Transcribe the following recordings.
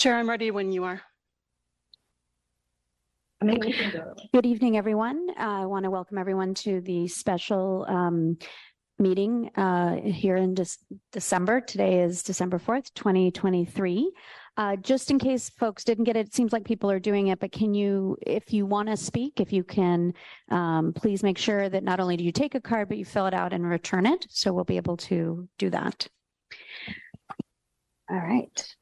Chair, I'm ready when you are. Good evening, everyone. Uh, I want to welcome everyone to the special um, meeting uh, here in Dec- December. Today is December 4th, 2023. Uh, Just in case folks didn't get it, it seems like people are doing it, but can you, if you want to speak, if you can, um, please make sure that not only do you take a card, but you fill it out and return it. So we'll be able to do that. All right.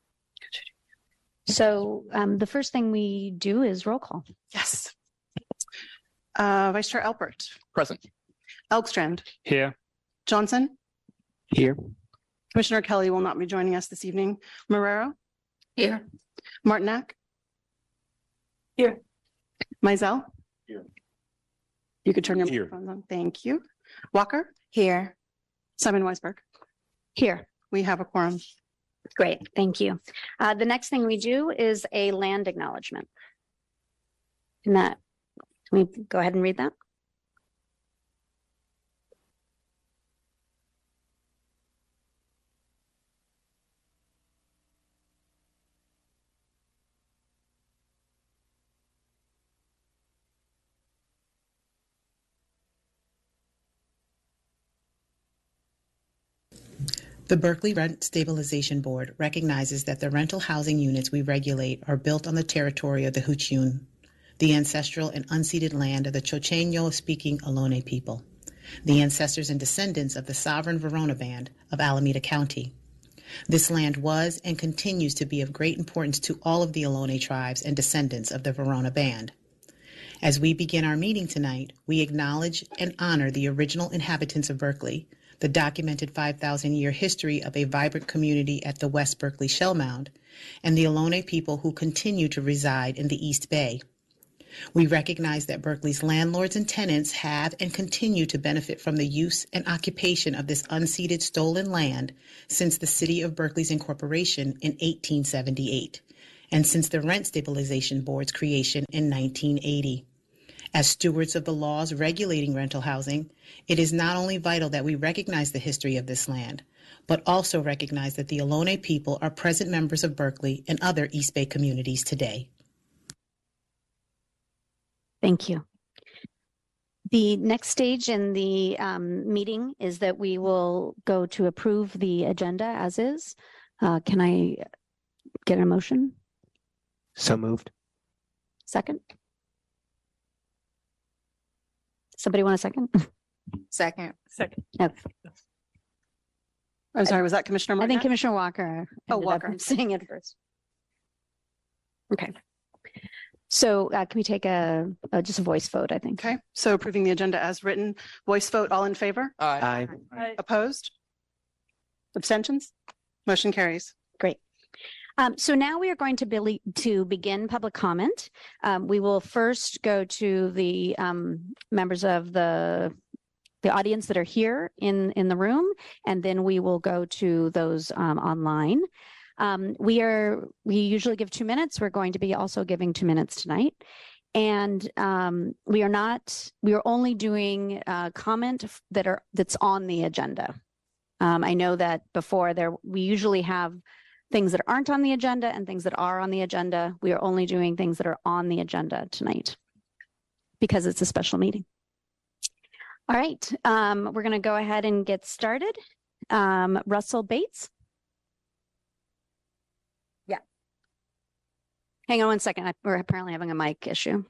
So um, the first thing we do is roll call. Yes. Uh, Vice Chair Alpert, Present. Elgstrand, Here. Johnson, Here. Commissioner Kelley will not be joining us this evening. Marrero, Here. Martinac. Here. Mizell. Here. You could turn your Here. microphones on. Thank you. Walker, Here. Simon Weisberg. Here. We have a quorum. Great, thank you. Uh, the next thing we do is a land acknowledgement. Can that, can we go ahead and read that? The Berkeley Rent Stabilization Board recognizes that the rental housing units we regulate are built on the territory of the Huichin, the ancestral and unceded land of the Chochenyo-speaking Ohlone people, the ancestors and descendants of the sovereign Verona Band of Alameda County. This land was and continues to be of great importance to all of the Ohlone tribes and descendants of the Verona Band. As we begin our meeting tonight, we acknowledge and honor the original inhabitants of Berkeley, the documented 5,000 year history of a vibrant community at the West Berkeley Shell Mound, and the Ohlone people who continue to reside in the East Bay. We recognize that Berkeley's landlords and tenants have and continue to benefit from the use and occupation of this unceded stolen land since the City of Berkeley's incorporation in 1878, and since the Rent Stabilization Board's creation in 1980. As stewards of the laws regulating rental housing, it is not only vital that we recognize the history of this land, but also recognize that the Ohlone people are present members of Berkeley and other East Bay communities today. Thank you. The next stage in the um, meeting is that we will go to approve the agenda as is. Uh, Can I get a motion? So moved. Second? Somebody want a second? Second. Second. No. I'm sorry, was that Commissioner I think Martinac? Commissioner Walker. Oh, ended up Walker. Saying it first. Okay. So uh, can we take a, a- just a voice vote, I think? Okay, so approving the agenda as written, voice vote, all in favor? Aye. Aye. Opposed? Abstentions? Motion carries. Um, so now we are going to Billy, to begin public comment. Um, we will first go to the, um, members of the, the audience that are here in, in the room, and then we will go to those, um, online. Um, we are, we usually give two minutes. We're going to be also giving two minutes tonight. And, um, we are not, we are only doing, uh, comment that are, that's on the agenda. I know that before there, we usually have things that aren't on the agenda and things that are on the agenda. We are only doing things that are on the agenda tonight because it's a special meeting. All right, um, we're going to go ahead and get started. Um, Russell Bates. Yeah. Hang on one second. I- We're apparently having a mic issue.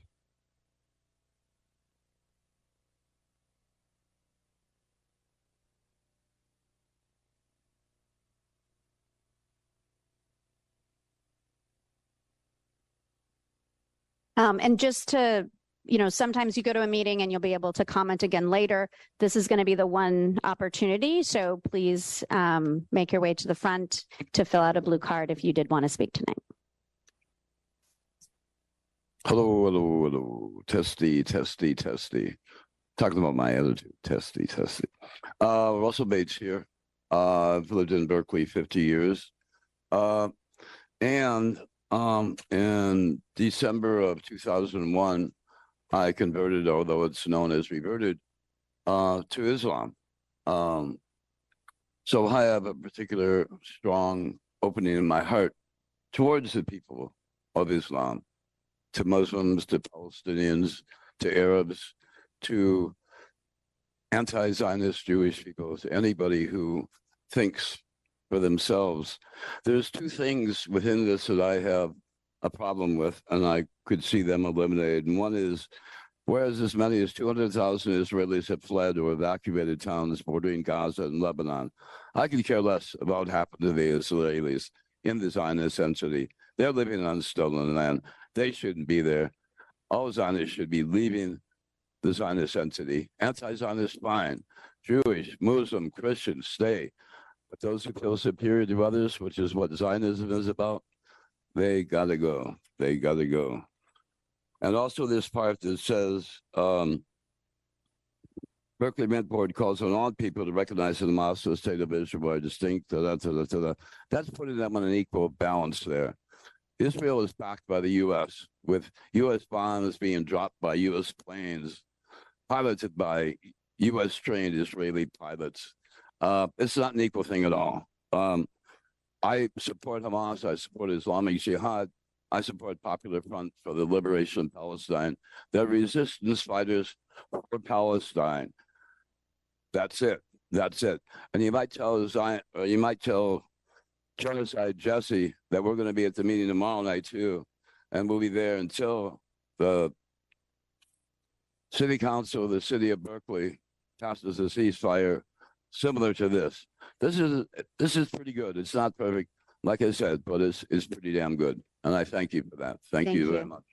Um, and just to, you know, sometimes you go to a meeting and you'll be able to comment again later. This is going to be the one opportunity. So please um, make your way to the front to fill out a blue card if you did want to speak tonight. Hello, hello, hello. Testy, testy, testy. Talking about my attitude. Testy, testy. Uh, Russell Bates here. Uh, I've lived in Berkeley 50 years. Uh, and um, in December of 2001, I converted, although it's known as reverted, uh, to Islam. Um, so I have a particular strong opening in my heart towards the people of Islam, to Muslims, to Palestinians, to Arabs, to anti-Zionist Jewish people, to anybody who thinks for themselves. There's two things within this that I have a problem with, and I could see them eliminated. And one is, whereas as many as 200,000 Israelis have fled or evacuated towns bordering Gaza and Lebanon, I could care less about what happened to the Israelis in the Zionist entity. They're living on stolen land. They shouldn't be there. All Zionists should be leaving the Zionist entity. Anti-Zionist, fine. Jewish, Muslim, Christian, stay. But those who feel superior to others, which is what Zionism is about, they gotta go. They gotta go. And also this part that says, um, Berkeley Rent Board calls on all people to recognize the Hamas and state of Israel are distinct. Da, da, da, da, da. That's putting them on an equal balance there. Israel is backed by the U.S. with U.S. bombs being dropped by U.S. planes, piloted by U.S. trained Israeli pilots. Uh, it's not an equal thing at all. Um, I support Hamas. I support Islamic Jihad. I support Popular Front for the Liberation of Palestine. They're resistance fighters for Palestine. That's it. That's it. And you might tell Zion, you might tell Genocide Jesse that we're going to be at the meeting tomorrow night too, and we'll be there until the City Council of the City of Berkeley passes a ceasefire similar to this. This is this is pretty good. It's not perfect, like I said, but it's it's pretty damn good. And I thank you for that. Thank, Thank you very you. much.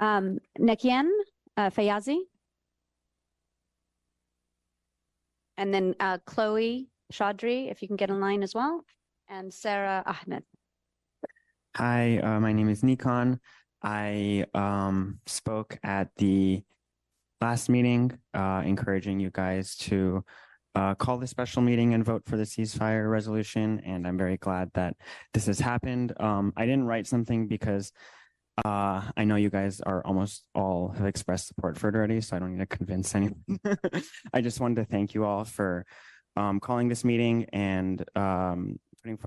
Um, Nekien, uh, Fayazi. And then, uh, Chloe Chaudhry, if you can get in line as well, and Sarah Ahmed. Hi, uh, my name is Nikon. I um, spoke at the last meeting, uh, encouraging you guys to uh, call the special meeting and vote for the ceasefire resolution. And I'm very glad that this has happened. Um, I didn't write something because uh, I know you guys are almost all have expressed support for it already, so I don't need to convince anyone. I just wanted to thank you all for um, calling this meeting and um,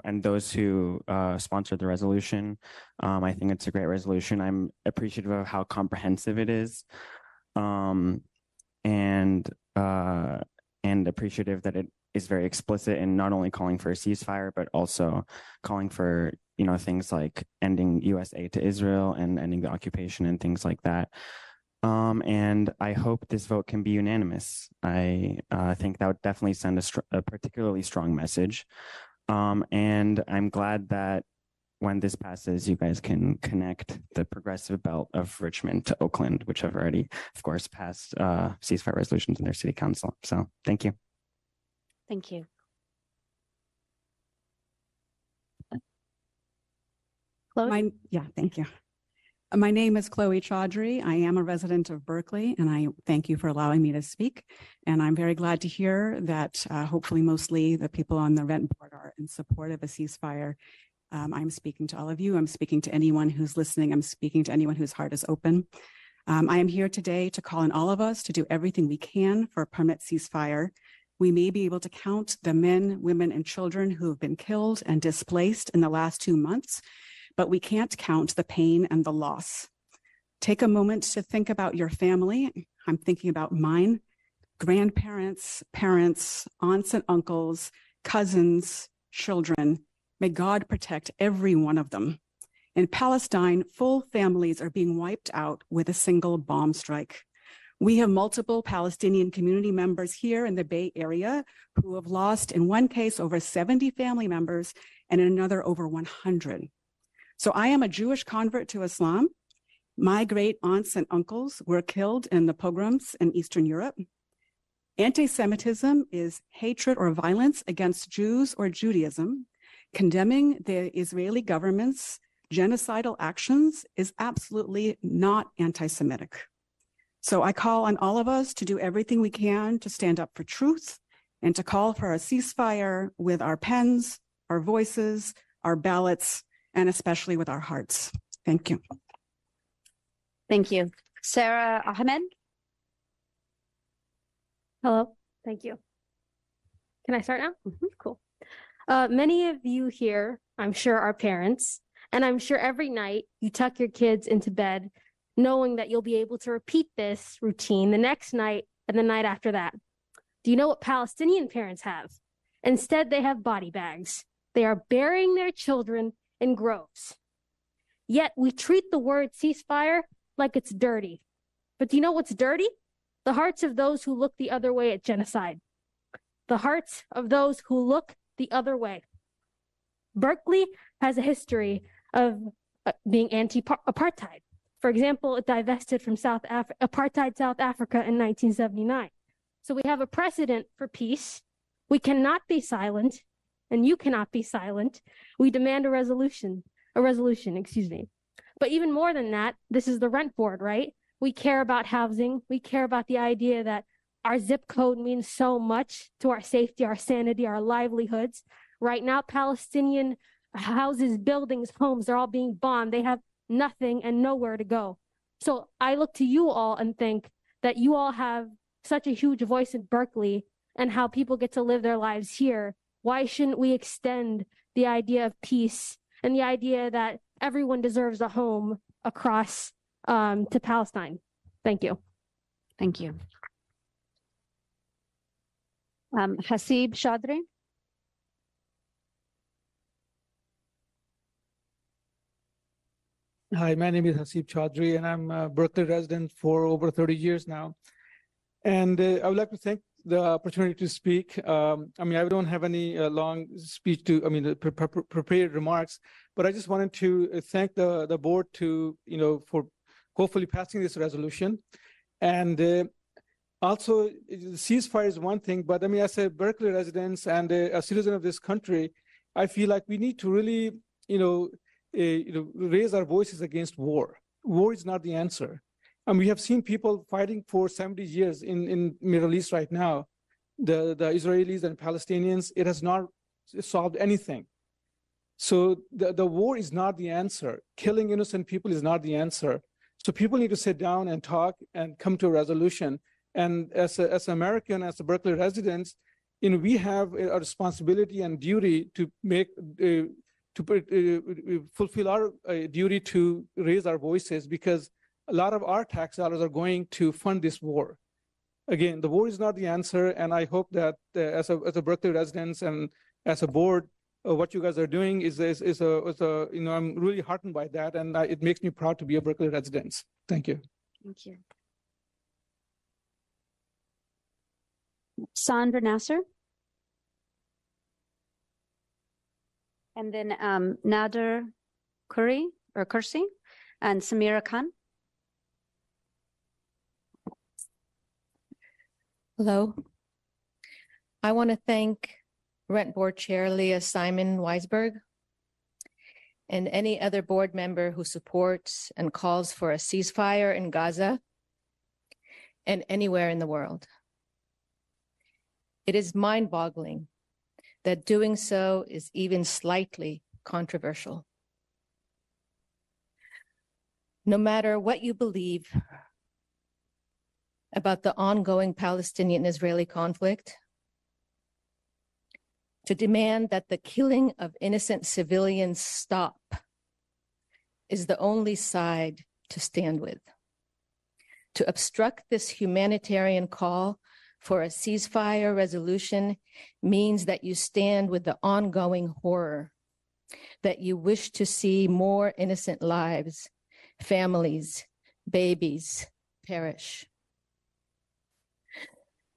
and those who uh, sponsored the resolution. Um, I think it's a great resolution. I'm appreciative of how comprehensive it is, um, and uh, and appreciative that it is very explicit in not only calling for a ceasefire but also calling for you know things like ending U.S. aid to Israel and ending the occupation and things like that. Um, and I hope this vote can be unanimous. I uh, think that would definitely send a, str- a particularly strong message. Um, and I'm glad that when this passes, you guys can connect the progressive belt of Richmond to Oakland, which have already, of course, passed uh, ceasefire resolutions in their city council. So thank you. Thank you. Chloe? My, yeah, thank you. My name is Chloe Chaudhry. I am a resident of Berkeley, and I thank you for allowing me to speak. And I'm very glad to hear that uh, hopefully mostly the people on the rent board are in support of a ceasefire. Um, I'm speaking to all of you. I'm speaking to anyone who's listening. I'm speaking to anyone whose heart is open. Um, I am here today to call on all of us to do everything we can for a permanent ceasefire. We may be able to count the men, women, and children who have been killed and displaced in the last two months, but we can't count the pain and the loss. Take a moment to think about your family. I'm thinking about mine, grandparents, parents, aunts and uncles, cousins, children. May God protect every one of them. In Palestine, full families are being wiped out with a single bomb strike. We have multiple Palestinian community members here in the Bay Area who have lost, in one case, over 70 family members, and in another, over 100. So I am a Jewish convert to Islam. My great aunts and uncles were killed in the pogroms in Eastern Europe. Anti-Semitism is hatred or violence against Jews or Judaism. Condemning the Israeli government's genocidal actions is absolutely not anti-Semitic. So I call on all of us to do everything we can to stand up for truth and to call for a ceasefire with our pens, our voices, our ballots, and especially with our hearts. Thank you. Thank you. Sarah Ahmed? Hello, thank you. Can I start now? Mhm. Cool. Uh, many of you here, I'm sure, are parents, and I'm sure every night you tuck your kids into bed knowing that you'll be able to repeat this routine the next night and the night after that. Do you know what Palestinian parents have? Instead, they have body bags. They are burying their children in groves. Yet we treat the word ceasefire like it's dirty. But do you know what's dirty? The hearts of those who look the other way at genocide. The hearts of those who look the other way. Berkeley has a history of uh, being anti apartheid. For example, it divested from South Af- apartheid South Africa in 1979. So we have a precedent for peace. We cannot be silent, and you cannot be silent. We demand a resolution, a resolution, excuse me. But even more than that, this is the rent board, right? We care about housing. We care about the idea that our zip code means so much to our safety, our sanity, our livelihoods. Right now, Palestinian houses, buildings, homes, they're all being bombed. They have nothing and nowhere to go. So I look to you all and think that you all have such a huge voice in Berkeley and how people get to live their lives here. Why shouldn't we extend the idea of peace and the idea that everyone deserves a home across um, to Palestine? Thank you. Thank you. Um, Hasib Chaudhry. Hi, my name is Hasib Chaudhry, and I'm a Berkeley resident for over 30 years now. And uh, I would like to thank the opportunity to speak. Um, I mean, I don't have any uh, long speech to, I mean, pre pre prepared remarks, but I just wanted to uh, thank the, the board to, you know, for hopefully passing this resolution. And uh, also, ceasefire is one thing, but I mean, as a Berkeley resident and a, a citizen of this country, I feel like we need to really, you know, uh, you know, raise our voices against war. War is not the answer. And we have seen people fighting for 70 years in, in Middle East right now, the, the Israelis and Palestinians, it has not solved anything. So the, the war is not the answer. Killing innocent people is not the answer. So people need to sit down and talk and come to a resolution. And as, a, as an American, as a Berkeley residents, you know, we have a responsibility and duty to make uh, to uh, fulfill our uh, duty to raise our voices because a lot of our tax dollars are going to fund this war. Again, the war is not the answer, and I hope that uh, as a as a Berkeley residents and as a board, uh, what you guys are doing is is, is a, is a you know I'm really heartened by that, and it makes me proud to be a Berkeley resident. Thank you. Thank you. Sandra Nasser. And then um, Nader Kuri or Kursi and Samira Khan. Hello. I want to thank Rent Board Chair Leah Simon Weisberg and any other board member who supports and calls for a ceasefire in Gaza and anywhere in the world. It is mind boggling that doing so is even slightly controversial. No matter what you believe about the ongoing Palestinian Israeli conflict, to demand that the killing of innocent civilians stop is the only side to stand with. To obstruct this humanitarian call for a ceasefire resolution means that you stand with the ongoing horror, that you wish to see more innocent lives, families, babies perish.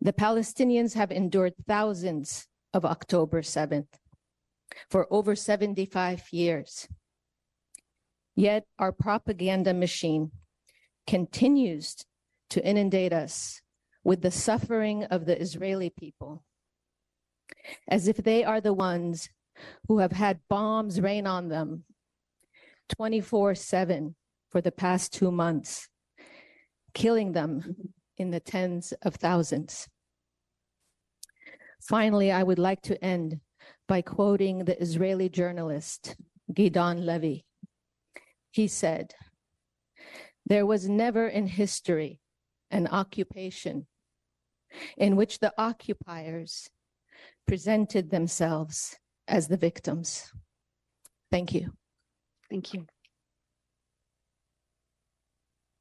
The Palestinians have endured thousands of October 7th for over 75 years. Yet our propaganda machine continues to inundate us with the suffering of the Israeli people, as if they are the ones who have had bombs rain on them 24 7 for the past two months, killing them in the tens of thousands. Finally, I would like to end by quoting the Israeli journalist Gideon Levy. He said, There was never in history an occupation in which the occupiers presented themselves as the victims. Thank you. Thank you.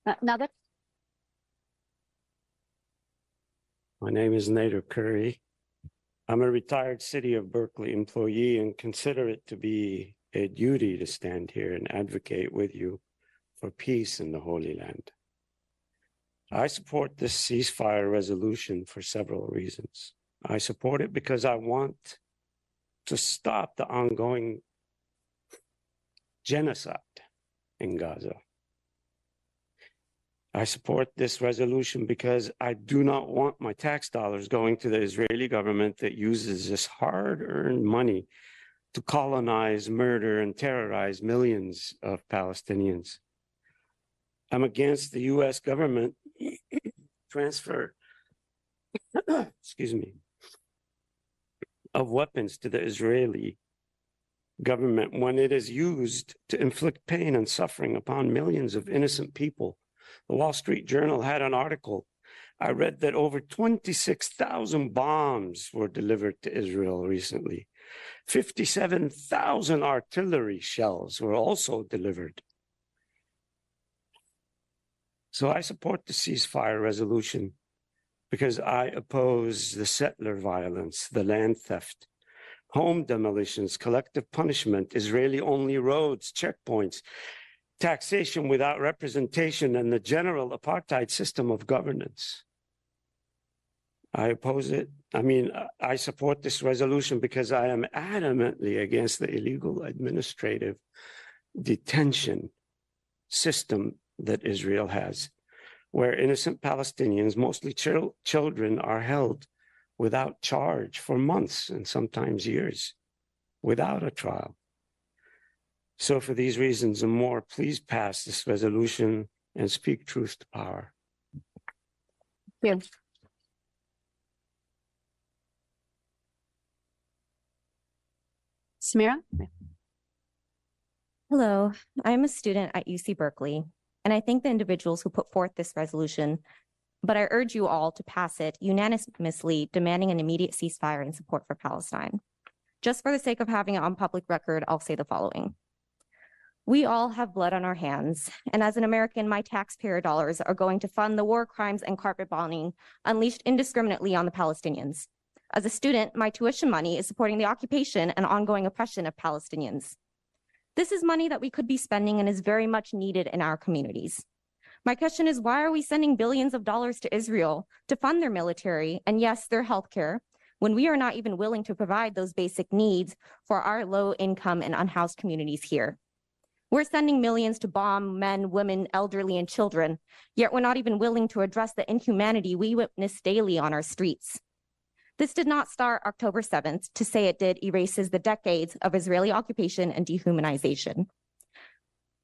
Uh, Nader? My name is Nader Curry. I'm a retired City of Berkeley employee and consider it to be a duty to stand here and advocate with you for peace in the Holy Land. I support this ceasefire resolution for several reasons. I support it because I want to stop the ongoing genocide in Gaza. I support this resolution because I do not want my tax dollars going to the Israeli government that uses this hard earned money to colonize, murder, and terrorize millions of Palestinians. I'm against the US government transfer, excuse me, of weapons to the Israeli government when it is used to inflict pain and suffering upon millions of innocent people. The Wall Street Journal had an article. I read that over 26,000 bombs were delivered to Israel recently. 57,000 artillery shells were also delivered. So I support the ceasefire resolution because I oppose the settler violence, the land theft, home demolitions, collective punishment, Israeli only roads, checkpoints, taxation without representation, and the general apartheid system of governance. I oppose it. I mean, I support this resolution because I am adamantly against the illegal administrative detention system that Israel has, where innocent Palestinians, mostly chil- children, are held without charge for months and sometimes years without a trial. So, for these reasons and more, please pass this resolution and speak truth to power. Thank you. Samira? Hello, I'm a student at UC Berkeley, and I thank the individuals who put forth this resolution, but I urge you all to pass it unanimously demanding an immediate ceasefire and support for Palestine. Just for the sake of having it on public record, I'll say the following. We all have blood on our hands, and as an American, my taxpayer dollars are going to fund the war crimes and carpet bombing unleashed indiscriminately on the Palestinians. As a student, my tuition money is supporting the occupation and ongoing oppression of Palestinians. This is money that we could be spending and is very much needed in our communities. My question is why are we sending billions of dollars to Israel to fund their military and, yes, their healthcare when we are not even willing to provide those basic needs for our low income and unhoused communities here? We're sending millions to bomb men, women, elderly, and children, yet we're not even willing to address the inhumanity we witness daily on our streets. This did not start October 7th. To say it did erases the decades of Israeli occupation and dehumanization.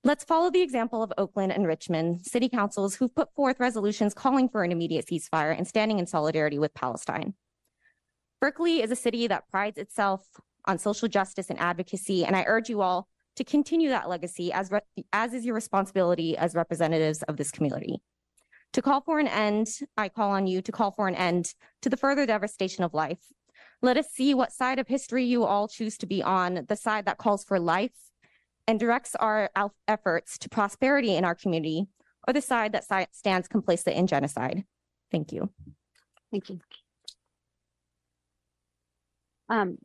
Let's follow the example of Oakland and Richmond, city councils who've put forth resolutions calling for an immediate ceasefire and standing in solidarity with Palestine. Berkeley is a city that prides itself on social justice and advocacy, and I urge you all to continue that legacy as, as is your responsibility as representatives of this community. To call for an end, I call on you to call for an end to the further devastation of life. Let us see what side of history you all choose to be on, the side that calls for life and directs our efforts to prosperity in our community, or the side that stands complicit in genocide. Thank you. Thank you. Um,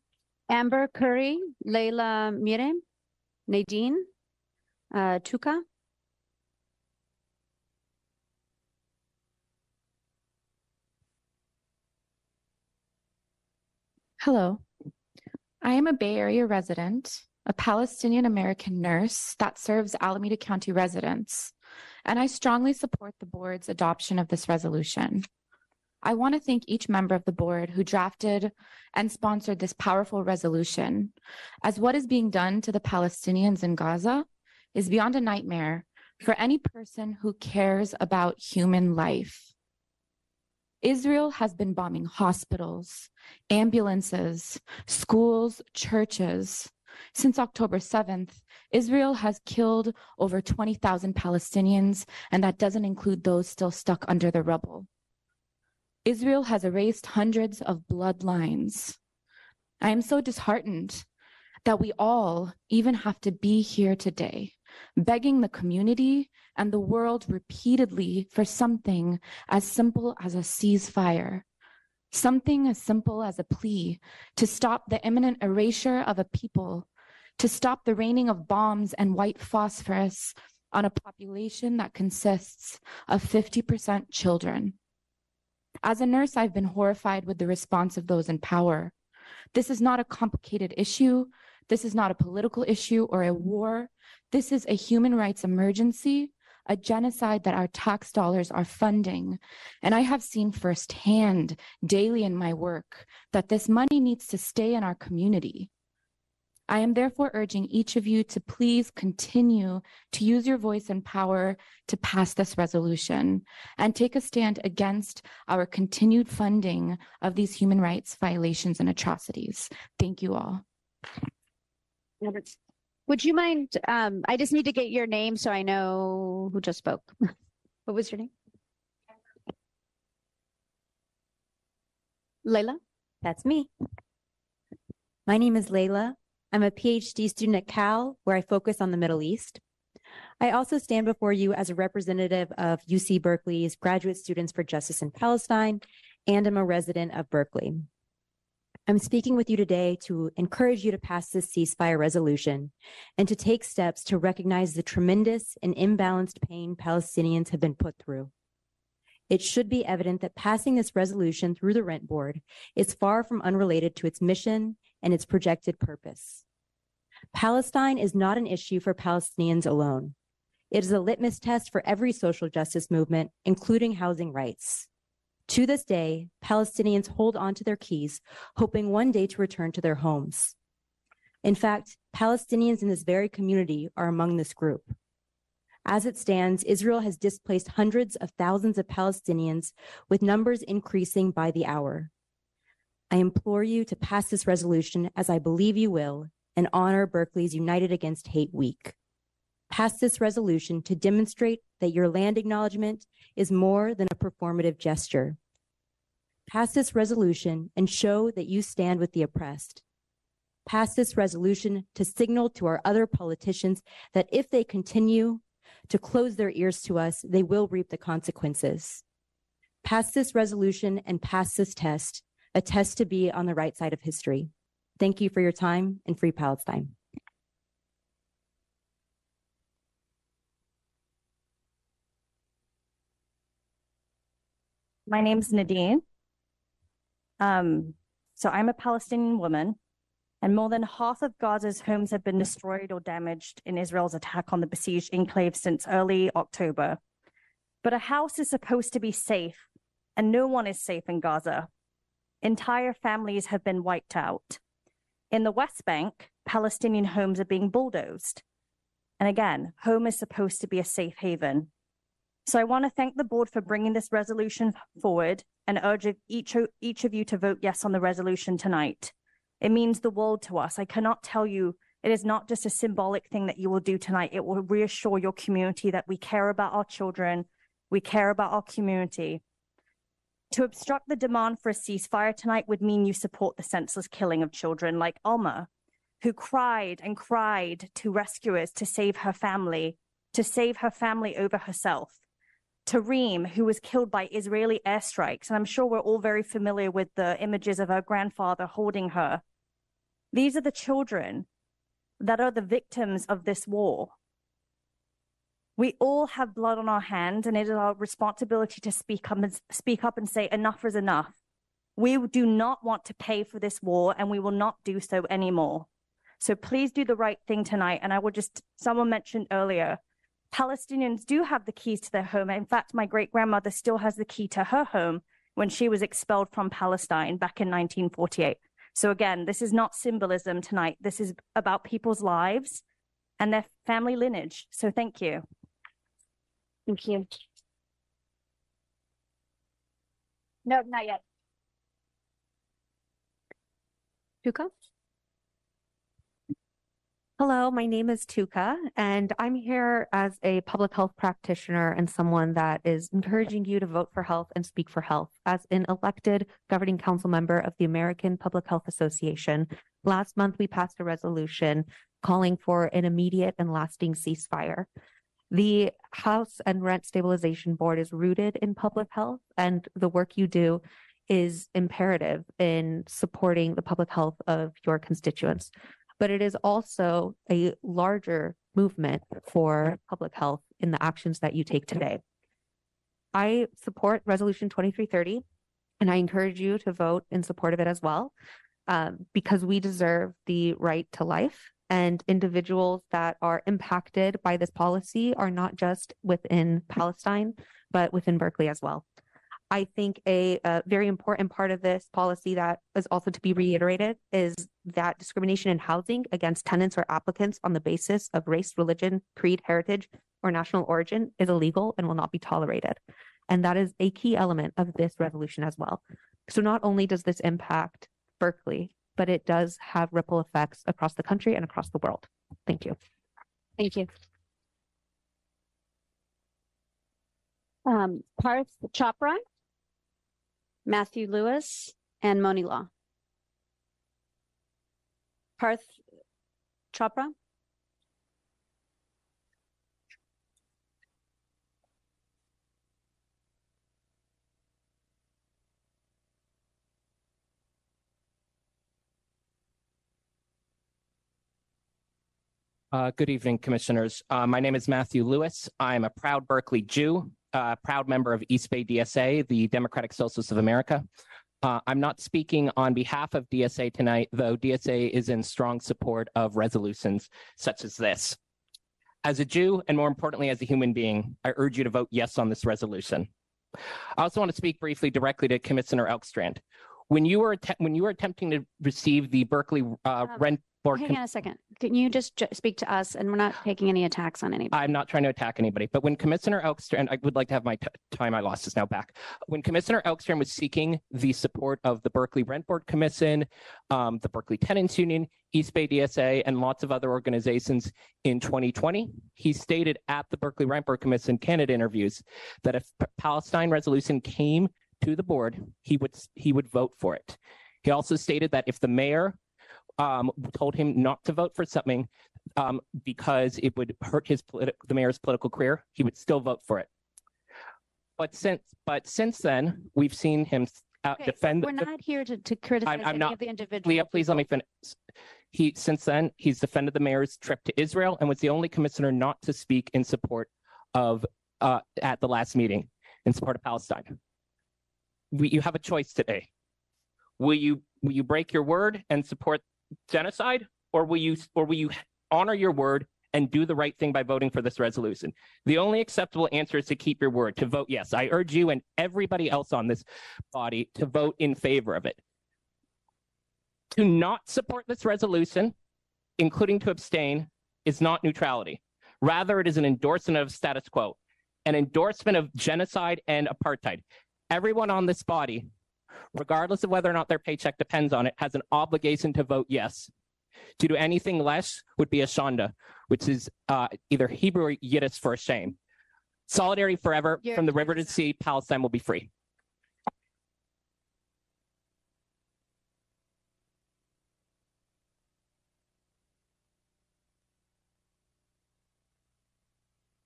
Amber Curry, Leila Mire, Nadine, uh, Tuka. Hello. I am a Bay Area resident, a Palestinian American nurse that serves Alameda County residents, and I strongly support the board's adoption of this resolution. I want to thank each member of the board who drafted and sponsored this powerful resolution, as what is being done to the Palestinians in Gaza is beyond a nightmare for any person who cares about human life. Israel has been bombing hospitals, ambulances, schools, churches. Since October 7th, Israel has killed over 20,000 Palestinians, and that doesn't include those still stuck under the rubble. Israel has erased hundreds of bloodlines. I am so disheartened that we all even have to be here today, begging the community and the world repeatedly for something as simple as a ceasefire, something as simple as a plea to stop the imminent erasure of a people, to stop the raining of bombs and white phosphorus on a population that consists of 50% children. As a nurse, I've been horrified with the response of those in power. This is not a complicated issue. This is not a political issue or a war. This is a human rights emergency, a genocide that our tax dollars are funding. And I have seen firsthand daily in my work that this money needs to stay in our community. I am therefore urging each of you to please continue to use your voice and power to pass this resolution and take a stand against our continued funding of these human rights violations and atrocities. Thank you all. Would you mind, um, I just need to get your name so I know who just spoke. What was your name? Layla? That's me. My name is Layla. I'm a PhD student at Cal, where I focus on the Middle East. I also stand before you as a representative of UC Berkeley's Graduate Students for Justice in Palestine, and I'm a resident of Berkeley. I'm speaking with you today to encourage you to pass this ceasefire resolution and to take steps to recognize the tremendous and imbalanced pain Palestinians have been put through. It should be evident that passing this resolution through the Rent Board is far from unrelated to its mission and its projected purpose. Palestine is not an issue for Palestinians alone. It is a litmus test for every social justice movement, including housing rights. To this day, Palestinians hold on to their keys, hoping one day to return to their homes. In fact, Palestinians in this very community are among this group. As it stands, Israel has displaced hundreds of thousands of Palestinians, with numbers increasing by the hour. I implore you to pass this resolution as I believe you will and honor Berkeley's United Against Hate Week. Pass this resolution to demonstrate that your land acknowledgement is more than a performative gesture. Pass this resolution and show that you stand with the oppressed. Pass this resolution to signal to our other politicians that if they continue to close their ears to us, they will reap the consequences. Pass this resolution and pass this test, a test to be on the right side of history. Thank you for your time and free Palestine. My name's Nadine. Um, so I'm a Palestinian woman, and more than half of Gaza's homes have been destroyed or damaged in Israel's attack on the besieged enclave since early October. But a house is supposed to be safe, and no one is safe in Gaza. Entire families have been wiped out. In the West Bank, Palestinian homes are being bulldozed. And again, home is supposed to be a safe haven. So I want to thank the board for bringing this resolution forward and urge each, each of you to vote yes on the resolution tonight. It means the world to us. I cannot tell you, it is not just a symbolic thing that you will do tonight. It will reassure your community that we care about our children, we care about our community. To obstruct the demand for a ceasefire tonight would mean you support the senseless killing of children like Alma, who cried and cried to rescuers to save her family, to save her family over herself. To Reem, who was killed by Israeli airstrikes, and I'm sure we're all very familiar with the images of her grandfather holding her. These are the children that are the victims of this war. We all have blood on our hands, and it is our responsibility to speak up and speak up and say enough is enough. We do not want to pay for this war, and we will not do so anymore. So please do the right thing tonight. And I will just, someone mentioned earlier, Palestinians do have the keys to their home. In fact, my great grandmother still has the key to her home when she was expelled from Palestine back in 1948. So again, this is not symbolism tonight. This is about people's lives and their family lineage. So thank you. Thank you. No, not yet. Tuka? Hello, my name is Tuka, and I'm here as a public health practitioner and someone that is encouraging you to vote for health and speak for health. As an elected governing council member of the American Public Health Association, last month we passed a resolution calling for an immediate and lasting ceasefire. The House and Rent Stabilization Board is rooted in public health, and the work you do is imperative in supporting the public health of your constituents but it is also a larger movement for public health in the actions that you take today. I support Resolution 2330, and I encourage you to vote in support of it as well, um, because we deserve the right to life. And individuals that are impacted by this policy are not just within Palestine, but within Berkeley as well. I think a, a, very important part of this policy that is also to be reiterated is that discrimination in housing against tenants or applicants on the basis of race, religion, creed, heritage, or national origin is illegal and will not be tolerated. And that is a key element of this resolution as well. So not only does this impact Berkeley, but it does have ripple effects across the country and across the world. Thank you. Thank you. Um, Parth Chopra. Matthew Lewis, and Moni Law. Parth Chopra. Uh, good evening, commissioners. Uh, my name is Matthew Lewis. I'm a proud Berkeley Jew uh, proud member of East Bay DSA, the Democratic Socialists of America. Uh, I'm not speaking on behalf of DSA tonight, though DSA is in strong support of resolutions such as this. As a Jew, and more importantly, as a human being, I urge you to vote yes on this resolution. I also want to speak briefly directly to Commissioner Elgstrand. When you were when you were attempting to receive the Berkeley uh, Um, rent board, Hang on a second. Can you just ju- speak to us and we're not taking any attacks on anybody? I'm not trying to attack anybody, but when Commissioner Elgstrand, I would like to have my t- time I lost is now back. When Commissioner Elgstrand was seeking the support of the Berkeley Rent Board Commission, um, the Berkeley Tenants Union, East Bay DSA, and lots of other organizations in 2020, he stated at the Berkeley Rent Board Commission candidate interviews that if P- Palestine resolution came to the board, he would he would vote for it. He also stated that if the mayor um, told him not to vote for something um, because it would hurt his politi- the mayor's political career, he would still vote for it. But since but since then, we've seen him uh, Okay, so defend. We're the- not here to, to criticize I'm, I'm any not. of the individual. Leah, please let me finish. He since then he's defended the mayor's trip to Israel and was the only commissioner not to speak in support of uh, at the last meeting in support of Palestine. We, you have a choice today. Will you will you break your word and support genocide, or will you or will you honor your word and do the right thing by voting for this resolution? The only acceptable answer is to keep your word, to vote yes. I urge you and everybody else on this body to vote in favor of it. To not support this resolution, including to abstain, is not neutrality. Rather, it is an endorsement of status quo, an endorsement of genocide and apartheid. Everyone on this body, regardless of whether or not their paycheck depends on it, has an obligation to vote yes. To do anything less would be a shonda, which is uh, either Hebrew or Yiddish for shame. Solidarity forever, Your from the river to the sea, Palestine will be free.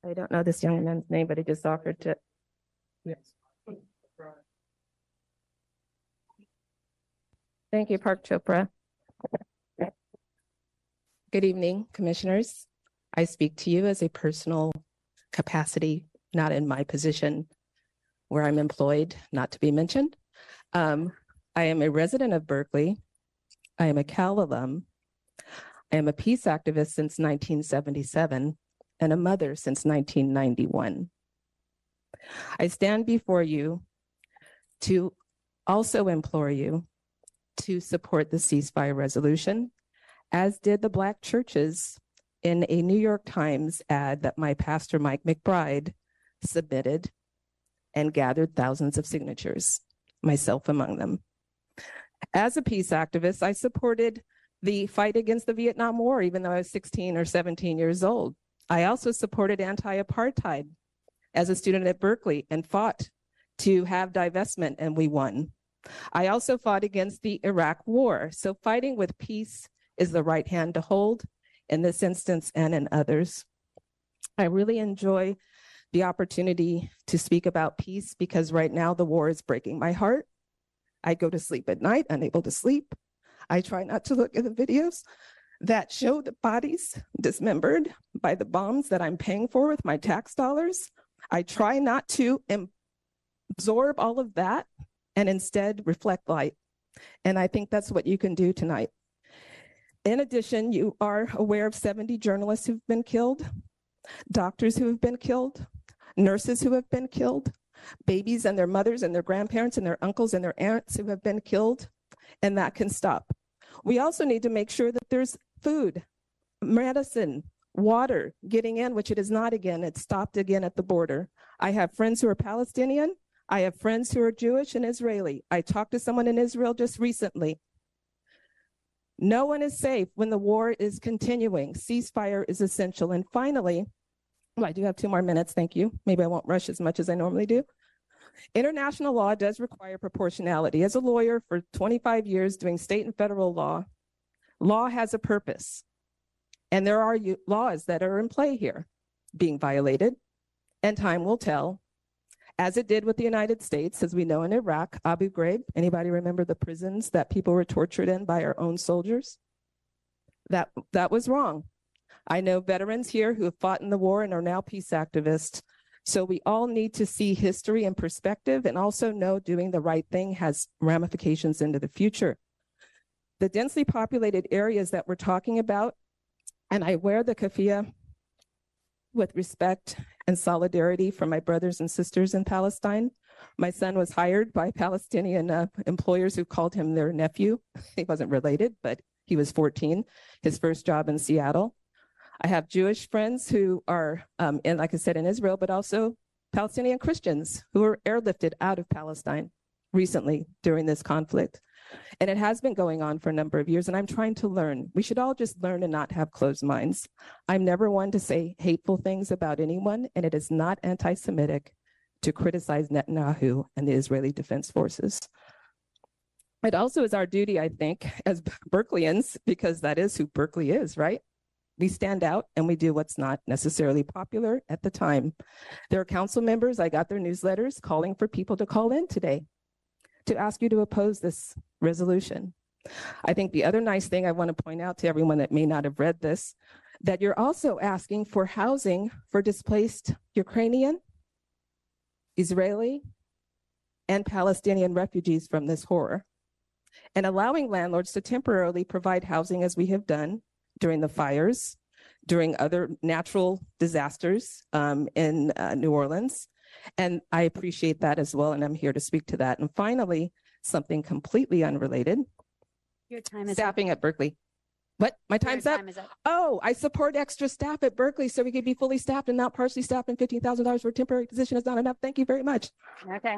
I don't know this young man's name, but he just offered to. Yes. Thank you, Parth Chopra. Good evening, commissioners. I speak to you as a personal capacity, not in my position where I'm employed, not to be mentioned. Um, I am a resident of Berkeley. I am a Cal alum. I am a peace activist since 1977 and a mother since 1991. I stand before you to also implore you to support the ceasefire resolution, as did the Black churches in a New York Times ad that my pastor, Mike McBride, submitted and gathered thousands of signatures, myself among them. As a peace activist, I supported the fight against the Vietnam War, even though I was 16 or 17 years old. I also supported anti apartheid as a student at Berkeley and fought to have divestment, and we won. I also fought against the Iraq War. So, fighting with peace is the right hand to hold in this instance and in others. I really enjoy the opportunity to speak about peace because right now the war is breaking my heart. I go to sleep at night, unable to sleep. I try not to look at the videos that show the bodies dismembered by the bombs that I'm paying for with my tax dollars. I try not to absorb all of that and instead reflect light. And I think that's what you can do tonight. In addition, you are aware of 70 journalists who've been killed, doctors who have been killed, nurses who have been killed, babies and their mothers and their grandparents and their uncles and their aunts who have been killed, and that can stop. We also need to make sure that there's food, medicine, water getting in, which it is not again. It's stopped again at the border. I have friends who are Palestinian. I have friends who are Jewish and Israeli. I talked to someone in Israel just recently. No one is safe when the war is continuing. Ceasefire is essential. And finally, well, I do have two more minutes. Thank you. Maybe I won't rush as much as I normally do. International law does require proportionality. As a lawyer for 25 years doing state and federal law, law has a purpose. And there are laws that are in play here being violated, and time will tell, as it did with the United States, as we know in Iraq, Abu Ghraib. Anybody remember the prisons that people were tortured in by our own soldiers? That, that was wrong. I know veterans here who have fought in the war and are now peace activists. So we all need to see history and perspective and also know doing the right thing has ramifications into the future. The densely populated areas that we're talking about, and I wear the keffiyeh with respect and solidarity for my brothers and sisters in Palestine. My son was hired by Palestinian uh, employers who called him their nephew. He wasn't related, but he was 14, his first job in Seattle. I have Jewish friends who are, um, in, like I said, in Israel, but also Palestinian Christians who were airlifted out of Palestine recently during this conflict. And it has been going on for a number of years, and I'm trying to learn. We should all just learn and not have closed minds. I'm never one to say hateful things about anyone, and it is not anti Semitic to criticize Netanyahu and the Israeli Defense Forces. It also is our duty, I think, as Berkeleyans, because that is who Berkeley is, right? We stand out and we do what's not necessarily popular at the time. There are council members, I got their newsletters calling for people to call in today to ask you to oppose this resolution. I think the other nice thing I want to point out to everyone that may not have read this, that you're also asking for housing for displaced Ukrainian, Israeli, and Palestinian refugees from this horror, and allowing landlords to temporarily provide housing as we have done during the fires, during other natural disasters um, in uh, New Orleans, and I appreciate that as well. And I'm here to speak to that. And finally, something completely unrelated. Your time is staffing at Berkeley. What? My time's up? time is up. Oh, I support extra staff at Berkeley so we could be fully staffed and not partially staffed and $15,000 for a temporary position is not enough. Thank you very much. Okay.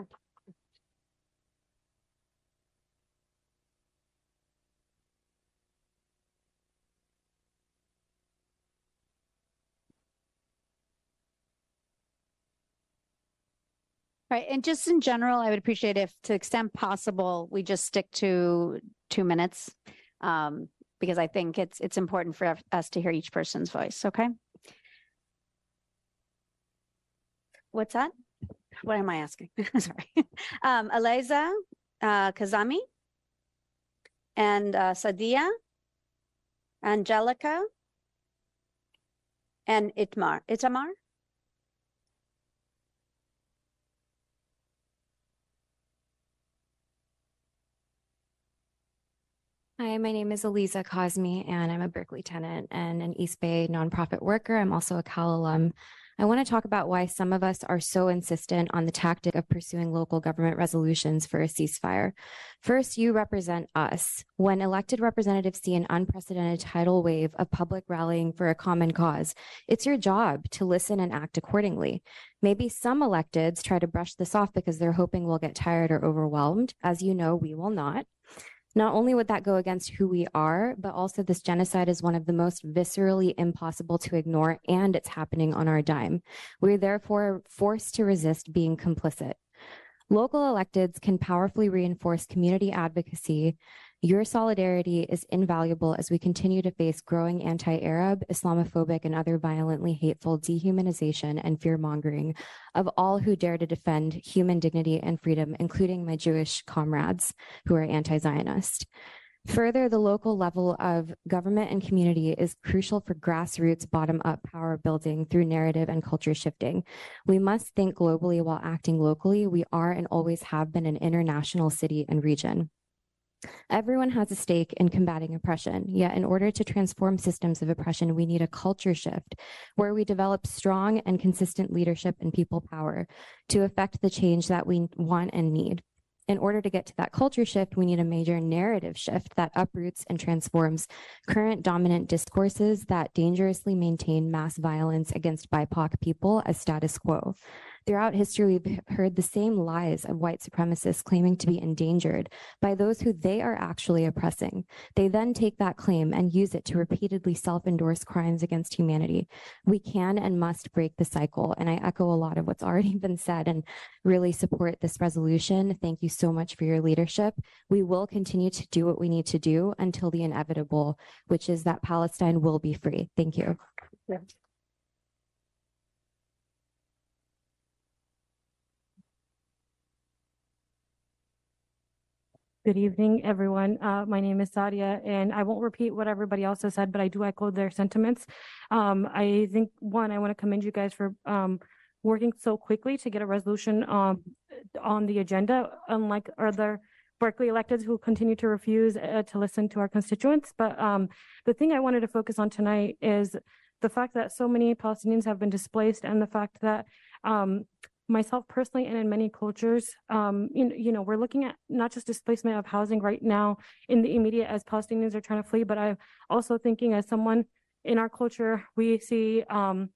Right, and just in general, I would appreciate if, to the extent possible, we just stick to two minutes. Um, because I think it's, it's important for us to hear each person's voice, okay? What's that? What am I asking? Sorry. Um, Eliza, uh, Kazami, and, uh, Sadia, Angelica, and Itmar, Itamar? Hi, my name is Eliza Cosme, and I'm a Berkeley tenant and an East Bay nonprofit worker. I'm also a Cal alum. I want to talk about why some of us are so insistent on the tactic of pursuing local government resolutions for a ceasefire. First, you represent us. When elected representatives see an unprecedented tidal wave of public rallying for a common cause, it's your job to listen and act accordingly. Maybe some electeds try to brush this off because they're hoping we'll get tired or overwhelmed. As you know, we will not. Not only would that go against who we are, but also this genocide is one of the most viscerally impossible to ignore, and it's happening on our dime. We're therefore forced to resist being complicit. Local electeds can powerfully reinforce community advocacy. Your solidarity is invaluable as we continue to face growing anti Arab, Islamophobic, and other violently hateful dehumanization and fear mongering of all who dare to defend human dignity and freedom, including my Jewish comrades who are anti Zionist. Further, the local level of government and community is crucial for grassroots bottom up power building through narrative and culture shifting. We must think globally while acting locally. We are and always have been an international city and region. Everyone has a stake in combating oppression, yet, in order to transform systems of oppression, we need a culture shift where we develop strong and consistent leadership and people power to affect the change that we want and need. In order to get to that culture shift, we need a major narrative shift that uproots and transforms current dominant discourses that dangerously maintain mass violence against BIPOC people as status quo. Throughout history, we've heard the same lies of white supremacists claiming to be endangered by those who they are actually oppressing. They then take that claim and use it to repeatedly self endorse crimes against humanity. We can and must break the cycle. And I echo a lot of what's already been said and really support this resolution. Thank you so much for your leadership. We will continue to do what we need to do until the inevitable, which is that Palestine will be free. Thank you. Good evening, everyone. Uh, my name is Sadia, and I won't repeat what everybody else has said, but I do echo their sentiments. Um, I think, one, I want to commend you guys for um, working so quickly to get a resolution um, on the agenda, unlike other Berkeley electeds who continue to refuse uh, to listen to our constituents. But um, the thing I wanted to focus on tonight is the fact that so many Palestinians have been displaced and the fact that um, myself personally and in many cultures, um, you, you know, we're looking at not just displacement of housing right now in the immediate as Palestinians are trying to flee, but I'm also thinking as someone in our culture, we see um,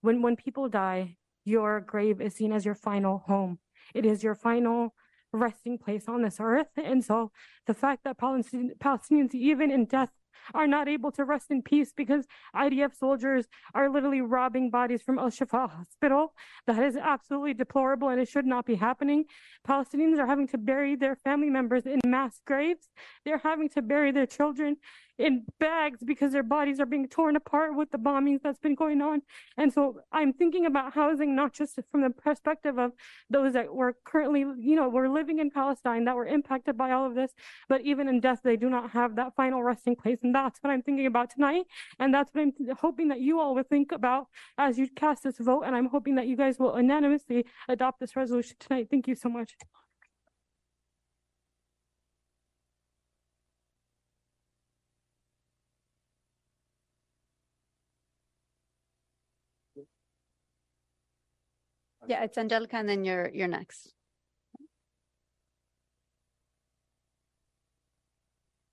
when when people die, your grave is seen as your final home. It is your final resting place on this earth. And so the fact that Palestinians, even in death, are not able to rest in peace because IDF soldiers are literally robbing bodies from Al Shifa Hospital. That is absolutely deplorable and it should not be happening. Palestinians are having to bury their family members in mass graves. They're having to bury their children in bags because their bodies are being torn apart with the bombings that's been going on. And so I'm thinking about housing not just from the perspective of those that were currently, you know, were living in Palestine that were impacted by all of this, but even in death, they do not have that final resting place. And that's what I'm thinking about tonight. And that's what I'm hoping that you all will think about as you cast this vote. And I'm hoping that you guys will unanimously adopt this resolution tonight. Thank you so much. Yeah, it's Angelica and then you're, you're next.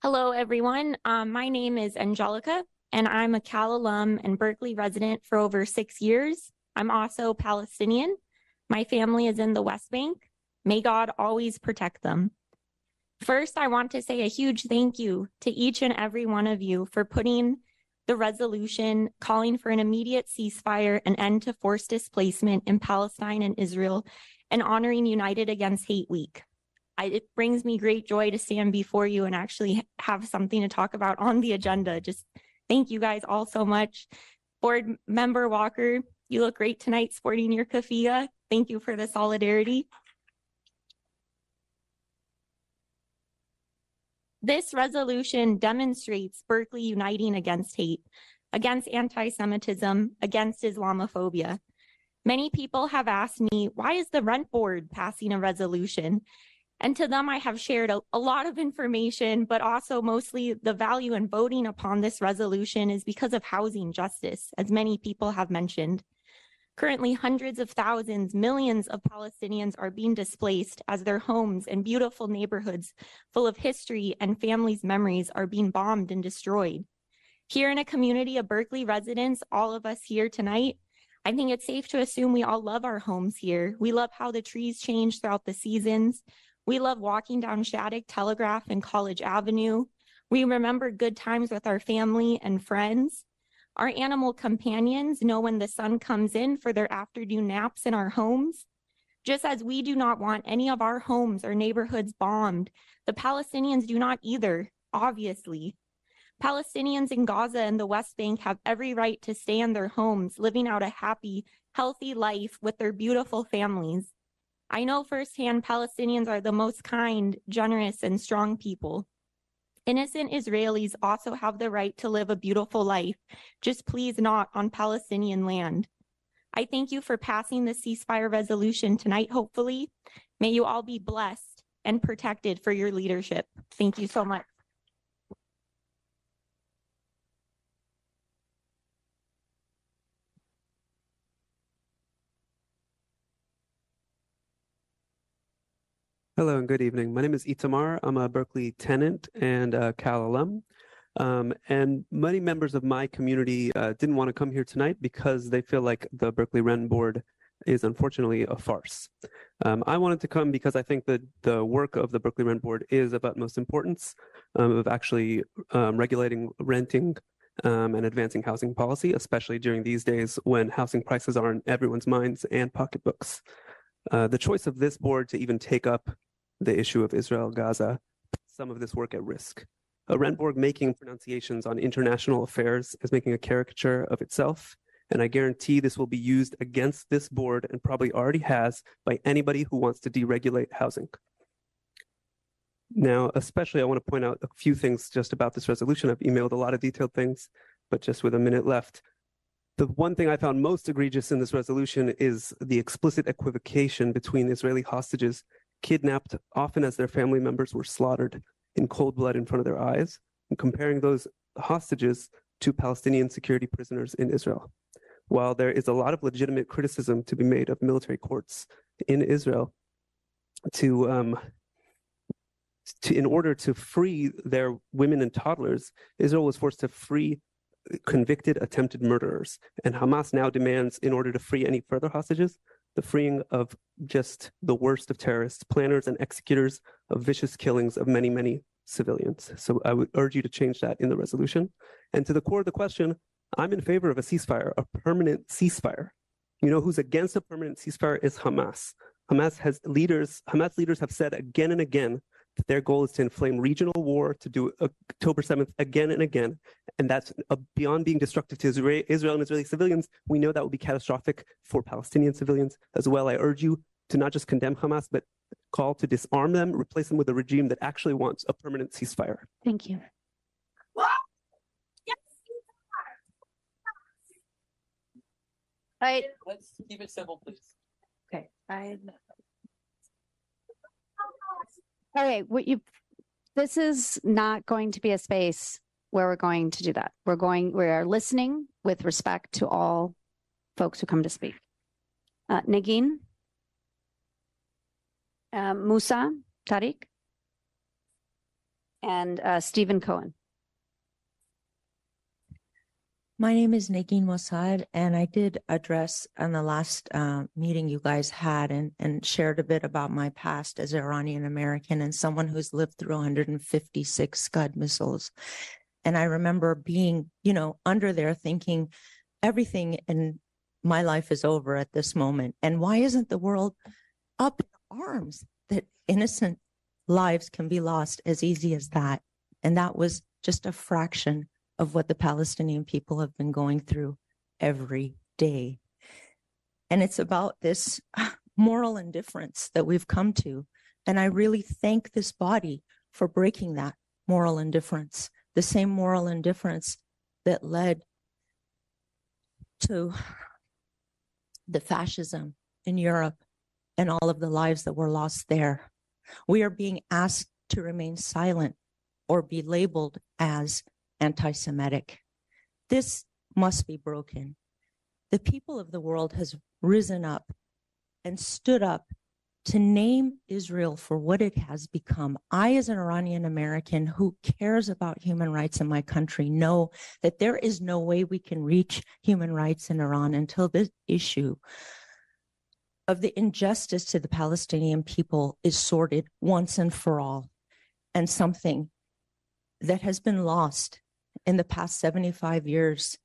Hello, everyone. Um, my name is Angelica, and I'm a Cal alum and Berkeley resident for over six years. I'm also Palestinian. My family is in the West Bank. May God always protect them. First, I want to say a huge thank you to each and every one of you for putting the resolution calling for an immediate ceasefire and end to forced displacement in Palestine and Israel and honoring United Against Hate Week. I, it brings me great joy to stand before you and actually have something to talk about on the agenda. Just thank you guys all so much. Board member Walker, you look great tonight sporting your keffiyeh. Thank you for the solidarity. This resolution demonstrates Berkeley uniting against hate, against anti Semitism, against Islamophobia. Many people have asked me, why is the rent board passing a resolution? And to them, I have shared a, a, lot of information, but also mostly the value in voting upon this resolution is because of housing justice, as many people have mentioned. Currently, hundreds of thousands, millions of Palestinians are being displaced as their homes and beautiful neighborhoods full of history and families' memories are being bombed and destroyed. Here in a community of Berkeley residents, all of us here tonight, I think it's safe to assume we all love our homes here. We love how the trees change throughout the seasons. We love walking down Shattuck, Telegraph, and College Avenue. We remember good times with our family and friends. Our animal companions know when the sun comes in for their afternoon naps in our homes. Just as we do not want any of our homes or neighborhoods bombed, the Palestinians do not either, obviously. Palestinians in Gaza and the West Bank have every right to stay in their homes, living out a happy, healthy life with their beautiful families. I know firsthand Palestinians are the most kind, generous, and strong people. Innocent Israelis also have the right to live a beautiful life, just please not on Palestinian land. I thank you for passing the ceasefire resolution tonight, hopefully. May you all be blessed and protected for your leadership. Thank you so much. Hello and good evening. My name is Itamar. I'm a Berkeley tenant and a Cal alum. Um, and many members of my community uh, didn't want to come here tonight because they feel like the Berkeley Rent Board is unfortunately a farce. Um, I wanted to come because I think that the work of the Berkeley Rent Board is of utmost importance um, of actually um, regulating renting um, and advancing housing policy, especially during these days when housing prices are in everyone's minds and pocketbooks. Uh, the choice of this board to even take up the issue of Israel Gaza puts some of this work at risk. Rent making pronunciations on international affairs is making a caricature of itself, and I guarantee this will be used against this board and probably already has by anybody who wants to deregulate housing. Now, especially, I want to point out a few things just about this resolution. I've emailed a lot of detailed things, but just with a minute left. The one thing I found most egregious in this resolution is the explicit equivocation between Israeli hostages kidnapped, often as their family members were slaughtered in cold blood in front of their eyes, and comparing those hostages to Palestinian security prisoners in Israel. While there is a lot of legitimate criticism to be made of military courts in Israel to um, to, in order to free their women and toddlers, Israel was forced to free convicted attempted murderers. And Hamas now demands, in order to free any further hostages, the freeing of just the worst of terrorists, planners and executors of vicious killings of many, many civilians. So I would urge you to change that in the resolution. And to the core of the question, I'm in favor of a ceasefire, a permanent ceasefire. You know who's against a permanent ceasefire is Hamas. Hamas has leaders, Hamas leaders have said again and again their goal is to inflame regional war, to do October 7th again and again. And that's uh, beyond being destructive to Israel, Israel and Israeli civilians. We know that will be catastrophic for Palestinian civilians as well. I urge you to not just condemn Hamas, but call to disarm them, replace them with a regime that actually wants a permanent ceasefire. Thank you. I, Let's keep it simple, please. okay, I. Okay, what you, this is not going to be a space where we're going to do that. We're going, we are listening with respect to all folks who come to speak. Uh, Nagin? Uh, Musa, Tariq? And uh, Stephen Cohen. My name is Nagin Mossad, and I did address on the last uh, meeting you guys had and, and shared a bit about my past as Iranian American and someone who's lived through 156 Scud missiles. And I remember being, you know, under there thinking everything in my life is over at this moment. And why isn't the world up in arms that innocent lives can be lost as easy as that? And that was just a fraction of what the Palestinian people have been going through every day. And it's about this ah, moral indifference that we've come to. And I really thank this body for breaking that moral indifference, the same moral indifference that led to the fascism in Europe and all of the lives that were lost there. We are being asked to remain silent or be labeled as anti Semitic. This must be broken. The people of the world has risen up and stood up to name Israel for what it has become. I, as an Iranian American who cares about human rights in my country, know that there is no way we can reach human rights in Iran until this issue of the injustice to the Palestinian people is sorted once and for all, and something that has been lost in the past 75 years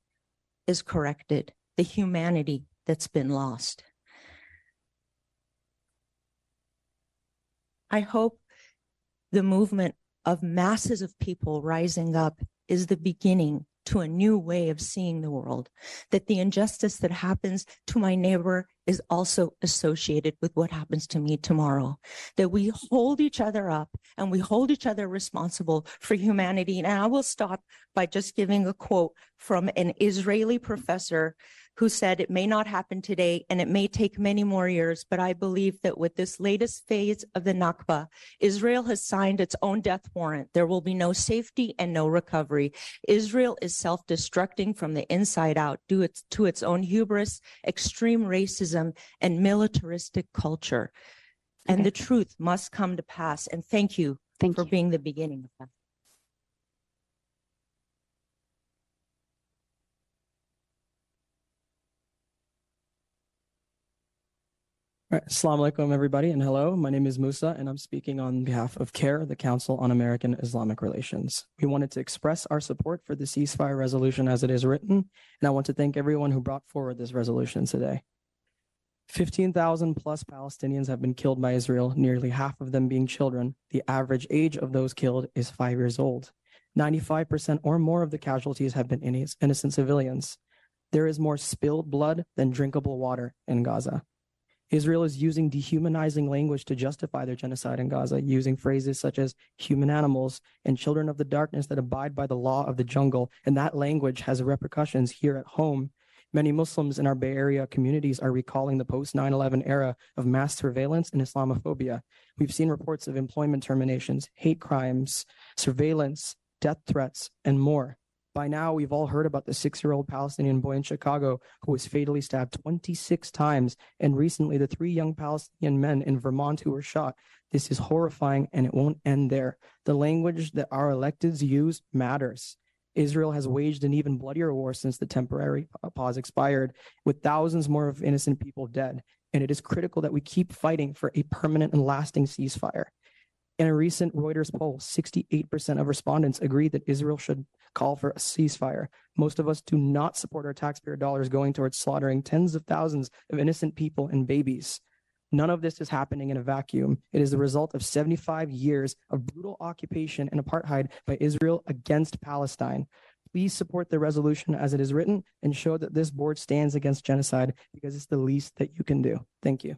is corrected, the humanity that's been lost. I hope the movement of masses of people rising up is the beginning to a new way of seeing the world, that the injustice that happens to my neighbor is also associated with what happens to me tomorrow, that we hold each other up and we hold each other responsible for humanity. And I will stop by just giving a quote from an Israeli professor who said it may not happen today and it may take many more years, but I believe that with this latest phase of the Nakba, Israel has signed its own death warrant. There will be no safety and no recovery. Israel is self-destructing from the inside out due to its own hubris, extreme racism, and militaristic culture. And the truth must come to pass. And thank you thank for being the beginning of that. Right. Assalamu alaikum, everybody, and hello. My name is Musa, and I'm speaking on behalf of CARE, the Council on American Islamic Relations. We wanted to express our support for the ceasefire resolution as it is written, and I want to thank everyone who brought forward this resolution today. 15,000 plus Palestinians have been killed by Israel, nearly half of them being children. The average age of those killed is five years old. 95% or more of the casualties have been innocent civilians. There is more spilled blood than drinkable water in Gaza. Israel is using dehumanizing language to justify their genocide in Gaza, using phrases such as human animals and children of the darkness that abide by the law of the jungle. And that language has repercussions here at home. Many Muslims in our Bay Area communities are recalling the post 9 11 era of mass surveillance and Islamophobia. We've seen reports of employment terminations, hate crimes, surveillance, death threats, and more. By now, we've all heard about the six year old Palestinian boy in Chicago who was fatally stabbed 26 times, and recently the three young Palestinian men in Vermont who were shot. This is horrifying, and it won't end there. The language that our electeds use matters. Israel has waged an even bloodier war since the temporary pause expired, with thousands more of innocent people dead. And it is critical that we keep fighting for a permanent and lasting ceasefire. In a recent Reuters poll, 68% of respondents agreed that Israel should call for a ceasefire. Most of us do not support our taxpayer dollars going towards slaughtering tens of thousands of innocent people and babies. None of this is happening in a vacuum. It is the result of 75 years of brutal occupation and apartheid by Israel against Palestine. Please support the resolution as it is written and show that this board stands against genocide because it's the least that you can do. Thank you.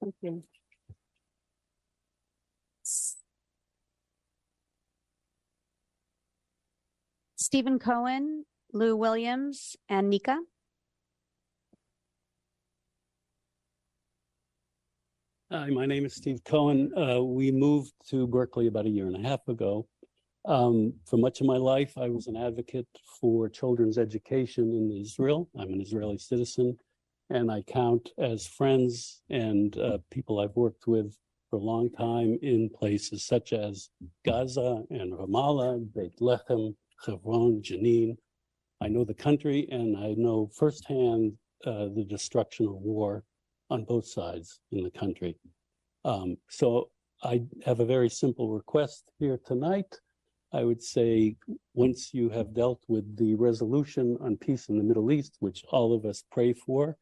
Thank you. Stephen Cohen, Lou Williams, and Nika. Hi, my name is Steve Cohen. Uh, we moved to Berkeley about a year and a half ago. Um, for much of my life, I was an advocate for children's education in Israel. I'm an Israeli citizen, and I count as friends and uh, people I've worked with for a long time in places such as Gaza and Ramallah, Beit Lechem, Hebron, Jenin. I know the country and I know firsthand uh, the destruction of war on both sides in the country. Um, so I have a very simple request here tonight. I would say once you have dealt with the resolution on peace in the Middle East, which all of us pray for,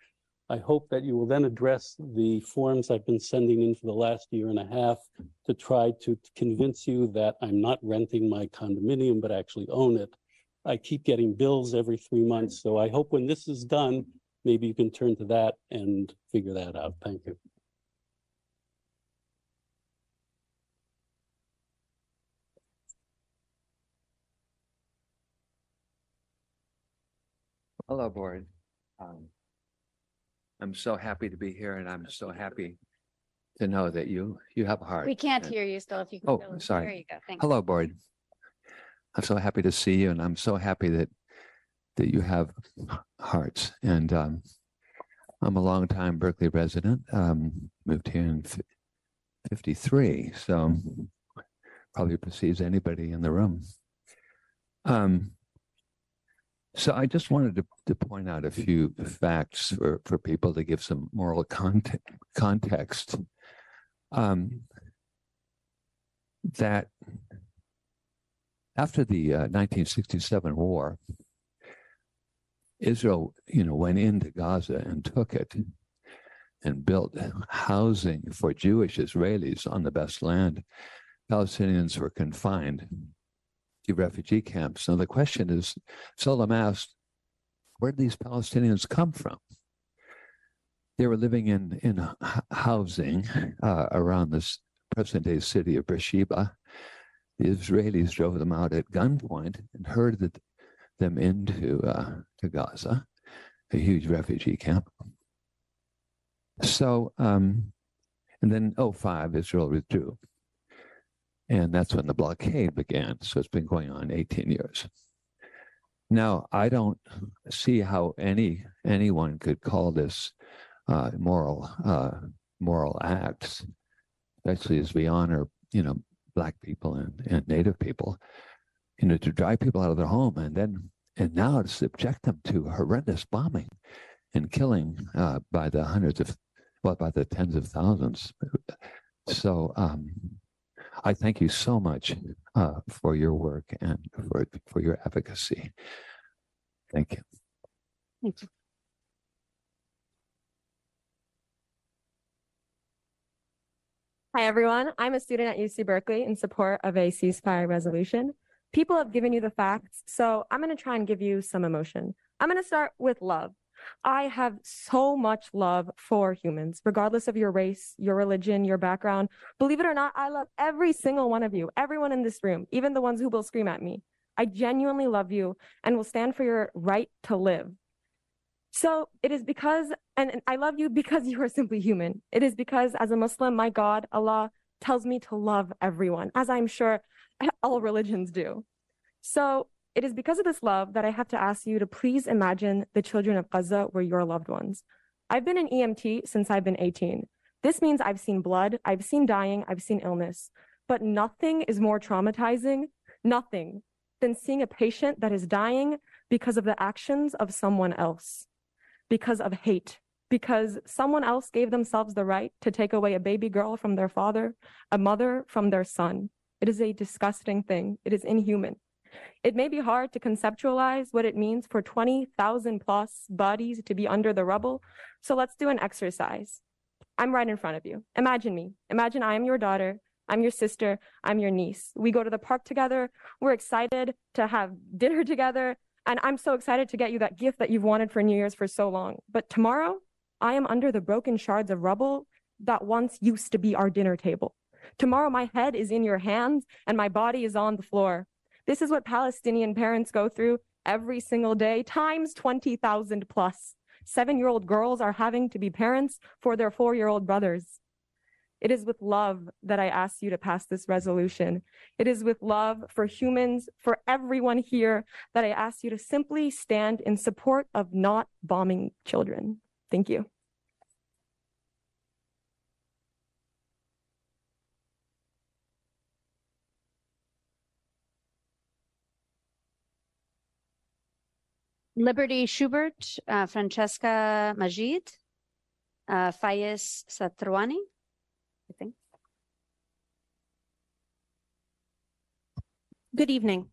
I hope that you will then address the forms I've been sending in for the last year and a half to try to convince you that I'm not renting my condominium, but actually own it. I keep getting bills every three months, so I hope when this is done, maybe you can turn to that and figure that out. Thank you. Hello, board. Um, I'm so happy to be here and I'm so happy to know that you, you have a heart. We can't hear you still if you. can Oh, fill sorry. There you go. Thanks. Hello, board. I'm so happy to see you and I'm so happy that, that you have hearts. And um, I'm a longtime Berkeley resident, um, moved here in fi- 53, so probably precedes anybody in the room. Um, So I just wanted to, to point out a few facts for, for people to give some moral context. context. Um, that after the uh, 1967 war, Israel, you know, went into Gaza and took it and built housing for Jewish Israelis on the best land. Palestinians were confined refugee camps. Now the question is, Solom asked, where did these Palestinians come from? They were living in in housing uh, around this present-day city of Beersheba. The Israelis drove them out at gunpoint and herded them into uh, to Gaza, a huge refugee camp. So, um, and then 05, Israel withdrew. And that's when the blockade began. So it's been going on 18 years. Now, I don't see how any anyone could call this uh, moral uh, moral acts, especially as we honor, you know, black people and, and native people, you know, to drive people out of their home and then and now to subject them to horrendous bombing and killing uh, by the hundreds of, well, by the tens of thousands. So um, I thank you so much uh, for your work and for for your advocacy. Thank you. Thank you. Hi, everyone. I'm a student at UC Berkeley in support of a ceasefire resolution. People have given you the facts, so I'm going to try and give you some emotion. I'm going to start with love. I have so much love for humans, regardless of your race, your religion, your background. Believe it or not, I love every single one of you, everyone in this room, even the ones who will scream at me. I genuinely love you and will stand for your right to live. So it is because, and, I love you because you are simply human. It is because as a Muslim, my God, Allah, tells me to love everyone, as I'm sure all religions do. So it is because of this love that I have to ask you to please imagine the children of Gaza were your loved ones. I've been an EMT since I've been 18. This means I've seen blood, I've seen dying, I've seen illness, but nothing is more traumatizing, nothing, than seeing a patient that is dying because of the actions of someone else because of hate, because someone else gave themselves the right to take away a baby girl from their father, a mother from their son. It is a disgusting thing. It is inhuman. It may be hard to conceptualize what it means for 20,000 plus bodies to be under the rubble. So let's do an exercise. I'm right in front of you. Imagine me. Imagine I am your daughter. I'm your sister. I'm your niece. We go to the park together. We're excited to have dinner together. And I'm so excited to get you that gift that you've wanted for New Year's for so long. But tomorrow, I am under the broken shards of rubble that once used to be our dinner table. Tomorrow, my head is in your hands and my body is on the floor. This is what Palestinian parents go through every single day, times 20,000 plus. Seven year old girls are having to be parents for their four year old brothers. It is with love that I ask you to pass this resolution. It is with love for humans, for everyone here, that I ask you to simply stand in support of not bombing children. Thank you. Liberty Schubert, uh, Francesca Majid, uh, Fayez Satrwani. I think. Good evening.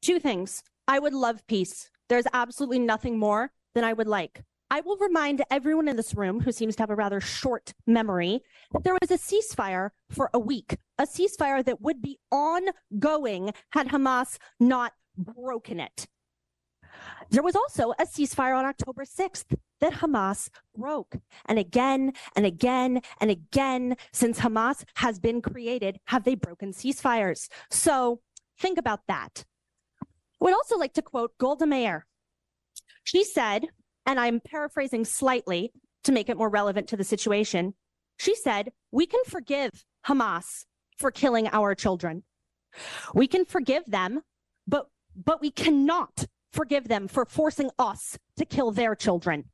Two things. I would love peace. There's absolutely nothing more than I would like. I will remind everyone in this room who seems to have a rather short memory that there was a ceasefire for a week, a ceasefire that would be ongoing had Hamas not broken it. There was also a ceasefire on October 6th that Hamas broke. And again and again and again, since Hamas has been created, have they broken ceasefires. So think about that. I would also like to quote Golda Meir. She said, and I'm paraphrasing slightly to make it more relevant to the situation. She said, We can forgive Hamas for killing our children. We can forgive them, but but we cannot forgive them for forcing us to kill their children.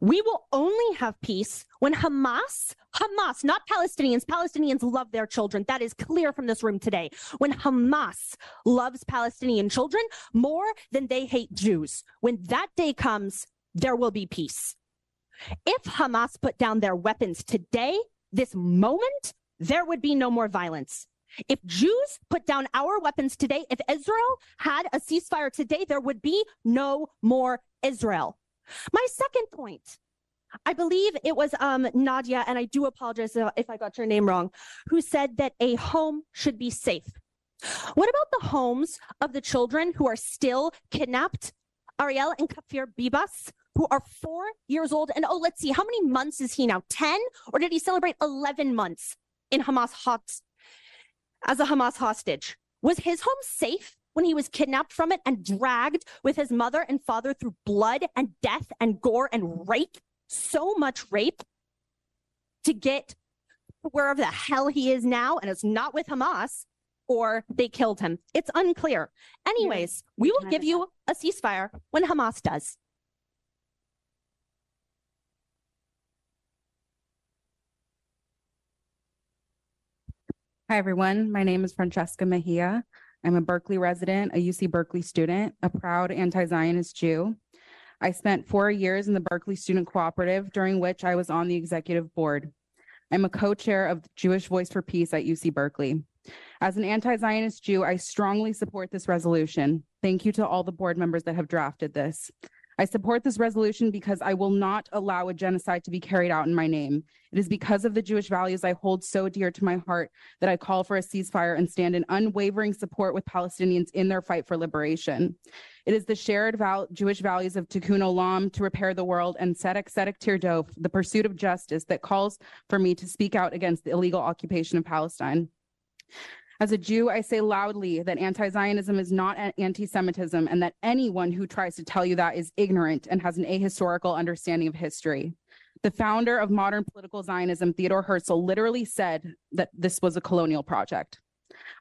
We will only have peace when Hamas, Hamas, not Palestinians, Palestinians love their children. That is clear from this room today. When Hamas loves Palestinian children more than they hate Jews, when that day comes, there will be peace. If Hamas put down their weapons today, this moment, there would be no more violence. If Jews put down our weapons today, if Israel had a ceasefire today, there would be no more Israel. My second point, I believe it was um, Nadia, and I do apologize if I got your name wrong, who said that a home should be safe. What about the homes of the children who are still kidnapped? Ariel and Kfir Bibas, who are four years old. And oh, let's see, how many months is he now? 10? Or did he celebrate 11 months in Hamas hot as a Hamas hostage? Was his home safe when he was kidnapped from it and dragged with his mother and father through blood and death and gore and rape? So much rape to get wherever the hell he is now. And it's not with Hamas or they killed him. It's unclear. Anyways, we will give you a ceasefire when Hamas does. Hi, everyone. My name is Francesca Mejia. I'm a Berkeley resident, a UC Berkeley student, a proud anti Zionist Jew. I spent four years in the Berkeley Student Cooperative, during which I was on the executive board. I'm a co chair of Jewish Voice for Peace at UC Berkeley. As an anti Zionist Jew, I strongly support this resolution. Thank you to all the board members that have drafted this. I support this resolution because I will not allow a genocide to be carried out in my name. It is because of the Jewish values I hold so dear to my heart that I call for a ceasefire and stand in unwavering support with Palestinians in their fight for liberation. It is the shared val- Jewish values of tikkun olam to repair the world and tzedek tzedek tirdof, the pursuit of justice that calls for me to speak out against the illegal occupation of Palestine. As a Jew, I say loudly that anti Zionism is not anti Semitism and that anyone who tries to tell you that is ignorant and has an ahistorical understanding of history. The founder of modern political Zionism, Theodore Herzl, literally said that this was a colonial project.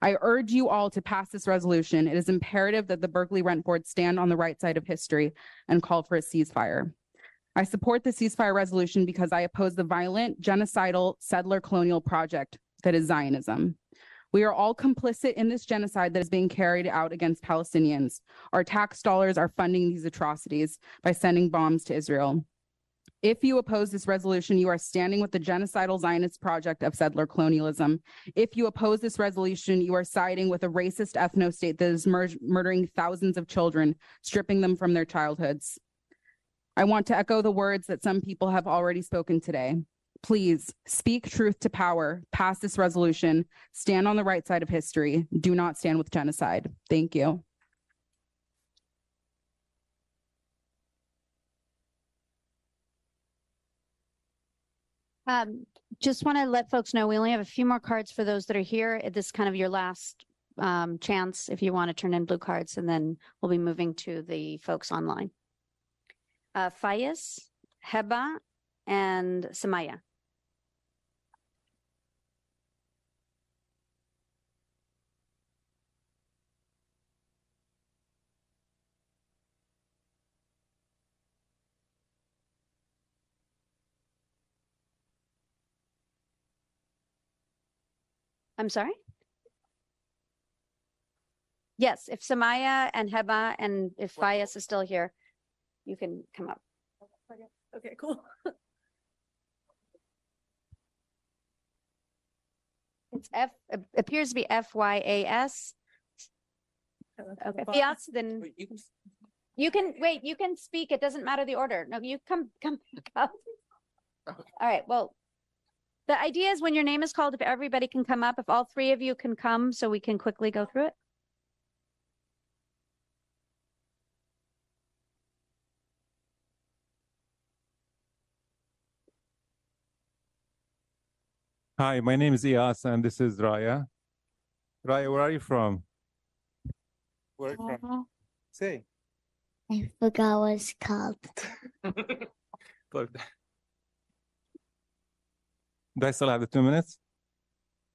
I urge you all to pass this resolution. It is imperative that the Berkeley Rent Board stand on the right side of history and call for a ceasefire. I support the ceasefire resolution because I oppose the violent, genocidal, settler colonial project that is Zionism. We are all complicit in this genocide that is being carried out against Palestinians. Our tax dollars are funding these atrocities by sending bombs to Israel. If you oppose this resolution, you are standing with the genocidal Zionist project of settler colonialism. If you oppose this resolution, you are siding with a racist ethno state that is mur- murdering thousands of children, stripping them from their childhoods. I want to echo the words that some people have already spoken today. Please speak truth to power, pass this resolution, stand on the right side of history, do not stand with genocide. Thank you. Um, just want to let folks know, we only have a few more cards for those that are here. This is kind of your last um, chance if you want to turn in blue cards, and then we'll be moving to the folks online. Uh, Fayez, Heba, and Samaya. I'm sorry? Yes, if Samaya and Heba and if Fayez is still here, you can come up. Okay, cool. It's F, it appears to be F Y A S. Okay, yes, then you can, wait, you can speak. It doesn't matter the order. No, you come, come, come. All right, well, the idea is when your name is called, if everybody can come up, if all three of you can come, so we can quickly go through it. Hi, my name is Ias and this is Raya. Raya, where are you from? Where are you from? Uh-huh. Say. I forgot what it's called. Do I still have the two minutes?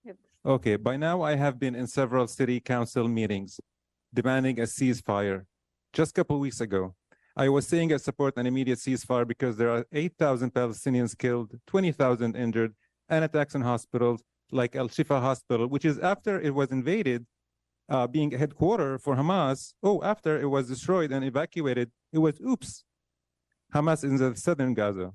Yep. Okay, by now I have been in several city council meetings demanding a ceasefire. Just a couple weeks ago, I was saying I support an immediate ceasefire because there are 8,000 Palestinians killed, 20,000 injured, and attacks on hospitals like Al Shifa Hospital, which is after it was invaded, uh, being a headquarter for Hamas. Oh, after it was destroyed and evacuated, it was oops. Hamas in the southern Gaza.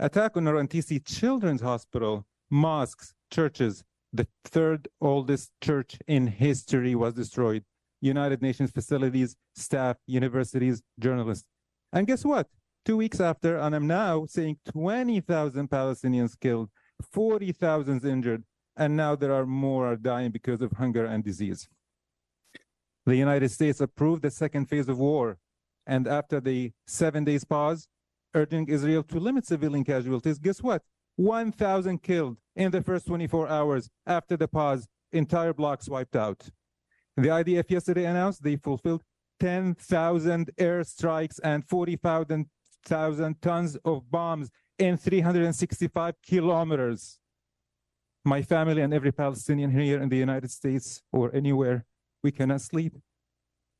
Attack on Rantisi Children's Hospital, mosques, churches. The third oldest church in history was destroyed. United Nations facilities, staff, universities, journalists. And guess what? Two weeks after, and I'm now saying 20,000 Palestinians killed, 40,000 injured, and now there are more are dying because of hunger and disease. The United States approved the second phase of war, and after the seven days pause, urging Israel to limit civilian casualties, guess what? 1,000 killed in the first 24 hours after the pause, entire blocks wiped out. The IDF yesterday announced they fulfilled 10,000 airstrikes and 40,000 tons of bombs in 365 kilometers. My family and every Palestinian here in the United States or anywhere, we cannot sleep.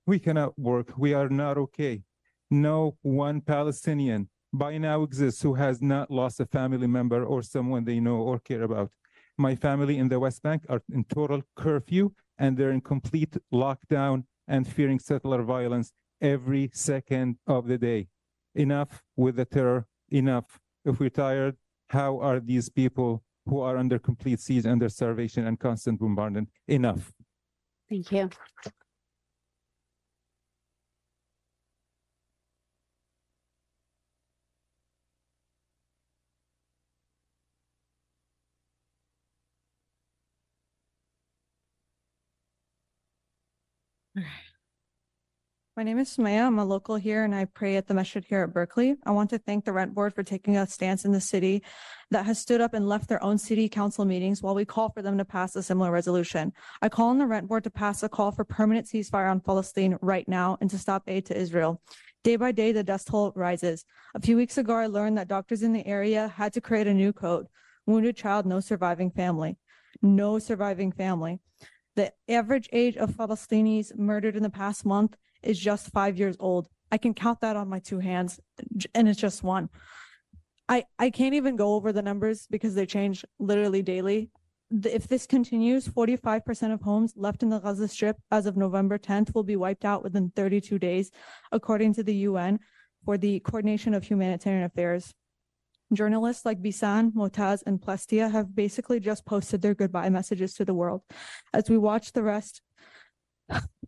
We cannot work. We are not okay. No one Palestinian by now exists who has not lost a family member or someone they know or care about. My family in the West Bank are in total curfew and they're in complete lockdown and fearing settler violence every second of the day. Enough with the terror, enough. If we're tired, how are these people who are under complete siege, under starvation and constant bombardment? Enough. Thank you. My name is Sumaya. I'm a local here and I pray at the Masjid here at Berkeley. I want to thank the rent board for taking a stance in the city that has stood up and left their own city council meetings while we call for them to pass a similar resolution. I call on the rent board to pass a call for permanent ceasefire on Palestine right now and to stop aid to Israel. Day by day, the dust toll rises. A few weeks ago, I learned that doctors in the area had to create a new code. Wounded child, no surviving family. No surviving family. The average age of Palestinians murdered in the past month is just five years old. I can count that on my two hands, and it's just one. I, I can't even go over the numbers because they change literally daily. If this continues, forty-five percent of homes left in the Gaza Strip as of November tenth will be wiped out within thirty-two days, according to the UN for the Coordination of Humanitarian Affairs. Journalists like Bisan, Motaz, and Plestia have basically just posted their goodbye messages to the world. As we watch the rest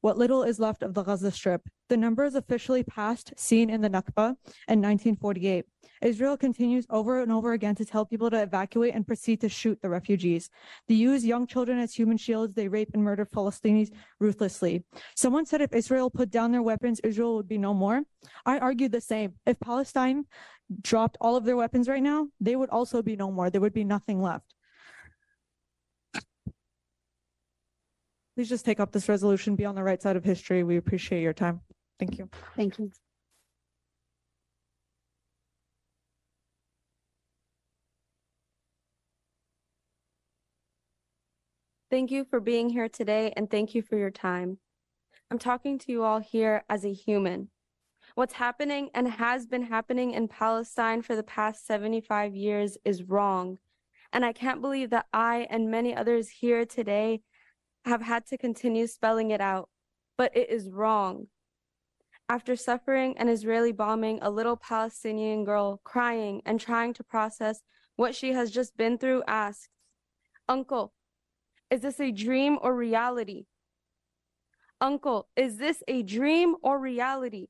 what little is left of the Gaza Strip. The numbers officially passed seen in the Nakba in 1948. Israel continues over and over again to tell people to evacuate and proceed to shoot the refugees. They use young children as human shields. They rape and murder Palestinians ruthlessly. Someone said if Israel put down their weapons, Israel would be no more. I argue the same. If Palestine dropped all of their weapons right now, they would also be no more. There would be nothing left. Please just take up this resolution, be on the right side of history. We appreciate your time. Thank you. Thank you. Thank you for being here today and thank you for your time. I'm talking to you all here as a human. What's happening and has been happening in Palestine for the past 75 years is wrong. And I can't believe that I and many others here today have had to continue spelling it out, but it is wrong. After suffering an Israeli bombing, a little Palestinian girl crying and trying to process what she has just been through asks, Uncle, is this a dream or reality? Uncle, is this a dream or reality?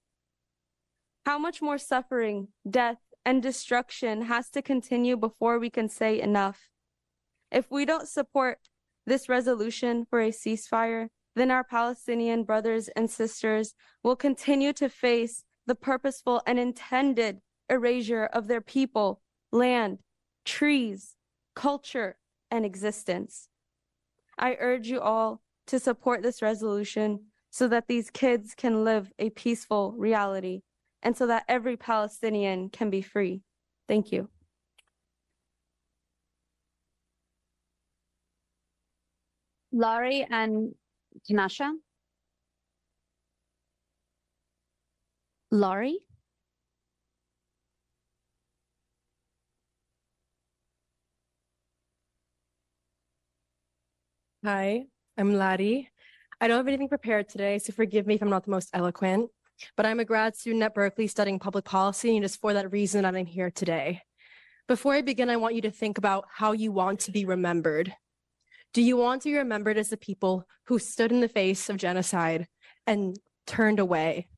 How much more suffering, death, and destruction has to continue before we can say enough? If we don't support this resolution for a ceasefire, then our Palestinian brothers and sisters will continue to face the purposeful and intended erasure of their people, land, trees, culture, and existence. I urge you all to support this resolution so that these kids can live a peaceful reality and so that every Palestinian can be free. Thank you. Laurie and Tanasha? Laurie? Hi, I'm Laddie. I don't have anything prepared today, so forgive me if I'm not the most eloquent, but I'm a grad student at Berkeley studying public policy, and it is for that reason that I'm here today. Before I begin, I want you to think about how you want to be remembered. Do you want to be remembered as the people who stood in the face of genocide and turned away?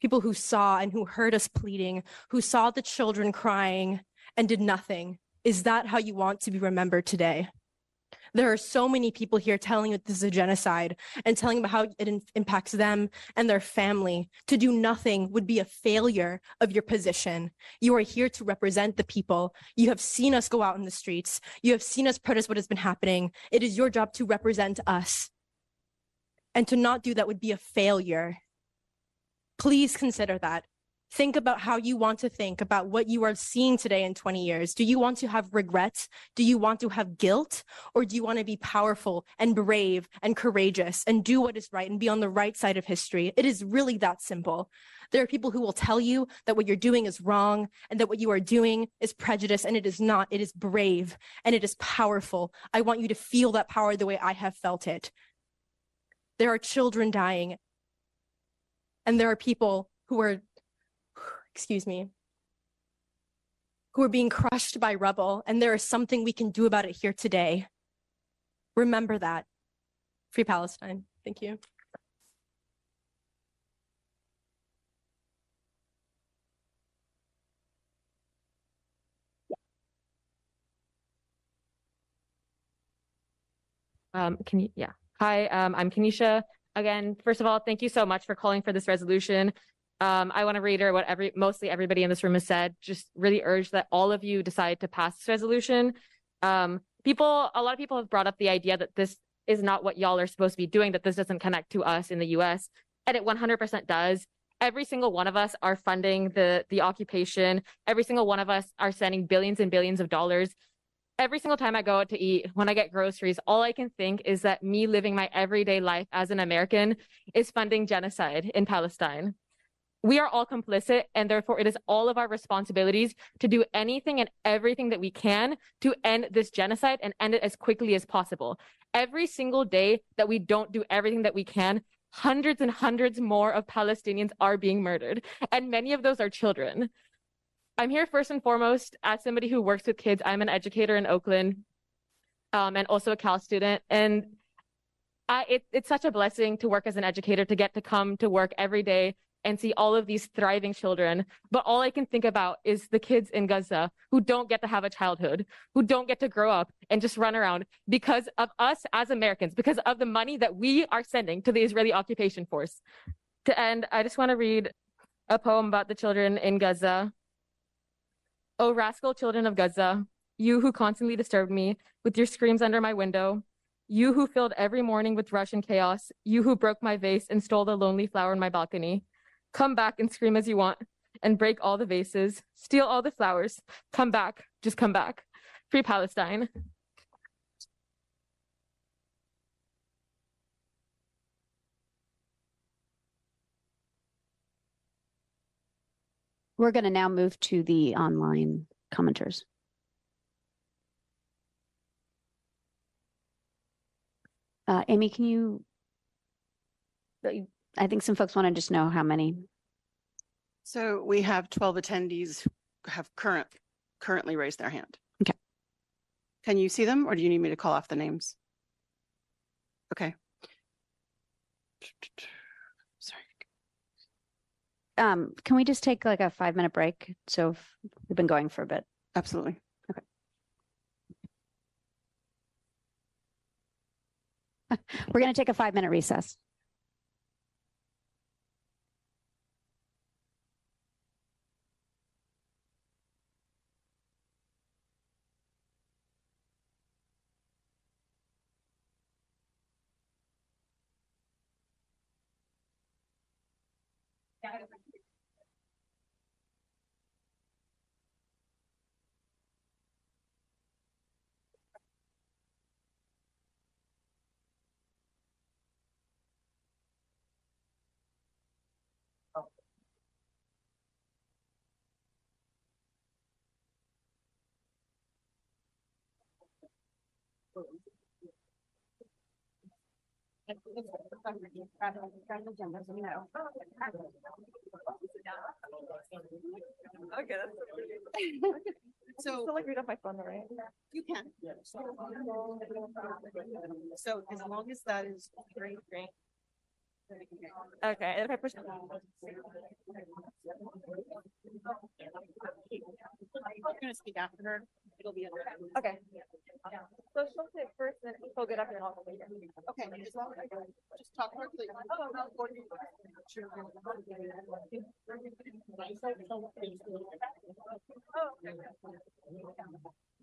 People who saw and who heard us pleading, who saw the children crying and did nothing. Is that how you want to be remembered today? There are so many people here telling that this is a genocide and telling about how it in- impacts them and their family. To do nothing would be a failure of your position. You are here to represent the people. You have seen us go out in the streets. You have seen us protest what has been happening. It is your job to represent us. And to not do that would be a failure. Please consider that. Think about how you want to think about what you are seeing today in 20 years. Do you want to have regrets? Do you want to have guilt? Or do you want to be powerful and brave and courageous and do what is right and be on the right side of history? It is really that simple. There are people who will tell you that what you're doing is wrong and that what you are doing is prejudice, and it is not. It is brave and it is powerful. I want you to feel that power the way I have felt it. There are children dying, and there are people who are excuse me, who are being crushed by rubble, and there is something we can do about it here today. Remember that. Free Palestine. Thank you. Um, can you, yeah. Hi, um, I'm Kanisha. Again, first of all, thank you so much for calling for this resolution. Um, I want to reiterate what every mostly everybody in this room has said. Just really urge that all of you decide to pass this resolution. Um, people, a lot of people have brought up the idea that this is not what y'all are supposed to be doing, that this doesn't connect to us in the US. And it 100% does. Every single one of us are funding the the occupation. Every single one of us are sending billions and billions of dollars every single time I go out to eat, when I get groceries, all I can think is that me living my everyday life as an American is funding genocide in Palestine. We are all complicit, and therefore it is all of our responsibilities to do anything and everything that we can to end this genocide and end it as quickly as possible. Every single day that we don't do everything that we can, hundreds and hundreds more of Palestinians are being murdered, and many of those are children. I'm here first and foremost as somebody who works with kids. I'm an educator in Oakland um, and also a Cal student. And I, it, it's such a blessing to work as an educator, to get to come to work every day and see all of these thriving children. But all I can think about is the kids in Gaza who don't get to have a childhood, who don't get to grow up and just run around because of us as Americans, because of the money that we are sending to the Israeli occupation force. To end, I just want to read a poem about the children in Gaza. O rascal children of Gaza, you who constantly disturbed me with your screams under my window, you who filled every morning with rush and chaos, you who broke my vase and stole the lonely flower in my balcony. Come back and scream as you want and break all the vases, steal all the flowers. Come back, just come back. Free Palestine. We're going to now move to the online commenters. Uh, Amy, can you? I think some folks want to just know how many. So we have 12 attendees who have current, currently raised their hand. Okay. Can you see them or do you need me to call off the names? Okay. Sorry. Um, can we just take like a five minute break? So if- we've been going for a bit. Absolutely. Okay. We're going to take a five minute recess. Okay, So, So Still like read off my phone, right? you can, so as long as that is great, great, Okay, if I push. I'm gonna speak after her. It'll be. Okay. So she'll say first, then she'll get up and I'll later. Okay, just talk quickly. Oh.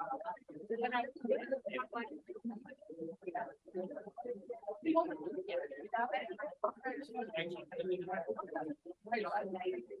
私はそれを見たことないです。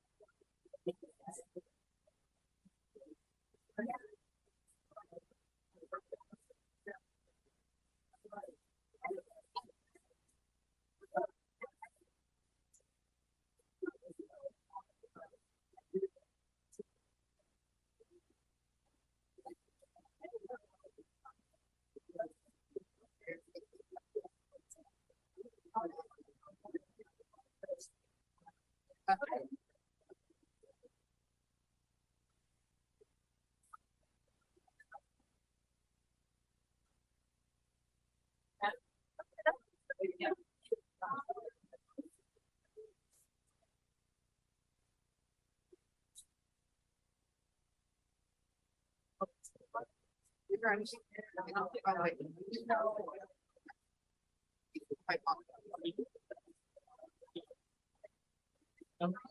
Okay. Thank you.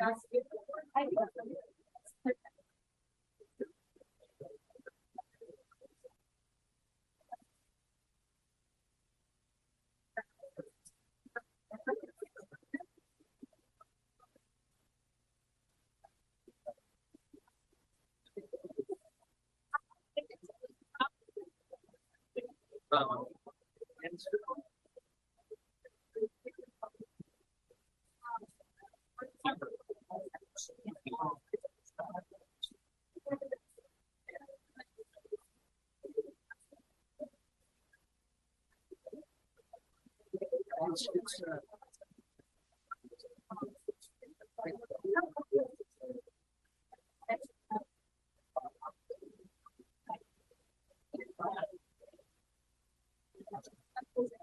That's good. I think that's. Um, and so, it's, Thank.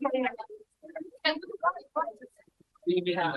We have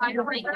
I don't.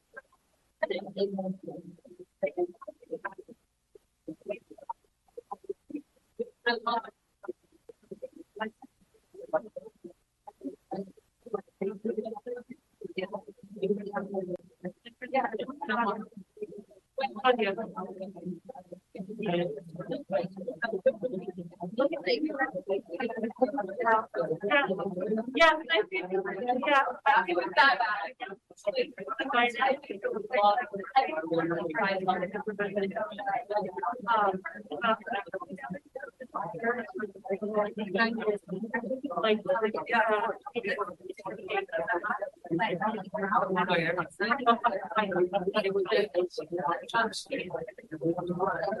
Yeah. Yeah, I think, yeah, I think it was that bad. I think it was a lot. I think it was one of the prize ones. Um, uh, Like, yeah. Like,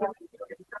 本当に。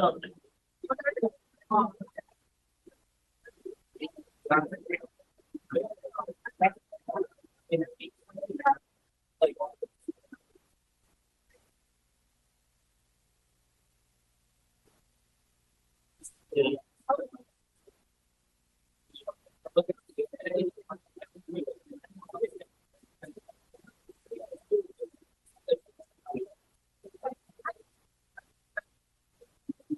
Thank you.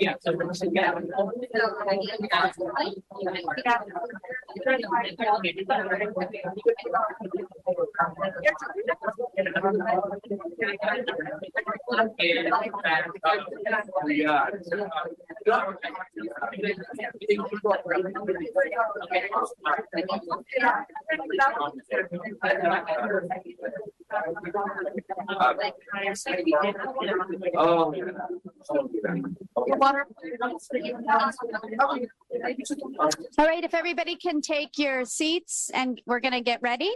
Yeah, so all right, if everybody can take your seats and we're going to get ready.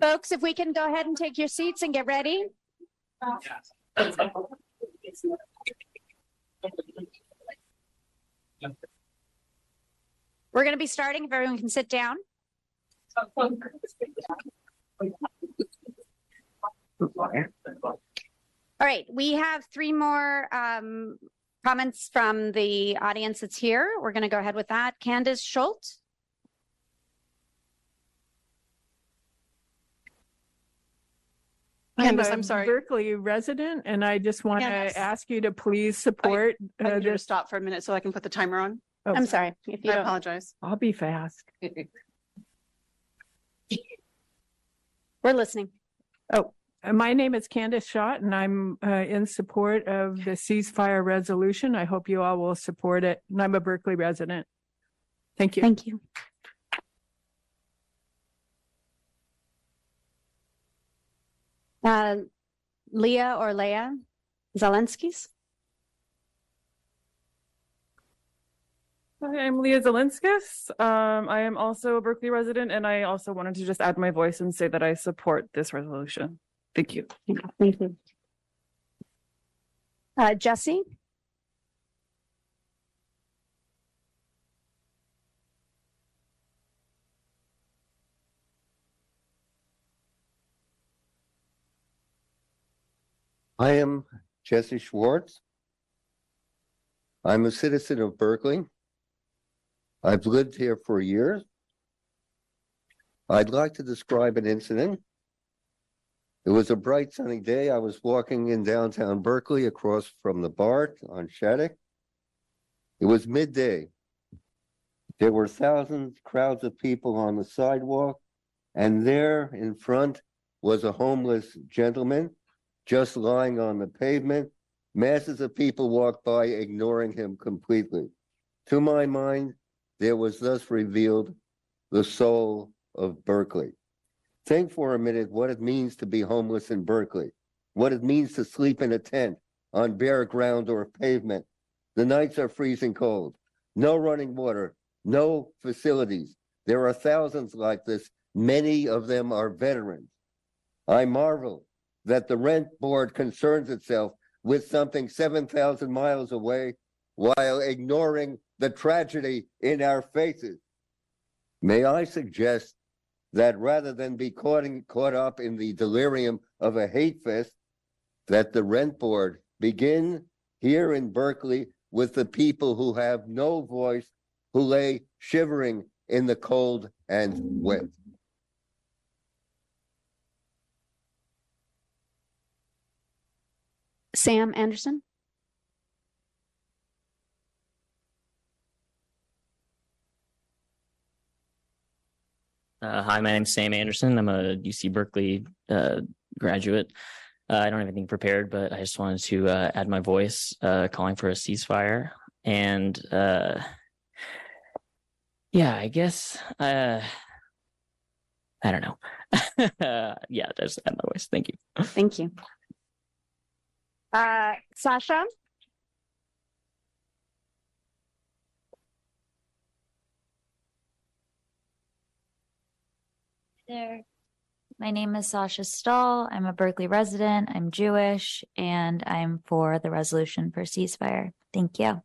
Folks, if we can go ahead and take your seats and get ready. We're going to be starting. If everyone can sit down. All right, we have three more um, comments from the audience that's here. We're going to go ahead with that. Candace Schultz. Candace, a I'm sorry. Berkeley resident, and I just want Candace. to ask you to please support I uh, need you to this. stop for a minute so I can put the timer on. Oh, I'm sorry. If you I don't- apologize. I'll be fast. We're listening. Oh, uh, my name is Candace Schott, and I'm uh, in support of the ceasefire resolution. I hope you all will support it. And I'm a Berkeley resident. Thank you. Thank you. Uh, Leah or Leah Zelenskis. Hi, I'm Leah Zelenskis. Um, I am also a Berkeley resident, and I also wanted to just add my voice and say that I support this resolution. Thank you. Thank you. Uh, Jesse. I am Jesse Schwartz. I'm a citizen of Berkeley. I've lived here for years. I'd like to describe an incident. It was a bright sunny day. I was walking in downtown Berkeley across from the BART on Shattuck. It was midday. There were thousands, crowds of people on the sidewalk, and there in front was a homeless gentleman just lying on the pavement. Masses of people walked by, ignoring him completely. To my mind, there was thus revealed the soul of Berkeley. Think for a minute what it means to be homeless in Berkeley, what it means to sleep in a tent on bare ground or pavement. The nights are freezing cold, no running water, no facilities. There are thousands like this. Many of them are veterans. I marvel that the rent board concerns itself with something seven thousand miles away while ignoring the tragedy in our faces. May I suggest that rather than be caught, in, caught up in the delirium of a hate fest, that the rent board begin here in Berkeley with the people who have no voice, who lay shivering in the cold and wet. Sam Anderson? Uh, hi, my name's Sam Anderson. I'm a UC Berkeley uh, graduate. Uh, I don't have anything prepared, but I just wanted to uh, add my voice uh, calling for a ceasefire. And uh, yeah, I guess, I don't know. yeah, just add my voice. Thank you. Thank you. Sasha? There. My name is Sasha Stahl. I'm a Berkeley resident. I'm Jewish and I'm for the resolution for ceasefire. Thank you.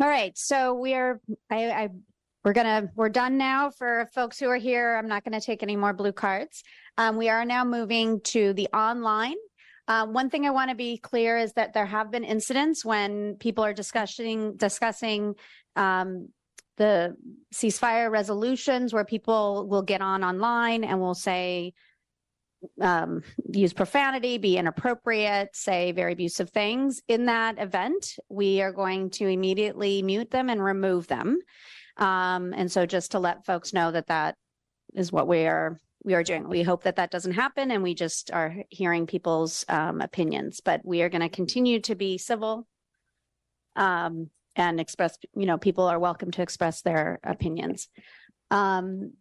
All right, so we are, I, I, we're gonna, we're done now for folks who are here. I'm not gonna take any more blue cards. Um, we are now moving to the online. Uh, one thing I want to be clear is that there have been incidents when people are discussing, discussing um, the ceasefire resolutions where people will get on online and will say, um, use profanity, be inappropriate, say very abusive things. In that event, we are going to immediately mute them and remove them. Um, and so just to let folks know that that is what we are we are doing. We hope that that doesn't happen and we just are hearing people's um, opinions, but we are going to continue to be civil um, and express, you know, people are welcome to express their opinions. Um,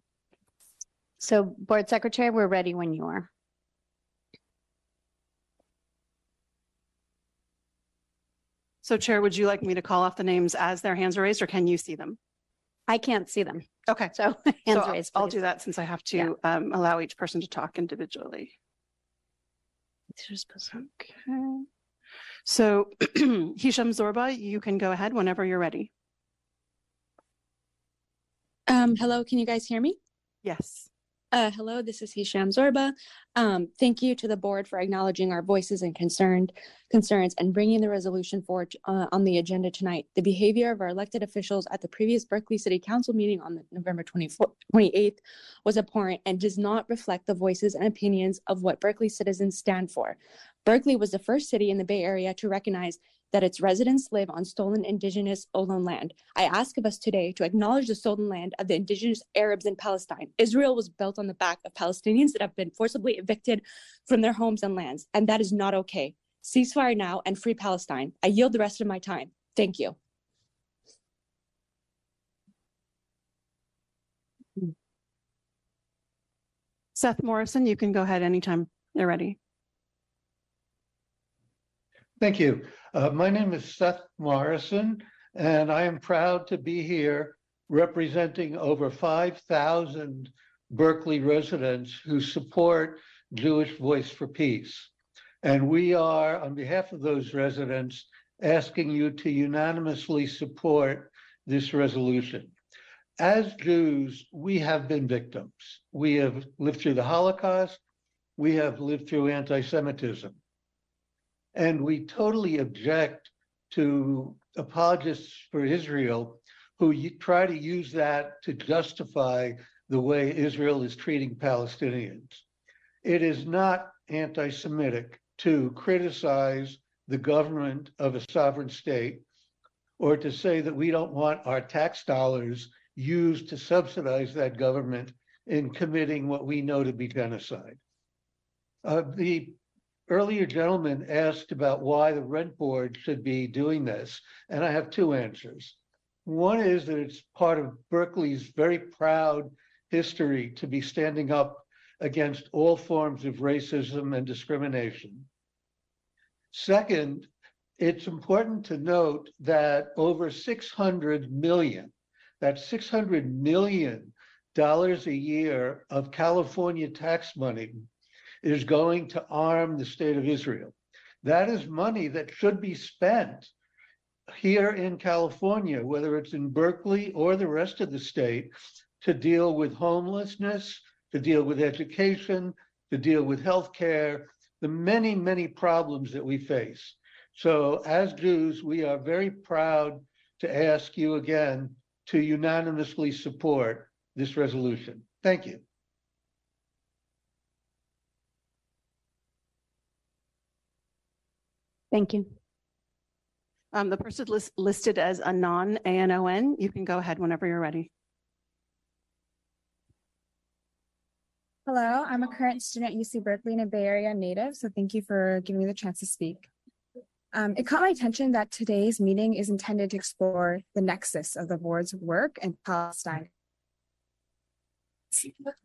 so board secretary, we're ready when you are. So Chair, would you like me to call off the names as their hands are raised or can you see them? I can't see them. Okay. So So hands I'll- raised, I'll please. do that since I have to um, allow each person to talk individually. Okay. So Hisham Zorba, you can go ahead whenever you're ready. Um, hello, can you guys hear me? Yes. Uh, hello, this is Hisham Zorba. Um, thank you to the board for acknowledging our voices and concerned concerns and bringing the resolution forward uh, on the agenda tonight. The behavior of our elected officials at the previous Berkeley City Council meeting on November 28th was abhorrent and does not reflect the voices and opinions of what Berkeley citizens stand for. Berkeley was the first city in the Bay Area to recognize that its residents live on stolen indigenous Ohlone land. I ask of us today to acknowledge the stolen land of the indigenous Arabs in Palestine. Israel was built on the back of Palestinians that have been forcibly evicted from their homes and lands, and that is not okay. Ceasefire now and free Palestine. I yield the rest of my time. Thank you. Seth Morrison, you can go ahead anytime you're ready. Thank you. Uh, my name is Seth Morrison, and I am proud to be here representing over 5,000 Berkeley residents who support Jewish Voice for Peace. And we are, on behalf of those residents, asking you to unanimously support this resolution. As Jews, we have been victims. We have lived through the Holocaust. We have lived through anti-Semitism. And we totally object to apologists for Israel who try to use that to justify the way Israel is treating Palestinians. It is not anti Semitic to criticize the government of a sovereign state or to say that we don't want our tax dollars used to subsidize that government in committing what we know to be genocide. Uh, the earlier gentleman asked about why the rent board should be doing this, and I have two answers. One is that it's part of Berkeley's very proud history to be standing up against all forms of racism and discrimination. Second, it's important to note that over 600 million, that's 600 million dollars a year of California tax money is going to arm the state of Israel. That is money that should be spent here in California, whether it's in Berkeley or the rest of the state, to deal with homelessness, to deal with education, to deal with healthcare, the many, many problems that we face. So as Jews, we are very proud to ask you again to unanimously support this resolution. Thank you. Thank you. Um, the person lis- listed as a Anon, A-N-O-N, you can go ahead whenever you're ready. Hello, I'm a current student at UC Berkeley and a Bay Area native, so thank you for giving me the chance to speak. Um, it caught my attention that today's meeting is intended to explore the nexus of the board's work in Palestine.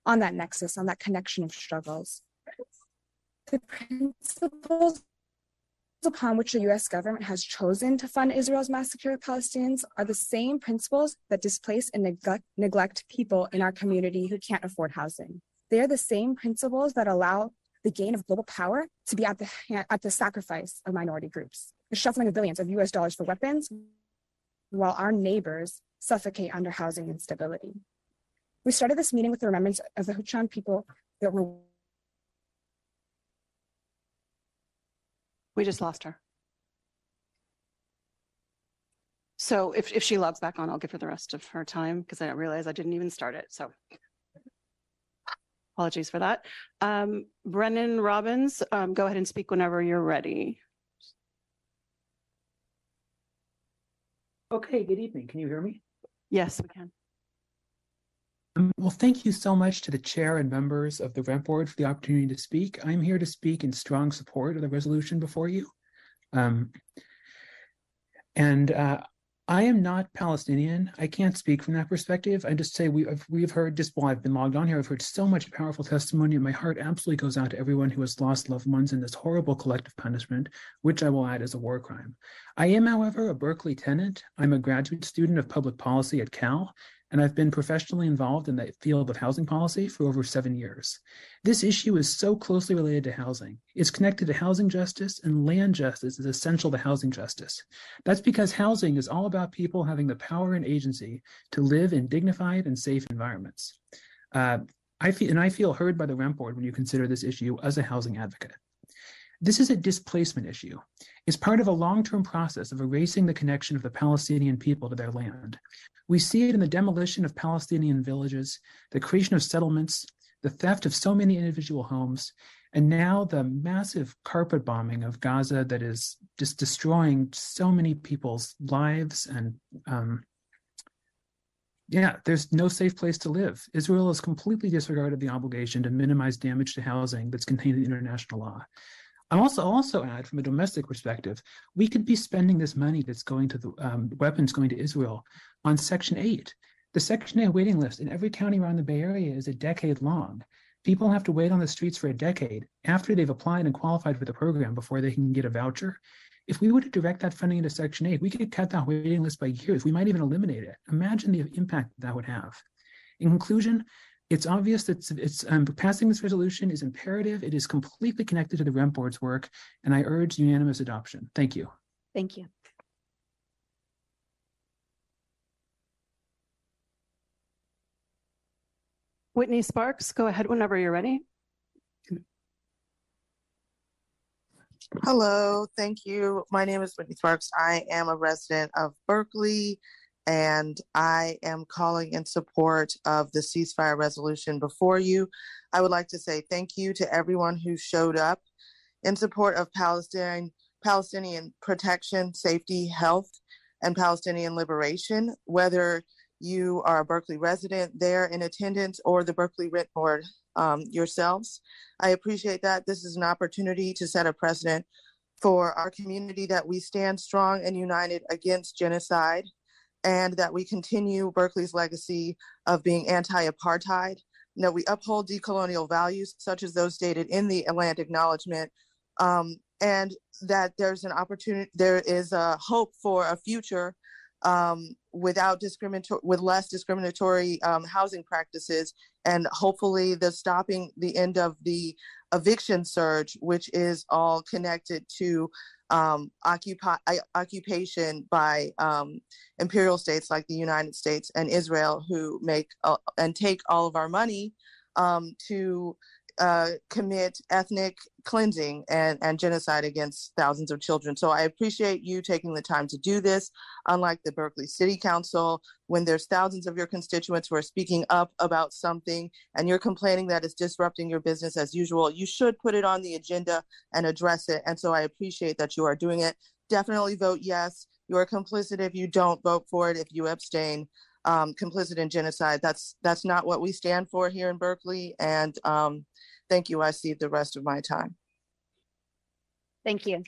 On that nexus, on that connection of struggles. The principles upon which the US government has chosen to fund Israel's massacre of Palestinians are the same principles that displace and neglect, neglect people in our community who can't afford housing. They are the same principles that allow the gain of global power to be at the, at the sacrifice of minority groups, the shuffling of billions of US dollars for weapons, while our neighbors suffocate under housing instability. We started this meeting with the remembrance of the Huichin people that were We just lost her. So if, if she logs back on, I'll give her the rest of her time because I didn't realize I didn't even start it. So apologies for that. Um, Brennan Robbins, um, go ahead and speak whenever you're ready. Okay, good evening. Can you hear me? Yes, we can. Um, well, thank you so much to the chair and members of the rent board for the opportunity to speak. I'm here to speak in strong support of the resolution before you. Um, and uh, I am not Palestinian. I can't speak from that perspective. I just say we have, we've heard just while I've been logged on here, I've heard so much powerful testimony, and my heart absolutely goes out to everyone who has lost loved ones in this horrible collective punishment, which I will add is a war crime. I am, however, a Berkeley tenant. I'm a graduate student of public policy at Cal, and I've been professionally involved in the field of housing policy for over seven years. This issue is so closely related to housing. It's connected to housing justice, and land justice is essential to housing justice. That's because housing is all about people having the power and agency to live in dignified and safe environments. Uh, I feel, and I feel heard by the rent board when you consider this issue as a housing advocate. This is a displacement issue. It's part of a long term process of erasing the connection of the Palestinian people to their land. We see it in the demolition of Palestinian villages, the creation of settlements, the theft of so many individual homes, and now the massive carpet bombing of Gaza that is just destroying so many people's lives and um, yeah, there's no safe place to live. Israel has completely disregarded the obligation to minimize damage to housing that's contained in international law. I also also add from a domestic perspective, we could be spending this money that's going to the um, weapons going to Israel on Section 8. The Section 8 waiting list in every county around the Bay Area is a decade long. People have to wait on the streets for a decade after they've applied and qualified for the program before they can get a voucher. If we were to direct that funding into Section 8, we could cut that waiting list by years. We might even eliminate it. Imagine the impact that would have. In conclusion, it's obvious that it's um, passing this resolution is imperative. It is completely connected to the rent board's work, and I urge unanimous adoption. Thank you. Thank you. Whitney Sparks, go ahead whenever you're ready. Hello, thank you. My name is Whitney Sparks. I am a resident of Berkeley and I am calling in support of the ceasefire resolution before you. I would like to say thank you to everyone who showed up in support of Palestinian protection, safety, health, and Palestinian liberation, whether you are a Berkeley resident there in attendance or the Berkeley Rent Board um, yourselves. I appreciate that. This is an opportunity to set a precedent for our community that we stand strong and united against genocide and that we continue Berkeley's legacy of being anti apartheid, that we uphold decolonial values such as those stated in the Land Acknowledgement, um, and that there's an opportunity, there is a hope for a future um, without discriminatory, with less discriminatory um, housing practices, and hopefully the stopping the end of the eviction surge, which is all connected to um, occupation by um, imperial states like the United States and Israel, who make uh, and take all of our money um, to uh, commit ethnic cleansing and, and genocide against thousands of children. So I appreciate you taking the time to do this. Unlike the Berkeley City Council, when there's thousands of your constituents who are speaking up about something and you're complaining that it's disrupting your business as usual, you should put it on the agenda and address it. And so I appreciate that you are doing it. Definitely vote yes. You are complicit if you don't vote for it, if you abstain. Um, complicit in genocide. That's that's not what we stand for here in Berkeley. And um, thank you. I see the rest of my time. Thank you.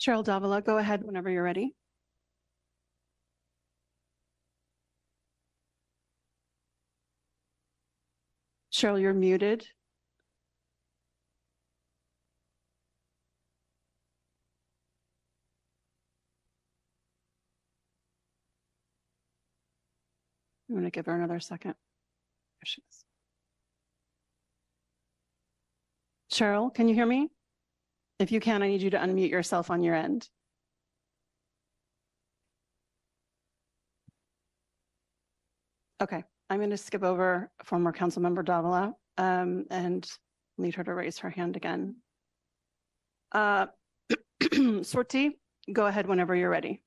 Cheryl Davila, go ahead whenever you're ready. Cheryl, you're muted. I'm going to give her another second. There she is. Cheryl, can you hear me? If you can, I need you to unmute yourself on your end. Okay, I'm going to skip over former council member Davila um, and need her to raise her hand again. Uh, Sorti, go ahead whenever you're ready.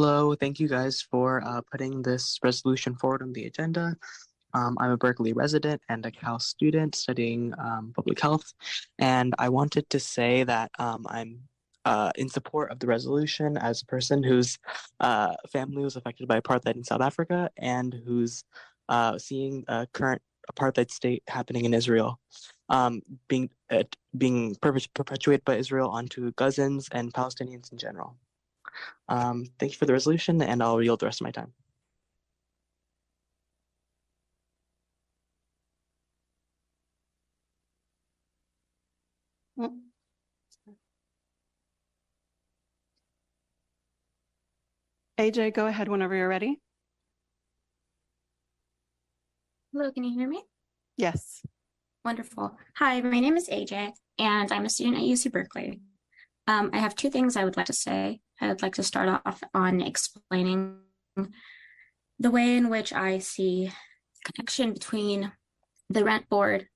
Hello, thank you guys for uh, putting this resolution forward on the agenda. Um, I'm a Berkeley resident and a Cal student studying um, public health, and I wanted to say that um, I'm uh, in support of the resolution as a person whose uh, family was affected by apartheid in South Africa and who's uh, seeing a current apartheid state happening in Israel, um, being uh, being perpetuated by Israel onto Gazans and Palestinians in general. Um, thank you for the resolution, and I'll yield the rest of my time. Mm. AJ, go ahead whenever you're ready. Hello, can you hear me? Yes. Wonderful. Hi, my name is AJ, and I'm a student at UC Berkeley. Um, I have two things I would like to say. I would like to start off on explaining the way in which I see connection between the rent board,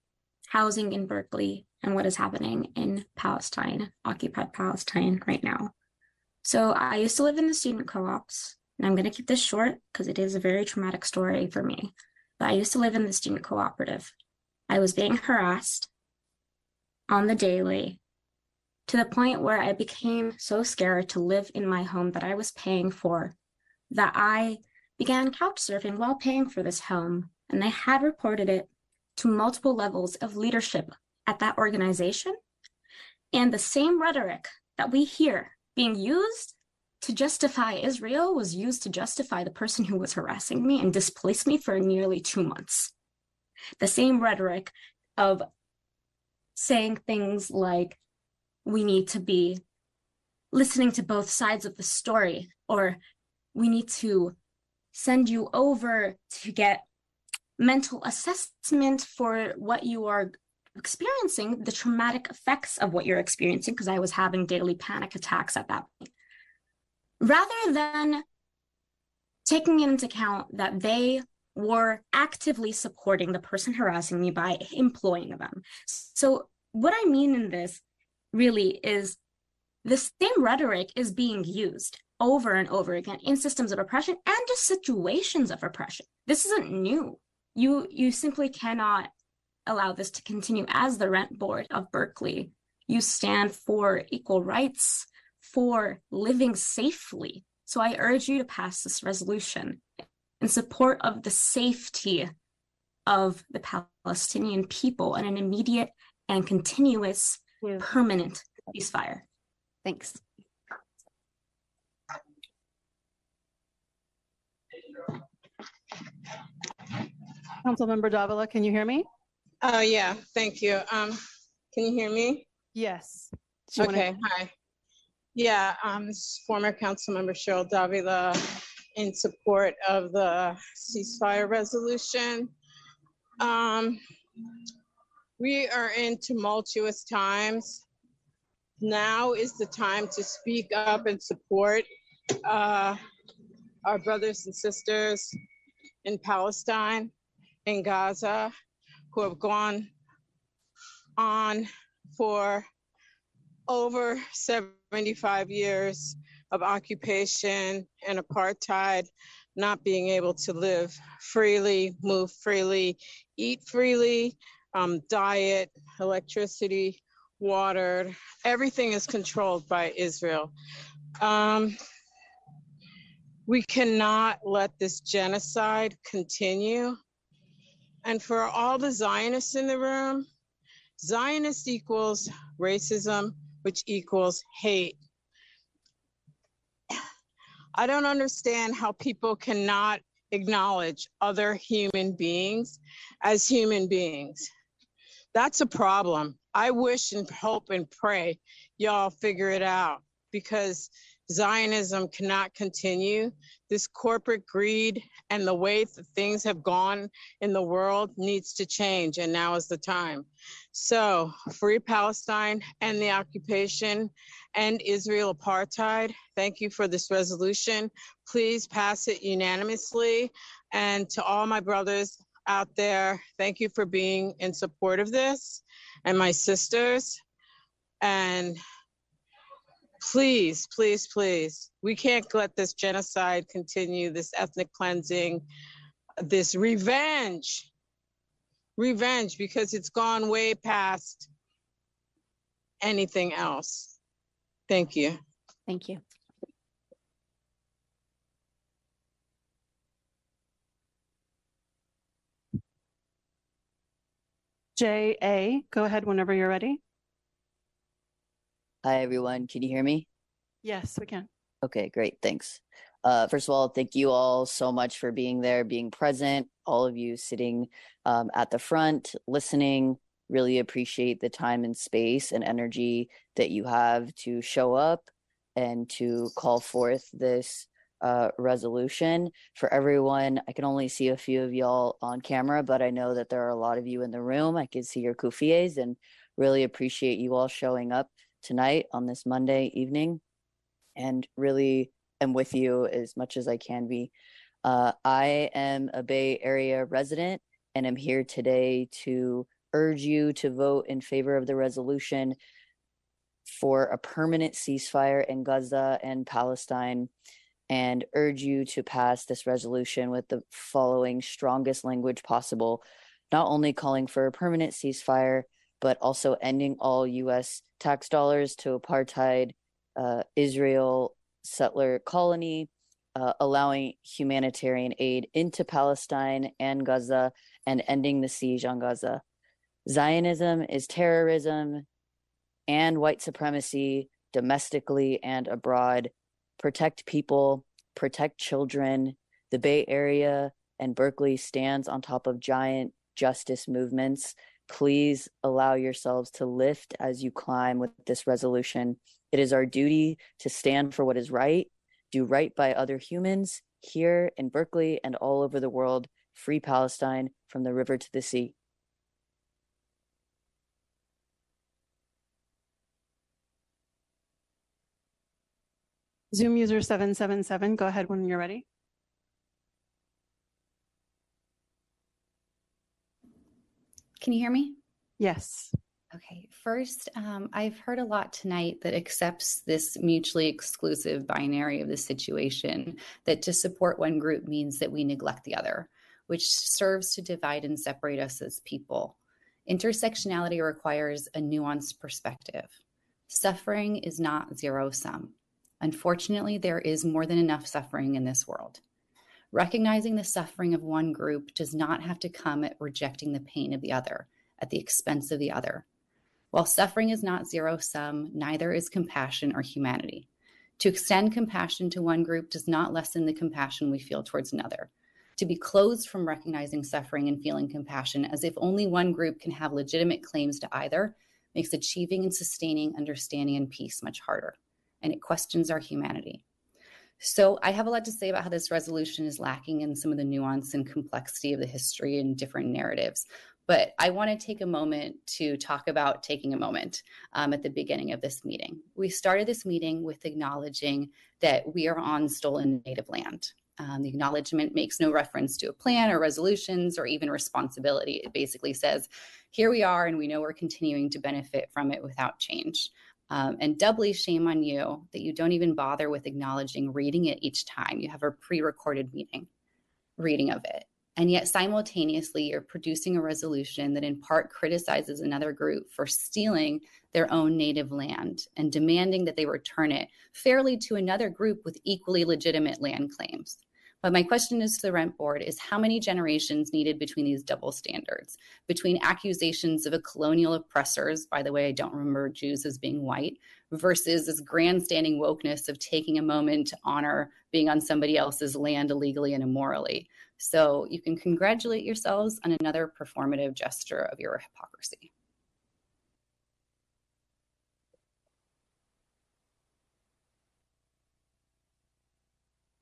housing in Berkeley, and what is happening in Palestine, occupied Palestine right now. So I used to live in the student co-ops, and I'm going to keep this short because it is a very traumatic story for me. But I used to live in the student cooperative. I was being harassed on the daily to the point where I became so scared to live in my home that I was paying for that I began couch surfing while paying for this home. And I had reported it to multiple levels of leadership at that organization. And the same rhetoric that we hear being used to justify Israel was used to justify the person who was harassing me and displaced me for nearly two months. The same rhetoric of saying things like, we need to be listening to both sides of the story, or we need to send you over to get mental assessment for what you are experiencing, the traumatic effects of what you're experiencing, because I was having daily panic attacks at that point. Rather than taking into account that they were actively supporting the person harassing me by employing them. So, what I mean in this really is the same rhetoric is being used over and over again in systems of oppression and just situations of oppression. This isn't new. You you simply cannot allow this to continue as the rent board of Berkeley. You stand for equal rights, for living safely. So I urge you to pass this resolution in support of the safety of the Palestinian people and an immediate and continuous permanent ceasefire. Thanks. Councilmember Davila, can you hear me? Oh, yeah, thank you. Um, can you hear me? Yes. Do you wanna- Okay, hi. Yeah, um, this is former Councilmember Cheryl Davila in support of the ceasefire resolution. Um, we are in tumultuous times. Now is the time to speak up and support, uh, our brothers and sisters in Palestine, in Gaza, who have gone on for over 75 years of occupation and apartheid, not being able to live freely, move freely, eat freely, um, diet, electricity, water, everything is controlled by Israel. Um, we cannot let this genocide continue. And for all the Zionists in the room, Zionist equals racism, which equals hate. I don't understand how people cannot acknowledge other human beings as human beings. That's a problem. I wish and hope and pray y'all figure it out because Zionism cannot continue. This corporate greed and the way that things have gone in the world needs to change, and now is the time. So, free Palestine and the occupation and Israel apartheid. Thank you for this resolution. Please pass it unanimously. And to all my brothers out there, thank you for being in support of this and my sisters. And please, please, please, we can't let this genocide continue, this ethnic cleansing, this revenge, revenge, because it's gone way past anything else. Thank you. Thank you. J A, go ahead whenever you're ready. Hi, everyone. Can you hear me? Yes, we can. Okay, great. Thanks. Uh, first of all, thank you all so much for being there, being present, all of you sitting um, at the front, listening. Really appreciate the time and space and energy that you have to show up and to call forth this uh, resolution. For everyone, I can only see a few of y'all on camera, but I know that there are a lot of you in the room. I can see your kufies and really appreciate you all showing up tonight on this Monday evening and really am with you as much as I can be. Uh, I am a Bay Area resident and am here today to urge you to vote in favor of the resolution for a permanent ceasefire in Gaza and Palestine and urge you to pass this resolution with the following strongest language possible, not only calling for a permanent ceasefire, but also ending all U.S. tax dollars to apartheid uh, Israel settler colony, uh, allowing humanitarian aid into Palestine and Gaza, and ending the siege on Gaza. Zionism is terrorism and white supremacy domestically and abroad. Protect people, protect children. The Bay Area and Berkeley stands on top of giant justice movements please allow yourselves to lift as you climb with this resolution. It is our duty to stand for what is right, do right by other humans here in Berkeley and all over the world. Free Palestine from the river to the sea. Zoom user 777, go ahead when you're ready. Can you hear me? Yes. Okay. First, um, I've heard a lot tonight that accepts this mutually exclusive binary of the situation that to support one group means that we neglect the other, which serves to divide and separate us as people. Intersectionality requires a nuanced perspective. Suffering is not zero sum. Unfortunately, there is more than enough suffering in this world. Recognizing the suffering of one group does not have to come at rejecting the pain of the other at the expense of the other. While suffering is not zero sum, neither is compassion or humanity. To extend compassion to one group does not lessen the compassion we feel towards another. To be closed from recognizing suffering and feeling compassion as if only one group can have legitimate claims to either makes achieving and sustaining understanding and peace much harder, and it questions our humanity. So I have a lot to say about how this resolution is lacking in some of the nuance and complexity of the history and different narratives. But I want to take a moment to talk about taking a moment um, at the beginning of this meeting. We started this meeting with acknowledging that we are on stolen native land. Um, the acknowledgement makes no reference to a plan or resolutions or even responsibility. It basically says, here we are, and we know we're continuing to benefit from it without change. Um, and doubly shame on you that you don't even bother with acknowledging reading it each time you have a pre recorded meeting reading of it. And yet, simultaneously, you're producing a resolution that in part criticizes another group for stealing their own native land and demanding that they return it fairly to another group with equally legitimate land claims. But my question is to the rent board is how many generations needed between these double standards, between accusations of a colonial oppressors, by the way, I don't remember Jews as being white, versus this grandstanding wokeness of taking a moment to honor being on somebody else's land illegally and immorally. So you can congratulate yourselves on another performative gesture of your hypocrisy.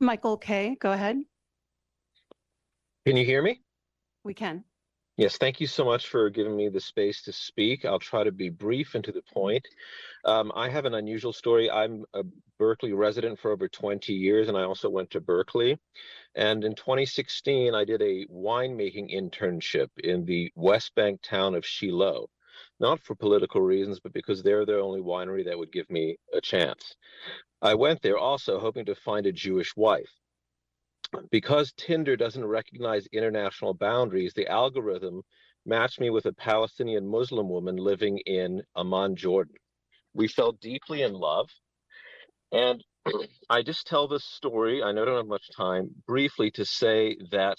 Michael K., go ahead. Can you hear me? We can. Yes, thank you so much for giving me the space to speak. I'll try to be brief and to the point. Um, I have an unusual story. I'm a Berkeley resident for over 20 years, and I also went to Berkeley. And in 2016, I did a winemaking internship in the West Bank town of Shiloh, not for political reasons, but because they're the only winery that would give me a chance. I went there also hoping to find a Jewish wife. Because Tinder doesn't recognize international boundaries, the algorithm matched me with a Palestinian Muslim woman living in Amman, Jordan. We fell deeply in love. And I just tell this story, I know I don't have much time, briefly to say that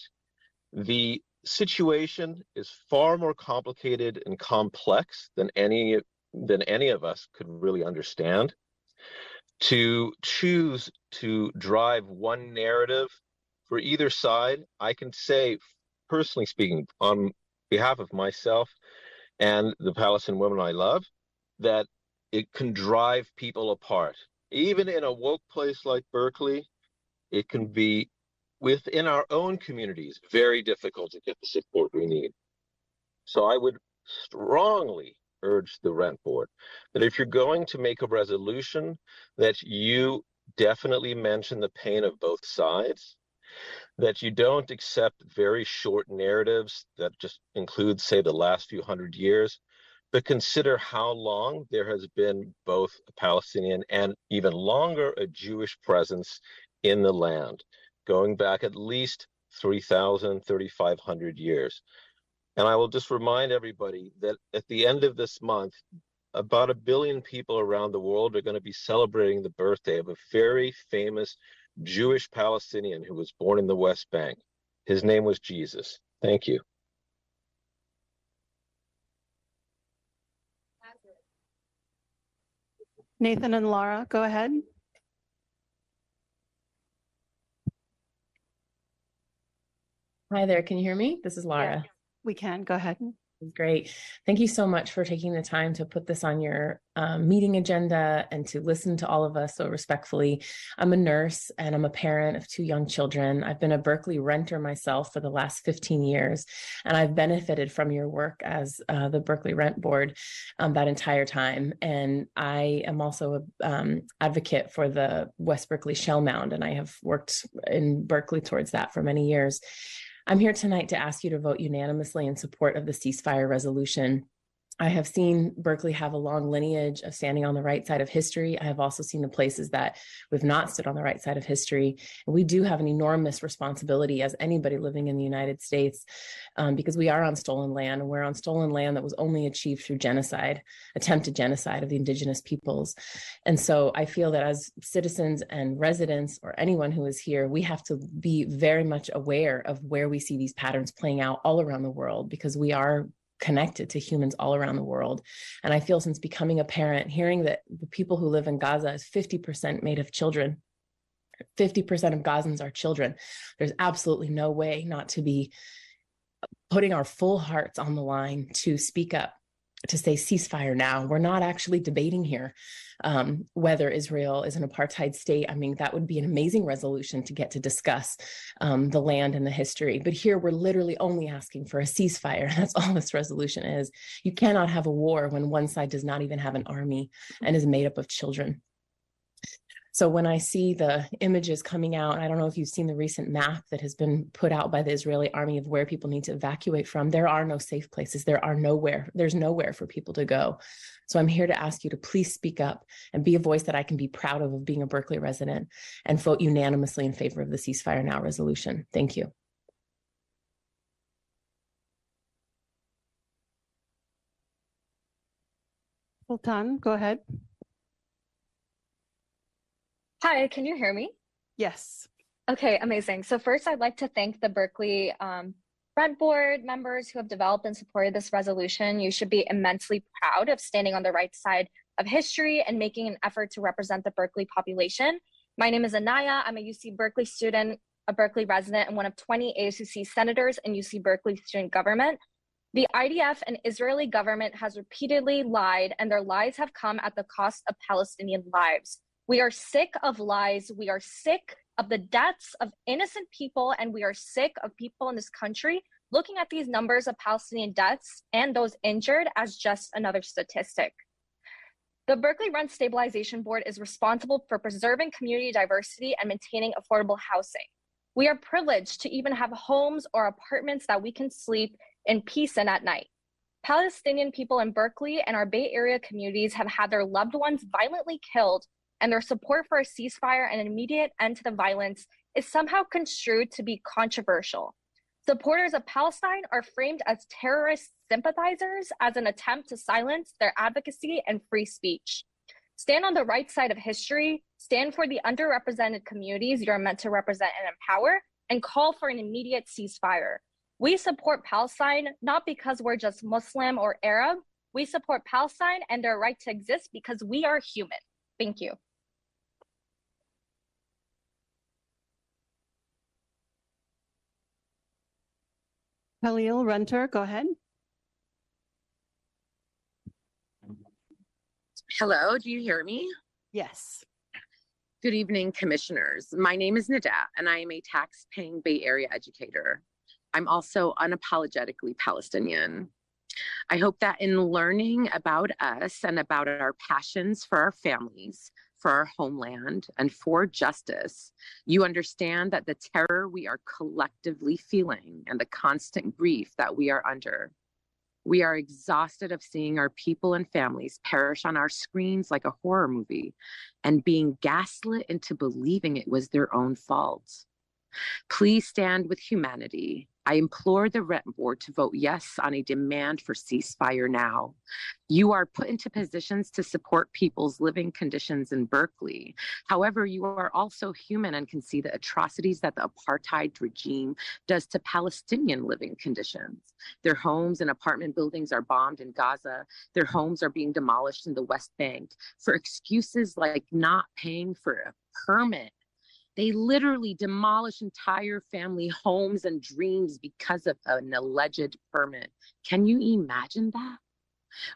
the situation is far more complicated and complex than any than any of us could really understand to choose to drive one narrative for either side, I can say, personally speaking, on behalf of myself and the Palestinian women I love, that it can drive people apart. Even in a woke place like Berkeley, it can be within our own communities very difficult to get the support we need. So I would strongly urge the rent board that if you're going to make a resolution that you definitely mention the pain of both sides that you don't accept very short narratives that just include say the last few hundred years but consider how long there has been both a palestinian and even longer a jewish presence in the land going back at least 3000 3500 years and I will just remind everybody that at the end of this month, about a billion people around the world are going to be celebrating the birthday of a very famous Jewish Palestinian who was born in the West Bank. His name was Jesus. Thank you. Nathan and Laura, go ahead. Hi there. Can you hear me? This is Laura. We can. Go ahead. Great. Thank you so much for taking the time to put this on your um, meeting agenda and to listen to all of us so respectfully. I'm a nurse and I'm a parent of two young children. I've been a Berkeley renter myself for the last 15 years, and I've benefited from your work as uh, the Berkeley Rent Board um, that entire time. And I am also an um, advocate for the West Berkeley Shell Mound, and I have worked in Berkeley towards that for many years. I'm here tonight to ask you to vote unanimously in support of the ceasefire resolution. I have seen Berkeley have a long lineage of standing on the right side of history. I have also seen the places that we've not stood on the right side of history. And we do have an enormous responsibility as anybody living in the United States um, because we are on stolen land and we're on stolen land that was only achieved through genocide, attempted genocide of the indigenous peoples. And so I feel that as citizens and residents or anyone who is here, we have to be very much aware of where we see these patterns playing out all around the world because we are connected to humans all around the world. And I feel since becoming a parent, hearing that the people who live in Gaza is 50% made of children, 50% of Gazans are children, there's absolutely no way not to be putting our full hearts on the line to speak up to say ceasefire now. We're not actually debating here um, whether Israel is an apartheid state. I mean, that would be an amazing resolution to get to discuss um, the land and the history. But here we're literally only asking for a ceasefire. That's all this resolution is. You cannot have a war when one side does not even have an army and is made up of children. So when I see the images coming out, I don't know if you've seen the recent map that has been put out by the Israeli army of where people need to evacuate from. There are no safe places. There are nowhere. There's nowhere for people to go. So I'm here to ask you to please speak up and be a voice that I can be proud of of being a Berkeley resident and vote unanimously in favor of the ceasefire now resolution. Thank you. Sultan, go ahead. Hi, can you hear me? Yes. Okay, amazing. So first, I'd like to thank the Berkeley um, Rent Board members who have developed and supported this resolution. You should be immensely proud of standing on the right side of history and making an effort to represent the Berkeley population. My name is Anaya. I'm a UC Berkeley student, a Berkeley resident, and one of 20 ASUC senators in UC Berkeley student government. The IDF and Israeli government has repeatedly lied, and their lies have come at the cost of Palestinian lives. We are sick of lies. We are sick of the deaths of innocent people, and we are sick of people in this country looking at these numbers of Palestinian deaths and those injured as just another statistic. The Berkeley Rent Stabilization Board is responsible for preserving community diversity and maintaining affordable housing. We are privileged to even have homes or apartments that we can sleep in peace in at night. Palestinian people in Berkeley and our Bay Area communities have had their loved ones violently killed and their support for a ceasefire and an immediate end to the violence is somehow construed to be controversial. Supporters of Palestine are framed as terrorist sympathizers as an attempt to silence their advocacy and free speech. Stand on the right side of history, stand for the underrepresented communities you're meant to represent and empower, and call for an immediate ceasefire. We support Palestine not because we're just Muslim or Arab. We support Palestine and their right to exist because we are human. Thank you. Khalil Renter, go ahead. Hello, do you hear me? Yes. Good evening, commissioners. My name is Nada, and I am a tax paying Bay Area educator. I'm also unapologetically Palestinian. I hope that in learning about us and about our passions for our families, for our homeland, and for justice, you understand that the terror we are collectively feeling and the constant grief that we are under. We are exhausted of seeing our people and families perish on our screens like a horror movie and being gaslit into believing it was their own fault. Please stand with humanity. I implore the rent board to vote yes on a demand for ceasefire now. You are put into positions to support people's living conditions in Berkeley. However, you are also human and can see the atrocities that the apartheid regime does to Palestinian living conditions. Their homes and apartment buildings are bombed in Gaza. Their homes are being demolished in the West Bank for excuses like not paying for a permit they literally demolish entire family homes and dreams because of an alleged permit. Can you imagine that?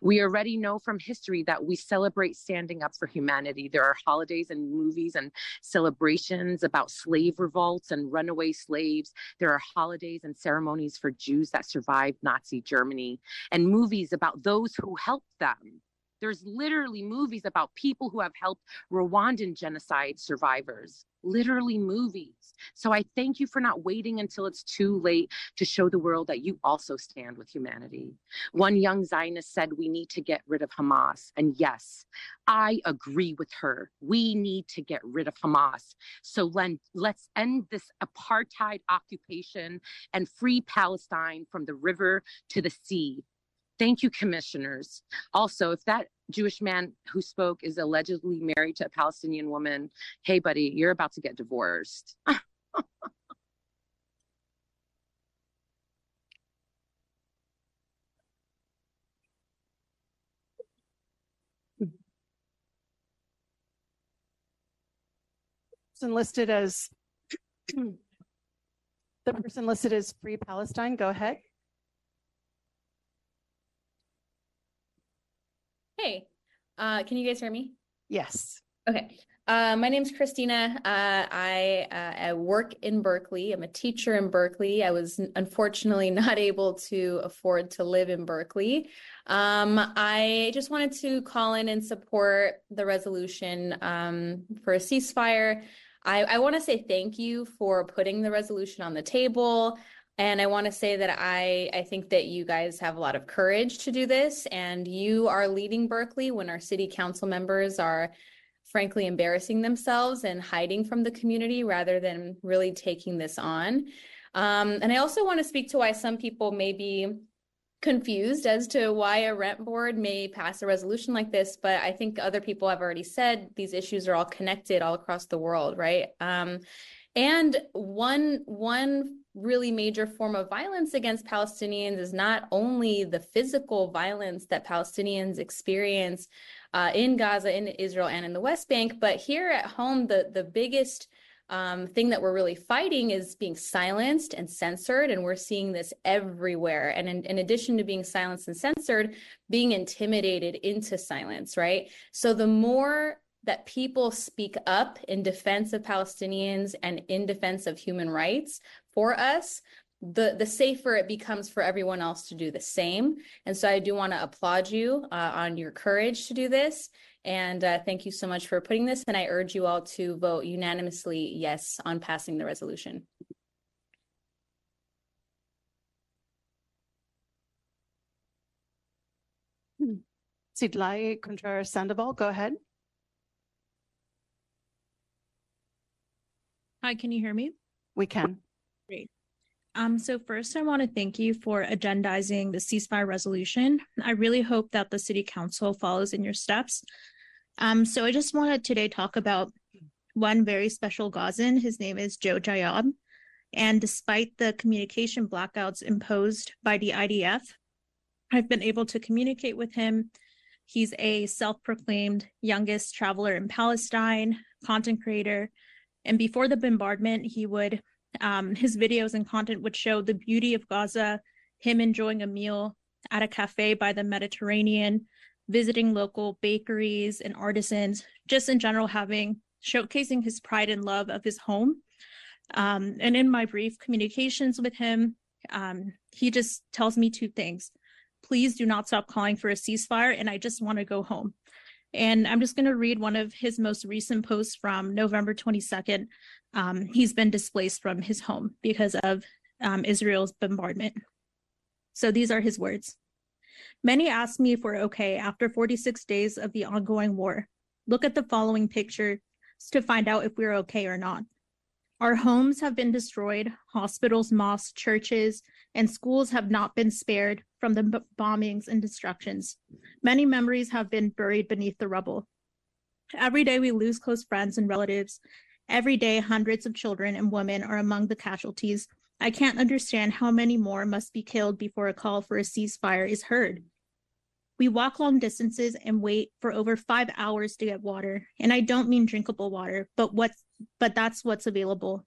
We already know from history that we celebrate standing up for humanity. There are holidays and movies and celebrations about slave revolts and runaway slaves. There are holidays and ceremonies for Jews that survived Nazi Germany and movies about those who helped them. There's literally movies about people who have helped Rwandan genocide survivors, literally movies. So I thank you for not waiting until it's too late to show the world that you also stand with humanity. One young Zionist said we need to get rid of Hamas. And yes, I agree with her. We need to get rid of Hamas. So let's end this apartheid occupation and free Palestine from the river to the sea. Thank you, commissioners. Also, if that Jewish man who spoke is allegedly married to a Palestinian woman, hey, buddy, you're about to get divorced. Person listed as the person listed as Free Palestine, go ahead. Hey, uh, can you guys hear me? Yes. Okay. Uh, my name's Christina. Uh, I, uh, I work in Berkeley. I'm a teacher in Berkeley. I was unfortunately not able to afford to live in Berkeley. Um, I just wanted to call in and support the resolution um, for a ceasefire. I, I want to say thank you for putting the resolution on the table. And I want to say that I, I think that you guys have a lot of courage to do this, and you are leading Berkeley when our city council members are frankly embarrassing themselves and hiding from the community rather than really taking this on. Um, and I also want to speak to why some people may be confused as to why a rent board may pass a resolution like this, but I think other people have already said these issues are all connected all across the world, right? Um, and one one really major form of violence against Palestinians is not only the physical violence that Palestinians experience uh, in Gaza, in Israel, and in the West Bank, but here at home, the the biggest um, thing that we're really fighting is being silenced and censored, and we're seeing this everywhere. And in, in addition to being silenced and censored, being intimidated into silence, right? So the more that people speak up in defense of Palestinians and in defense of human rights for us, the the safer it becomes for everyone else to do the same. And so I do want to applaud you uh, on your courage to do this. And uh, thank you so much for putting this. And I urge you all to vote unanimously yes on passing the resolution. Sidlai Contreras Sandoval, go ahead. Hi, can you hear me? We can. Great. Um, so first I want to thank you for agendizing the ceasefire resolution. I really hope that the city council follows in your steps. Um, so I just want to today talk about one very special Gazan. His name is Joe Jayab. And despite the communication blackouts imposed by the IDF, I've been able to communicate with him. He's a self proclaimed youngest traveler in Palestine, content creator. And before the bombardment, he would, um, his videos and content would show the beauty of Gaza, him enjoying a meal at a cafe by the Mediterranean, visiting local bakeries and artisans, just in general, having showcasing his pride and love of his home. Um, and in my brief communications with him, um, he just tells me two things. Please do not stop calling for a ceasefire, and I just want to go home. And I'm just going to read one of his most recent posts from November 22nd. Um, he's been displaced from his home because of um, Israel's bombardment. So these are his words. Many ask me if we're okay after 46 days of the ongoing war. Look at the following picture to find out if we're okay or not. Our homes have been destroyed, hospitals, mosques, churches, and schools have not been spared from the bombings and destructions. Many memories have been buried beneath the rubble. Every day we lose close friends and relatives. Every day, hundreds of children and women are among the casualties. I can't understand how many more must be killed before a call for a ceasefire is heard. We walk long distances and wait for over five hours to get water. And I don't mean drinkable water, but what's but that's what's available.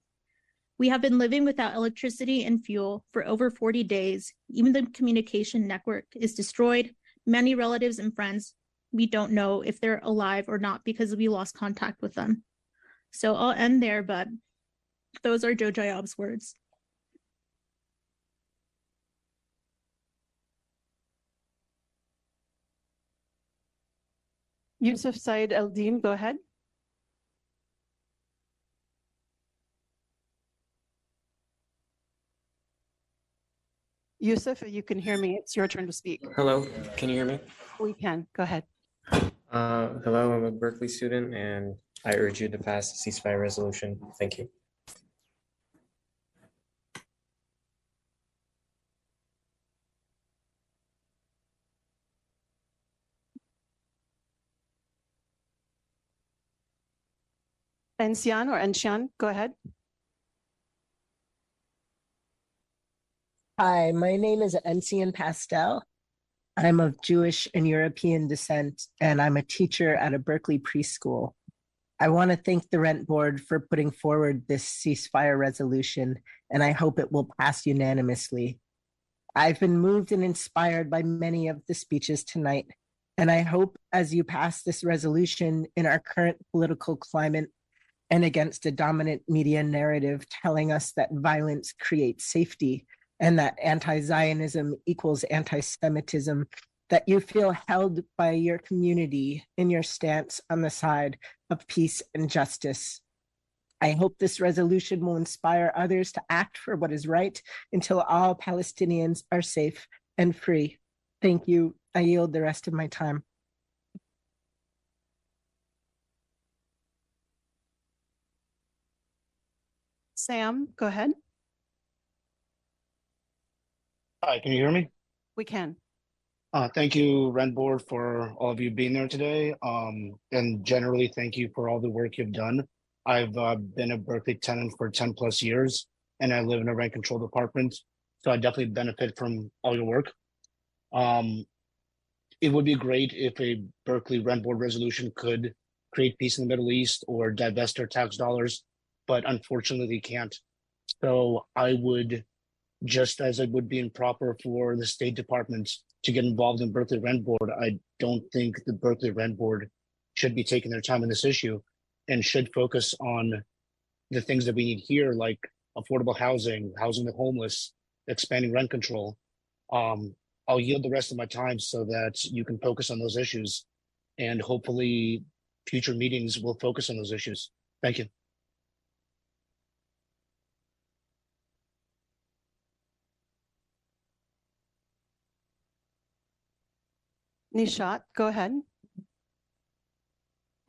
We have been living without electricity and fuel for over 40 days. Even the communication network is destroyed. Many relatives and friends, we don't know if they're alive or not because we lost contact with them. So I'll end there, but those are Joe Jayab's words. Yusuf Said Eldin, go ahead. Yusuf, you can hear me. It's your turn to speak. Hello, can you hear me? We can. Go ahead. Uh, hello, I'm a Berkeley student and I urge you to pass the ceasefire resolution. Thank you. Encian or Encian, go ahead. Hi, my name is Encian Pastel. I'm of Jewish and European descent, and I'm a teacher at a Berkeley preschool. I want to thank the Rent Board for putting forward this ceasefire resolution, and I hope it will pass unanimously. I've been moved and inspired by many of the speeches tonight, And I hope as you pass this resolution in our current political climate and against a dominant media narrative telling us that violence creates safety and that anti Zionism equals anti Semitism, that you feel held by your community in your stance on the side of peace and justice. I hope this resolution will inspire others to act for what is right until all Palestinians are safe and free. Thank you. I yield the rest of my time. Sam, go ahead. Hi, can you hear me? We can. Uh, thank you, Rent Board, for all of you being there today. Um, and generally, thank you for all the work you've done. I've uh, been a Berkeley tenant for 10 plus years, and I live in a rent control apartment. So I definitely benefit from all your work. Um, it would be great if a Berkeley Rent Board resolution could create peace in the Middle East or divest our tax dollars, but unfortunately, can't. So I would, just as it would be improper for the State Department to get involved in Berkeley Rent Board, I don't think the Berkeley Rent Board should be taking their time on this issue and should focus on the things that we need here, like affordable housing, housing the homeless, expanding rent control. Um, I'll yield the rest of my time so that you can focus on those issues. And hopefully, future meetings will focus on those issues. Thank you. Nishat, go ahead.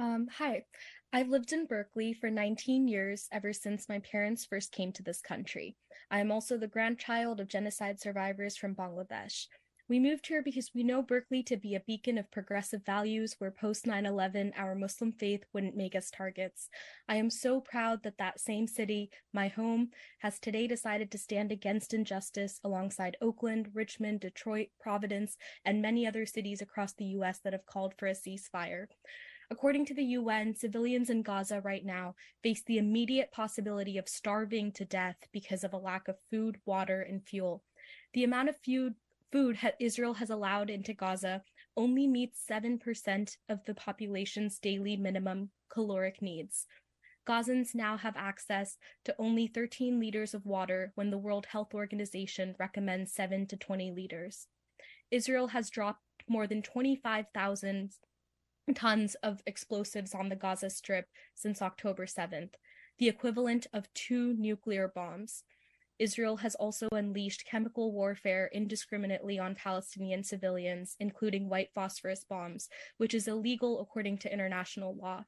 Um, hi, I've lived in Berkeley for 19 years ever since my parents first came to this country. I am also the grandchild of genocide survivors from Bangladesh. We moved here because we know Berkeley to be a beacon of progressive values where post 9 11 our Muslim faith wouldn't make us targets. I am so proud that that same city, my home, has today decided to stand against injustice alongside Oakland, Richmond, Detroit, Providence, and many other cities across the US that have called for a ceasefire. According to the UN, civilians in Gaza right now face the immediate possibility of starving to death because of a lack of food, water, and fuel. The amount of food food ha- Israel has allowed into Gaza only meets 7% of the population's daily minimum caloric needs. Gazans now have access to only 13 liters of water when the World Health Organization recommends 7 to 20 liters. Israel has dropped more than 25,000 tons of explosives on the Gaza Strip since October 7th, the equivalent of two nuclear bombs. Israel has also unleashed chemical warfare indiscriminately on Palestinian civilians, including white phosphorus bombs, which is illegal according to international law.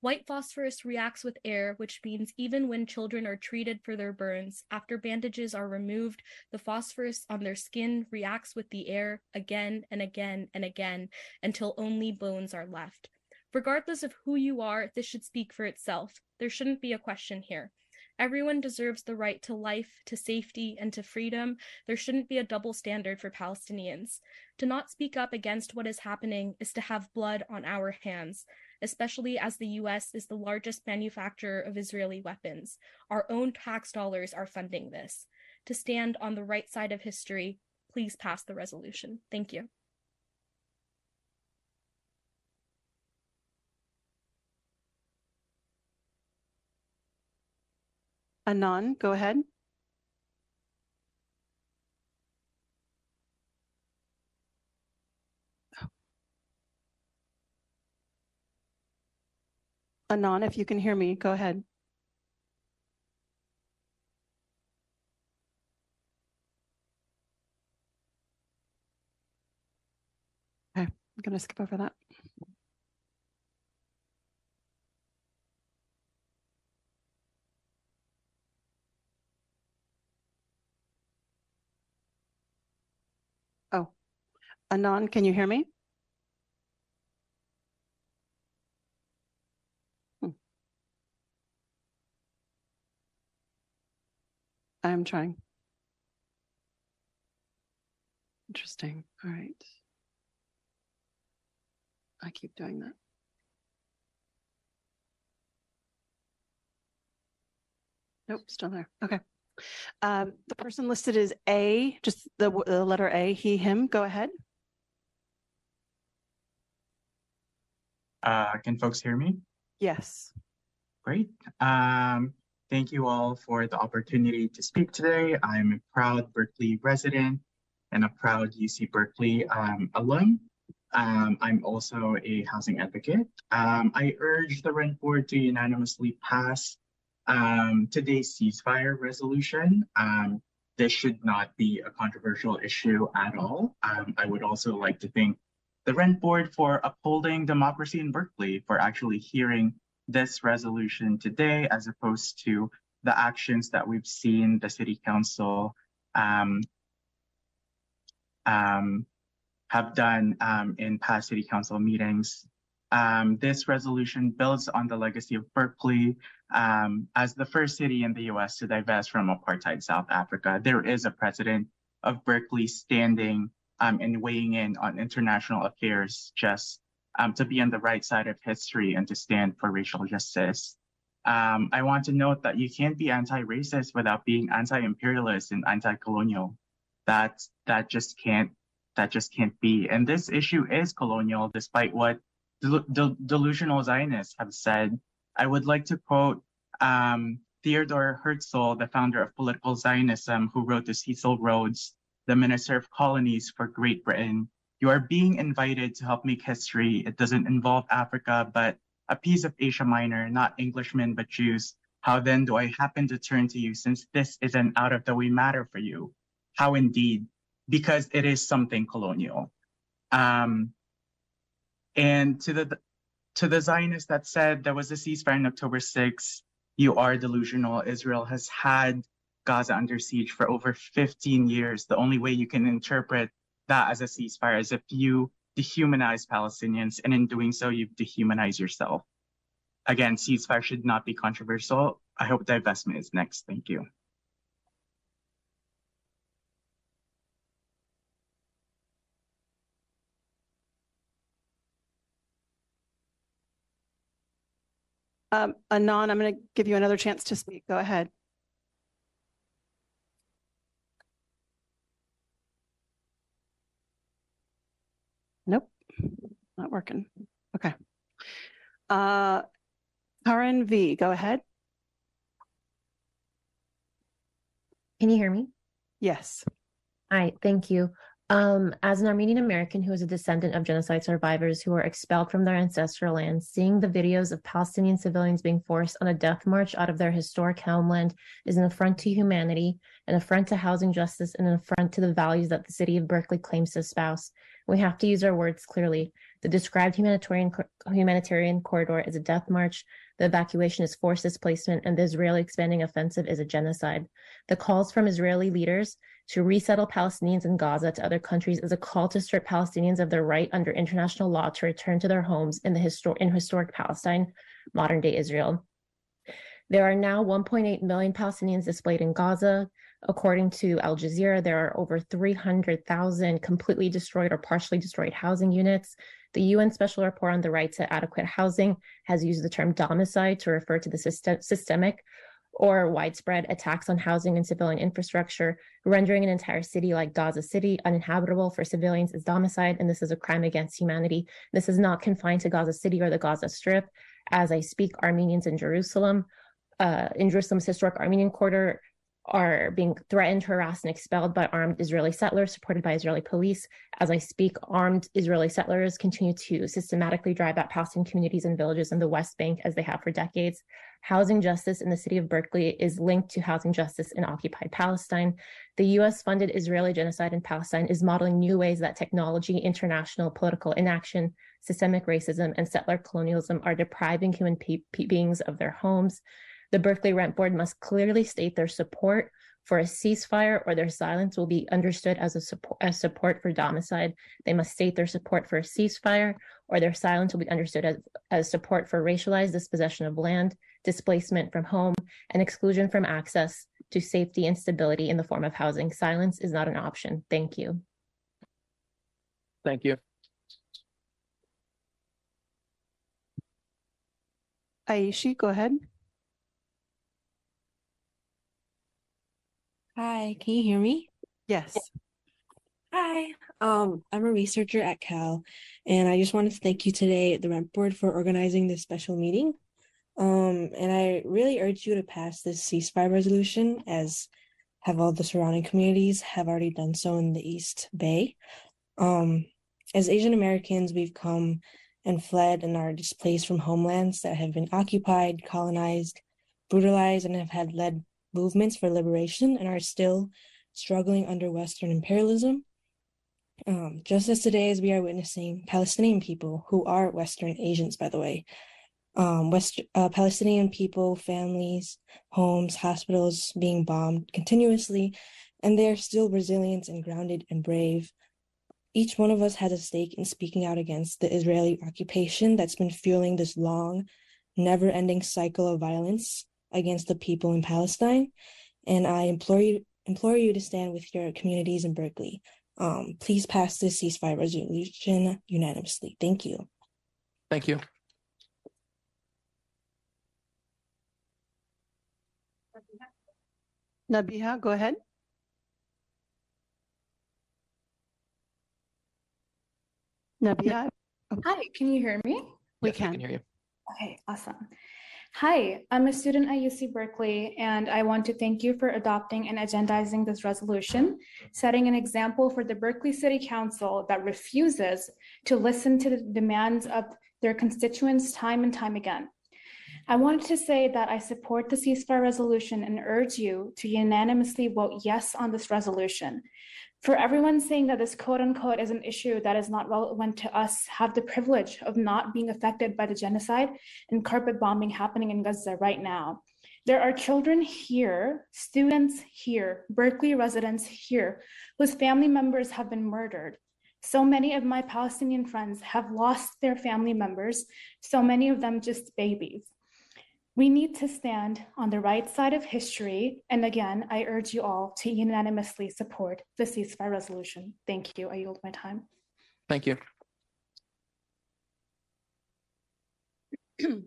White phosphorus reacts with air, which means even when children are treated for their burns, after bandages are removed, the phosphorus on their skin reacts with the air again and again and again until only bones are left. Regardless of who you are, this should speak for itself. There shouldn't be a question here. Everyone deserves the right to life, to safety, and to freedom. There shouldn't be a double standard for Palestinians. To not speak up against what is happening is to have blood on our hands, especially as the US is the largest manufacturer of Israeli weapons. Our own tax dollars are funding this. To stand on the right side of history, please pass the resolution. Thank you. Anon, go ahead. Anon, if you can hear me, go ahead. Okay, I'm going to skip over that. Anon, can you hear me? Hmm. I'm trying. Interesting. All right. I keep doing that. Nope, still there. Okay. Um, the person listed is A, just the, the letter A, he, him. Go ahead. Uh, can folks hear me? Yes. Great. Um, thank you all for the opportunity to speak today. I'm a proud Berkeley resident and a proud UC Berkeley um, alum. Um, I'm also a housing advocate. Um, I urge the rent board to unanimously pass um, today's ceasefire resolution. Um, this should not be a controversial issue at all. Um, I would also like to thank the rent board for upholding democracy in Berkeley, for actually hearing this resolution today, as opposed to the actions that we've seen the city council um, um, have done um, in past city council meetings. Um, this resolution builds on the legacy of Berkeley um, as the first city in the US to divest from apartheid South Africa. There is a precedent of Berkeley standing um, and weighing in on international affairs just um, to be on the right side of history and to stand for racial justice. Um, I want to note that you can't be anti-racist without being anti-imperialist and anti-colonial. That that just can't that just can't be. And this issue is colonial, despite what del- del- delusional Zionists have said. I would like to quote um, Theodore Herzl, the founder of political Zionism, who wrote to Cecil Rhodes, the Minister of Colonies for Great Britain. You are being invited to help make history. It doesn't involve Africa, but a piece of Asia Minor, not Englishmen, but Jews. How then do I happen to turn to you since this is an out of the way matter for you? How indeed, because it is something colonial. Um, and to the to the Zionists that said there was a ceasefire on October 6th, you are delusional. Israel has had Gaza under siege for over 15 years. The only way you can interpret that as a ceasefire is if you dehumanize Palestinians, and in doing so, you dehumanize yourself. Again, ceasefire should not be controversial. I hope divestment is next. Thank you. Um, Anon, I'm going to give you another chance to speak. Go ahead. Nope, not working. Okay. Uh, Karen V, go ahead. Can you hear me? Yes. Hi, thank you. Um, as an Armenian American who is a descendant of genocide survivors who were expelled from their ancestral land, seeing the videos of Palestinian civilians being forced on a death march out of their historic homeland is an affront to humanity, an affront to housing justice, and an affront to the values that the city of Berkeley claims to espouse. We have to use our words clearly. The described humanitarian humanitarian corridor is a death march. The evacuation is forced displacement, and the Israeli expanding offensive is a genocide. The calls from Israeli leaders to resettle Palestinians in Gaza to other countries is a call to strip Palestinians of their right under international law to return to their homes in the histor- in historic Palestine, modern day Israel. There are now 1.8 million Palestinians displaced in Gaza. According to Al Jazeera, there are over 300,000 completely destroyed or partially destroyed housing units. The UN Special Report on the Right to Adequate Housing has used the term domicide to refer to the system- systemic or widespread attacks on housing and civilian infrastructure, rendering an entire city like Gaza City uninhabitable for civilians is domicide, and this is a crime against humanity. This is not confined to Gaza City or the Gaza Strip. As I speak, Armenians in Jerusalem, uh, in Jerusalem's historic Armenian quarter, are being threatened, harassed, and expelled by armed Israeli settlers supported by Israeli police. As I speak, armed Israeli settlers continue to systematically drive out Palestinian communities and villages in the West Bank as they have for decades. Housing justice in the city of Berkeley is linked to housing justice in occupied Palestine. The US funded Israeli genocide in Palestine is modeling new ways that technology, international political inaction, systemic racism, and settler colonialism are depriving human pe- pe- beings of their homes. The Berkeley Rent Board must clearly state their support for a ceasefire or their silence will be understood as a support as support for domicide. They must state their support for a ceasefire or their silence will be understood as, as support for racialized dispossession of land, displacement from home, and exclusion from access to safety and stability in the form of housing. Silence is not an option. Thank you. Thank you. Aishi, go ahead. Hi, can you hear me? Yes. Hi, um, I'm a researcher at Cal, and I just wanted to thank you today, the Rent Board, for organizing this special meeting. Um, and I really urge you to pass this ceasefire resolution as have all the surrounding communities have already done so in the East Bay. Um, as Asian Americans, we've come and fled and are displaced from homelands that have been occupied, colonized, brutalized, and have had led movements for liberation and are still struggling under Western imperialism. Um, just as today, as we are witnessing Palestinian people who are Western Asians, by the way, um, West uh, Palestinian people, families, homes, hospitals being bombed continuously, and they're still resilient and grounded and brave. Each one of us has a stake in speaking out against the Israeli occupation that's been fueling this long, never ending cycle of violence against the people in Palestine. And I implore you, implore you to stand with your communities in Berkeley. Um, please pass this ceasefire resolution unanimously. Thank you. Thank you. Nabiha, go ahead. Nabiha, Hi, can you hear me? we Yes, we can. can hear you. Okay, awesome. Hi, I'm a student at UC Berkeley, and I want to thank you for adopting and agendizing this resolution, setting an example for the Berkeley City Council that refuses to listen to the demands of their constituents time and time again. I wanted to say that I support the ceasefire resolution and urge you to unanimously vote yes on this resolution. For everyone saying that this quote unquote is an issue that is not relevant to us, have the privilege of not being affected by the genocide and carpet bombing happening in Gaza right now. There are children here, students here, Berkeley residents here, whose family members have been murdered. So many of my Palestinian friends have lost their family members, so many of them just babies. We need to stand on the right side of history. And again, I urge you all to unanimously support the ceasefire resolution. Thank you. I yield my time. Thank you.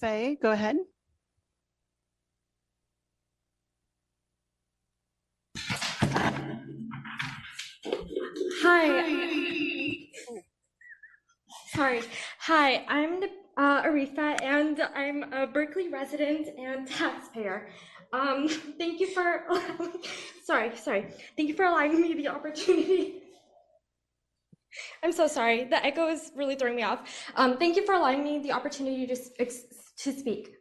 Faye, go ahead. Hi. Sorry. Hi, I'm the, uh, and I'm a Berkeley resident and taxpayer. Um, thank you for, sorry, sorry. Thank you for allowing me the opportunity. I'm so sorry. The echo is really throwing me off. Um, thank you for allowing me the opportunity to, to speak.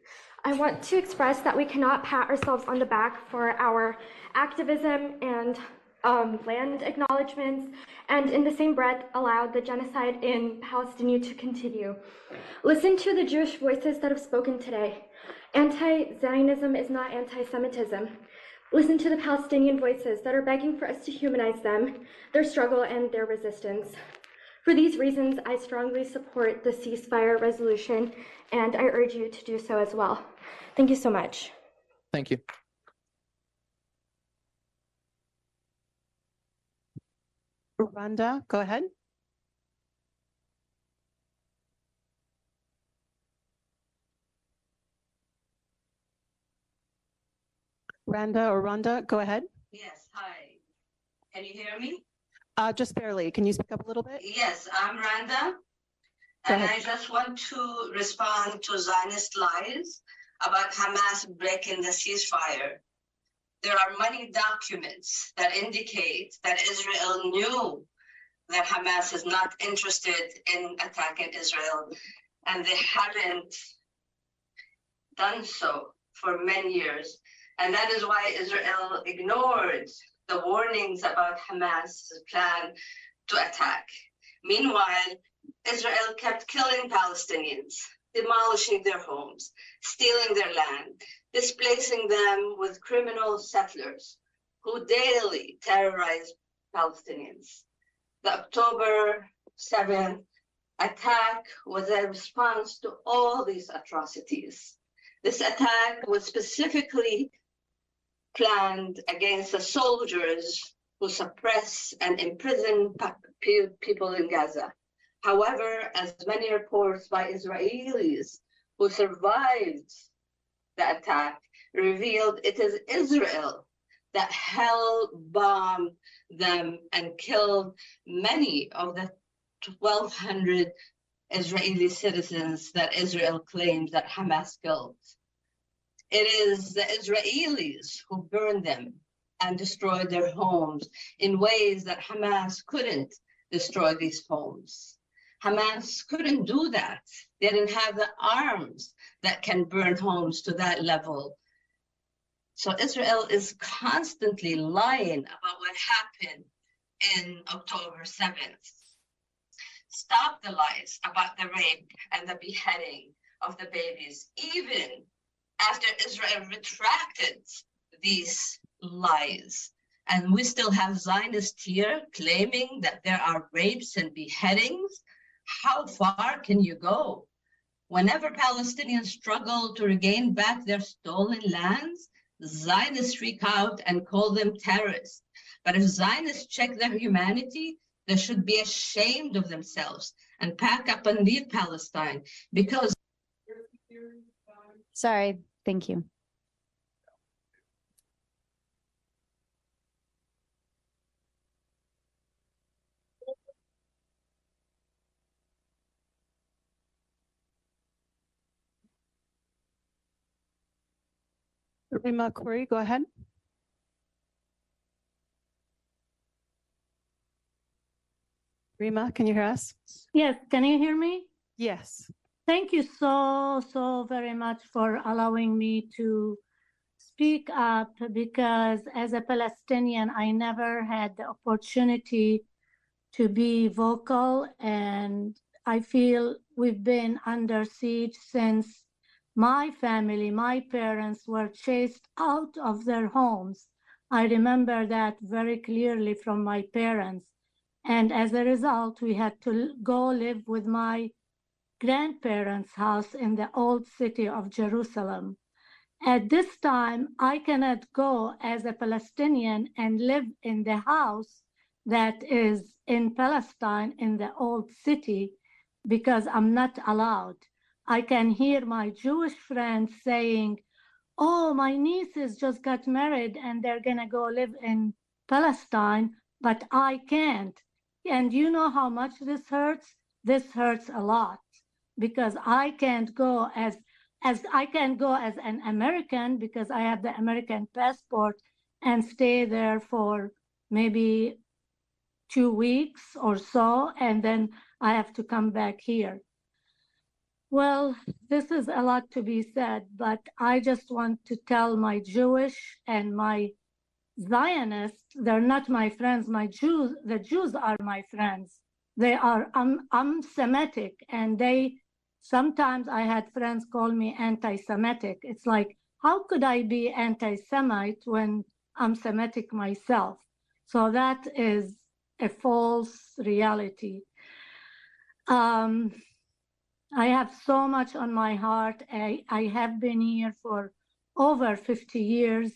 I want to express that we cannot pat ourselves on the back for our activism and um, land acknowledgements, and in the same breath, allowed the genocide in Palestine to continue. Listen to the Jewish voices that have spoken today. Anti Zionism is not anti Semitism. Listen to the Palestinian voices that are begging for us to humanize them, their struggle, and their resistance. For these reasons, I strongly support the ceasefire resolution, and I urge you to do so as well. Thank you so much. Thank you. Rhonda, go ahead. Randa or Rhonda, go ahead. Yes, hi. Can you hear me? Uh, just barely. Can you speak up a little bit? Yes, I'm Randa. And. I just want to respond to Zionist lies about Hamas breaking the ceasefire. There are many documents that indicate that Israel knew that Hamas is not interested in attacking Israel, and they haven't done so for many years. And that is why Israel ignored the warnings about Hamas's plan to attack. Meanwhile, Israel kept killing Palestinians, demolishing their homes, stealing their land, displacing them with criminal settlers who daily terrorize Palestinians. The October 7th attack was a response to all these atrocities. This attack was specifically planned against the soldiers who suppress and imprison people in Gaza. However, as many reports by Israelis who survived the attack revealed, it is Israel that hell bombed them and killed many of the 1,200 Israeli citizens that Israel claims that Hamas killed. It is the Israelis who burned them and destroyed their homes in ways that Hamas couldn't destroy these homes. Hamas couldn't do that. They didn't have the arms that can burn homes to that level. So Israel is constantly lying about what happened in October 7th. Stop the lies about the rape and the beheading of the babies, even after Israel retracted these lies. And we still have Zionists here claiming that there are rapes and beheadings. How far can you go? Whenever Palestinians struggle to regain back their stolen lands, Zionists freak out and call them terrorists. But if Zionists check their humanity, they should be ashamed of themselves and pack up and leave Palestine because. Sorry, thank you. Rima Corey, go ahead. Rima, can you hear us? Yes, can you hear me? Yes. Thank you so, so very much for allowing me to speak up because as a Palestinian, I never had the opportunity to be vocal and I feel we've been under siege since my family, my parents were chased out of their homes. I remember that very clearly from my parents. And as a result, we had to go live with my grandparents' house in the old city of Jerusalem. At this time, I cannot go as a Palestinian and live in the house that is in Palestine in the old city because I'm not allowed. I can hear my Jewish friends saying, Oh, my nieces just got married and they're going to go live in Palestine, but I can't. And you know how much this hurts? This hurts a lot because I can't go as as I can go as an American because I have the American passport and stay there for maybe two weeks or so, and then I have to come back here. Well, this is a lot to be said, but I just want to tell my Jewish and my Zionists, they're not my friends. My Jews, the Jews are my friends. They are um, I'm Semitic, and they sometimes I had friends call me anti-Semitic. It's like, how could I be anti-Semite when I'm Semitic myself? So that is a false reality. Um, I have so much on my heart. I, I have been here for over 50 years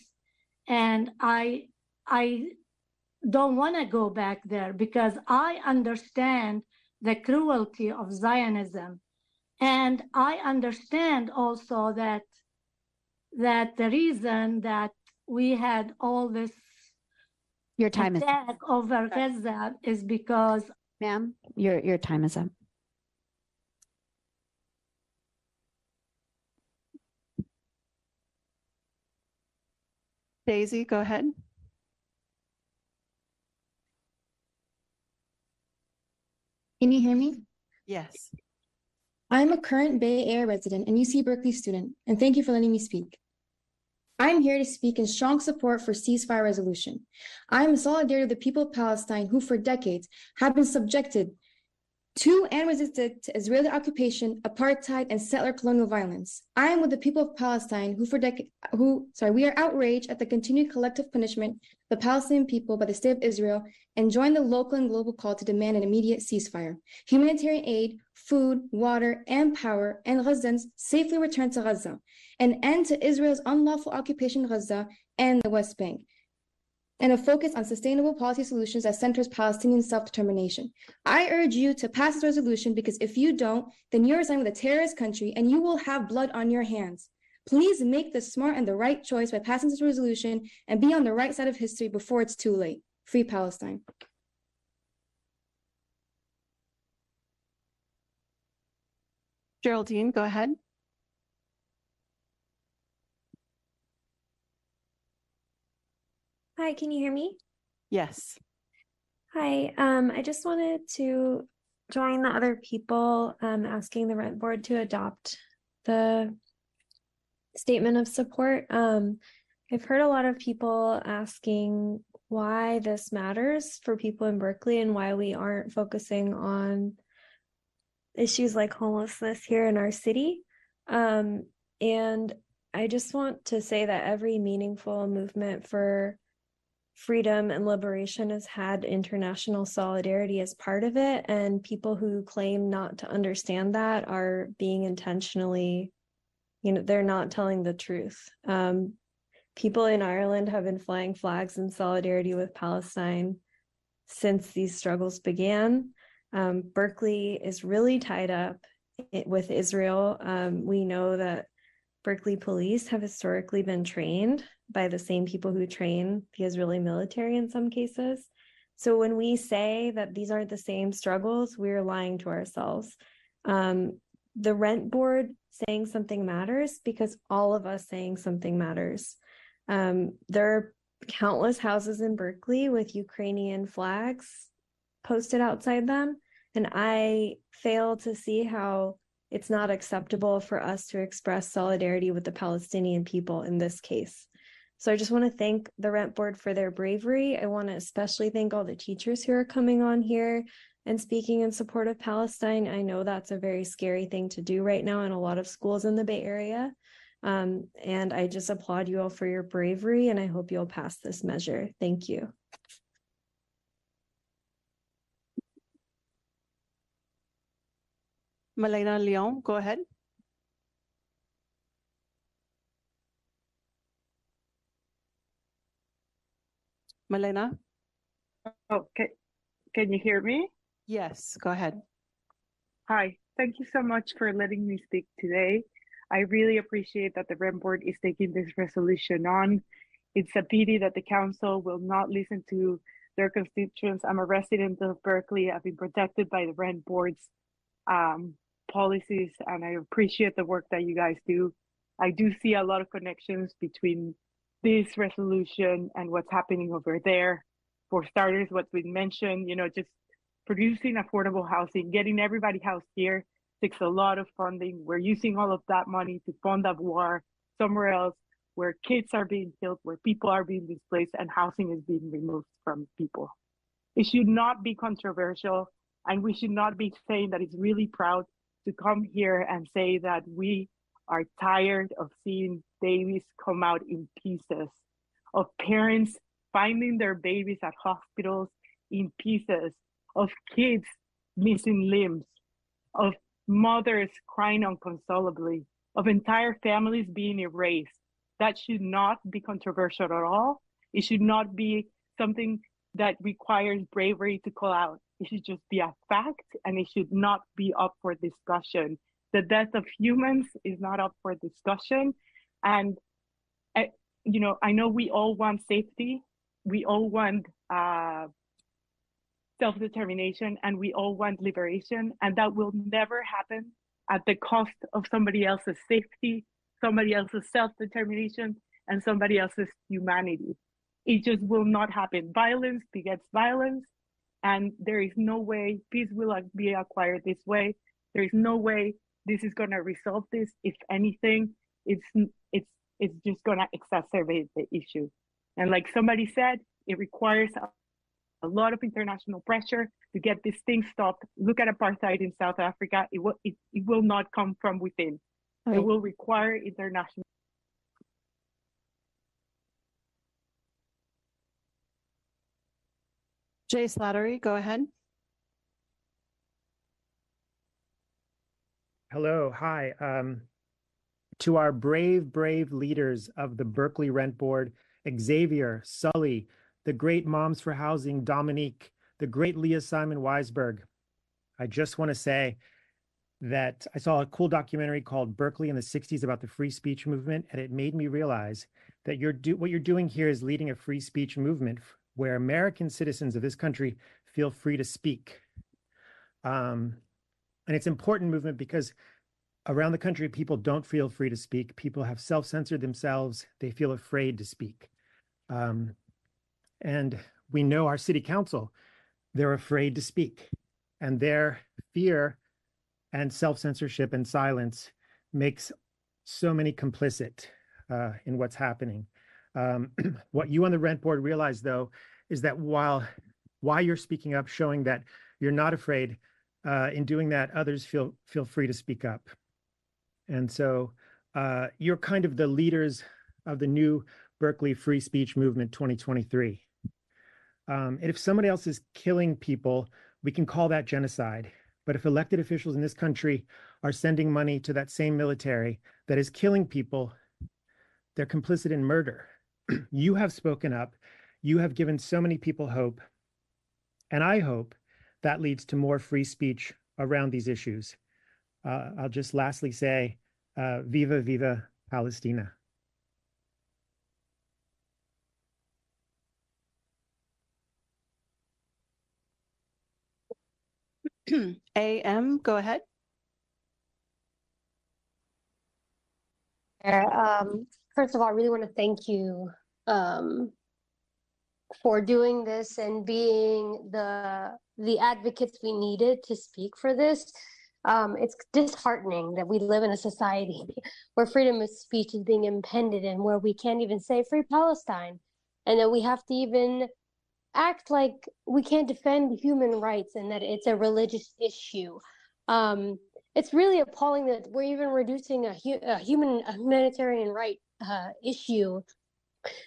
and I I don't want to go back there because I understand the cruelty of Zionism. And I understand also that that the reason that we had all this Your time is over Gaza is because ma'am, your your time is up. Daisy, go ahead. Can you hear me? Yes. I'm a current Bay Area resident and UC Berkeley student, and thank you for letting me speak. I'm here to speak in strong support for ceasefire resolution. I am in solidarity with the people of Palestine who for decades have been subjected to and resisted to Israeli occupation, apartheid, and settler colonial violence. I am with the people of Palestine who for decades, who, sorry, we are outraged at the continued collective punishment of the Palestinian people by the state of Israel and join the local and global call to demand an immediate ceasefire, humanitarian aid, food, water, and power, and residents safely return to Gaza, an end to Israel's unlawful occupation of Gaza and the West Bank, and a focus on sustainable policy solutions that centers Palestinian self-determination. I urge you to pass this resolution because if you don't, then you're signing with a terrorist country and you will have blood on your hands. Please make the smart and the right choice by passing this resolution and be on the right side of history before it's too late. Free Palestine. Geraldine, go ahead. Hi, can you hear me? Yes. Hi, um, I just wanted to join the other people um, asking the rent board to adopt the statement of support. Um, I've heard a lot of people asking why this matters for people in Berkeley and why we aren't focusing on issues like homelessness here in our city. Um, and I just want to say that every meaningful movement for freedom and liberation has had international solidarity as part of it. And people who claim not to understand that are being intentionally, you know, they're not telling the truth. Um, people in Ireland have been flying flags in solidarity with Palestine since these struggles began. Um, Berkeley is really tied up with Israel. Um, we know that Berkeley police have historically been trained by the same people who train the Israeli military in some cases. So when we say that these aren't the same struggles, we're lying to ourselves. Um, the rent board saying something matters because all of us saying something matters. Um, there are countless houses in Berkeley with Ukrainian flags posted outside them. And I fail to see how it's not acceptable for us to express solidarity with the Palestinian people in this case. So I just want to thank the Rent Board for their bravery. I want to especially thank all the teachers who are coming on here and speaking in support of Palestine. I know that's a very scary thing to do right now in a lot of schools in the Bay Area. Um, and I just applaud you all for your bravery and I hope you'll pass this measure. Thank you. Malena Leon, go ahead. Malena? Okay, can you hear me? Yes, go ahead. Hi, thank you so much for letting me speak today. I really appreciate that the Rent board is taking this resolution on. It's a pity that the council will not listen to their constituents. I'm a resident of Berkeley. I've been protected by the Rent board's um, policies, and I appreciate the work that you guys do. I do see a lot of connections between this resolution and what's happening over there. For starters, what's been mentioned, you know, just producing affordable housing, getting everybody housed here takes a lot of funding. We're using all of that money to fund a war somewhere else where kids are being killed, where people are being displaced, and housing is being removed from people. It should not be controversial, and we should not be saying that it's really proud to come here and say that we are tired of seeing babies come out in pieces, of parents finding their babies at hospitals in pieces, of kids missing limbs, of mothers crying unconsolably, of entire families being erased. That should not be controversial at all. It should not be something that requires bravery to call out. It should just be a fact and it should not be up for discussion. The death of humans is not up for discussion. And, uh, you know, I know we all want safety. We all want uh, self determination and we all want liberation. And that will never happen at the cost of somebody else's safety, somebody else's self determination, and somebody else's humanity. It just will not happen. Violence begets violence, and there is no way peace will be acquired this way. There is no way this is going to resolve this. If anything, it's it's it's just going to exacerbate the issue. And like somebody said, it requires a, a lot of international pressure to get this thing stopped. Look at apartheid in South Africa. It will it, it will not come from within. Right. It will require international. Jay Slattery, go ahead. Hello, hi. Um, to our brave, brave leaders of the Berkeley Rent Board, Xavier, Sully, the great Moms for Housing, Dominique, the great Leah Simon Weisberg, I just want to say that I saw a cool documentary called Berkeley in the 60s about the free speech movement, and it made me realize that you're do what you're doing here is leading a free speech movement where American citizens of this country feel free to speak. Um, and it's important movement because around the country, people don't feel free to speak. People have self-censored themselves. They feel afraid to speak. Um, and we know our city council, they're afraid to speak. And their fear and self-censorship and silence makes so many complicit uh, in what's happening. Um, what you on the rent board realize though, is that while, why you're speaking up, showing that you're not afraid, uh, in doing that, others feel, feel free to speak up. And so uh, you're kind of the leaders of the new Berkeley Free Speech Movement 2023. Um, and if somebody else is killing people, we can call that genocide. But if elected officials in this country are sending money to that same military that is killing people, they're complicit in murder. You have spoken up. You have given so many people hope. And I hope that leads to more free speech around these issues. Uh, I'll just lastly say, uh, Viva, Viva Palestina. AM, go ahead. Um, first of all, I really want to thank you um, for doing this and being the the advocates we needed to speak for this. Um, it's disheartening that we live in a society where freedom of speech is being impeded and where we can't even say free Palestine, and that we have to even act like we can't defend human rights and that it's a religious issue. Um, it's really appalling that we're even reducing a, hu- a human a humanitarian right uh, issue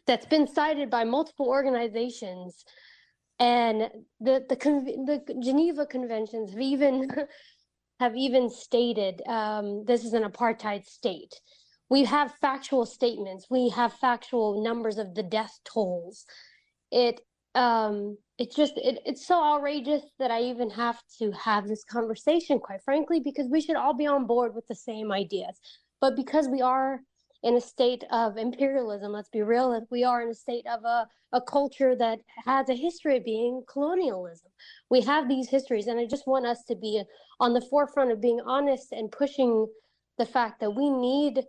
that's been cited by multiple organizations and the the the Geneva conventions have even have even stated um, this is an apartheid state. We have factual statements. We have factual numbers of the death tolls. It um it's just it, it's so outrageous that i even have to have this conversation quite frankly because we should all be on board with the same ideas but because we are in a state of imperialism let's be real we are in a state of a, a culture that has a history of being colonialism. We have these histories and i just want us to be on the forefront of being honest and pushing the fact that we need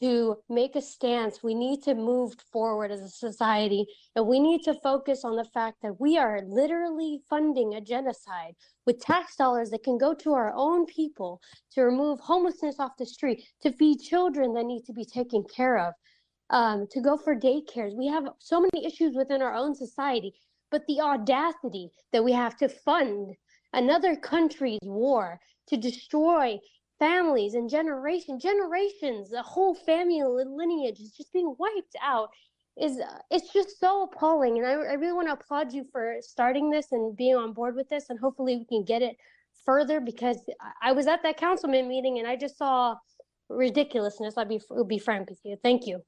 to make a stance. We need to move forward as a society, and we need to focus on the fact that we are literally funding a genocide with tax dollars that can go to our own people to remove homelessness off the street, to feed children that need to be taken care of, um, to go for daycares. We have so many issues within our own society, but the audacity that we have to fund another country's war to destroy families and generation generations the whole family lineage is just being wiped out is it's just so appalling. And I, I really want to applaud you for starting this and being on board with this and hopefully we can get it further because i was at that councilman meeting and i just saw ridiculousness. I'd be be frank with you. Thank you.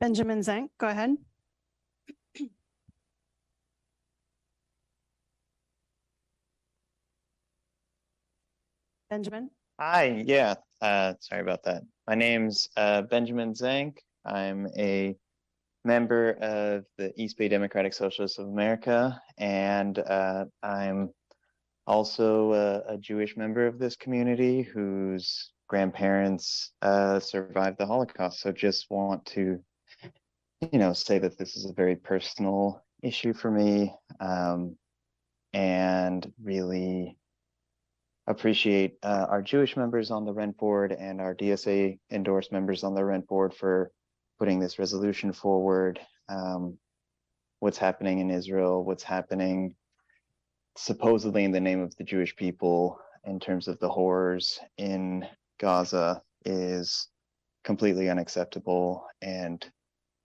Benjamin zank go ahead Benjamin? Hi, yeah, uh, sorry about that. My name's uh, Benjamin Zank. I'm a member of the East Bay Democratic Socialists of America, and uh, I'm also a, a, Jewish member of this community whose grandparents uh, survived the Holocaust. So just want to, you know, say that this is a very personal issue for me, um, and really appreciate uh, our Jewish members on the rent board and our DSA endorsed members on the rent board for putting this resolution forward. Um, what's happening in Israel, what's happening supposedly in the name of the Jewish people in terms of the horrors in Gaza is completely unacceptable and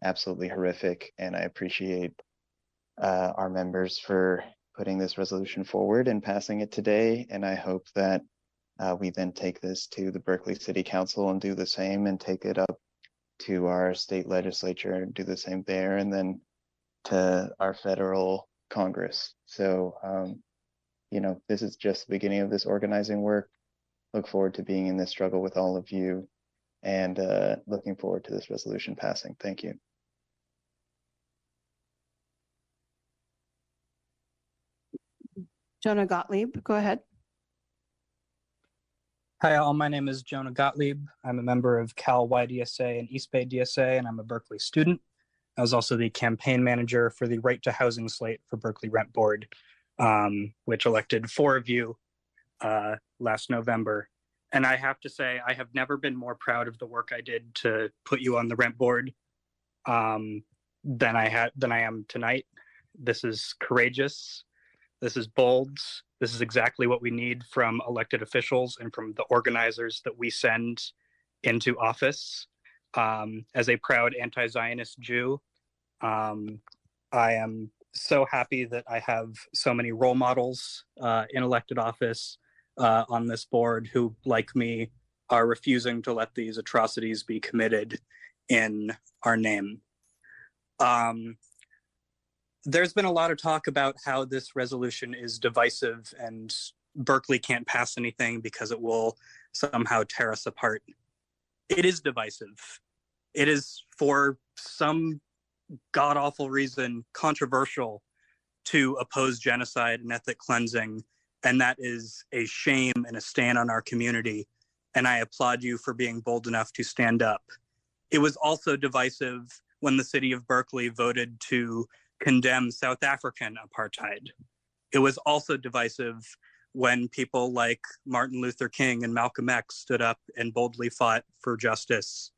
absolutely horrific. And I appreciate uh, our members for putting this resolution forward and passing it today. And I hope that uh, we then take this to the Berkeley City Council and do the same and take it up to our state legislature and do the same there. And then to our federal Congress. So, um, you know, this is just the beginning of this organizing work. Look forward to being in this struggle with all of you and uh, looking forward to this resolution passing. Thank you. Jonah Gottlieb, go ahead. Hi, all. My name is Jonah Gottlieb. I'm a member of Cal YDSA and East Bay DSA, and I'm a Berkeley student. I was also the campaign manager for the Right to Housing slate for Berkeley Rent Board, um, which elected four of you uh, last November. And I have to say, I have never been more proud of the work I did to put you on the rent board um, than I had than I am tonight. This is courageous. This is bold. This is exactly what we need from elected officials and from the organizers that we send into office. Um, as a proud anti Zionist Jew, um, I am so happy that I have so many role models uh, in elected office uh, on this board who, like me, are refusing to let these atrocities be committed in our name. Um, there's been a lot of talk about how this resolution is divisive and Berkeley can't pass anything because it will somehow tear us apart. It is divisive. It is for some god awful reason controversial to oppose genocide and ethnic cleansing. And that is a shame and a stand on our community. And I applaud you for being bold enough to stand up. It was also divisive when the city of Berkeley voted to condemn South African apartheid. It was also divisive when people like Martin Luther King and Malcolm X stood up and boldly fought for justice.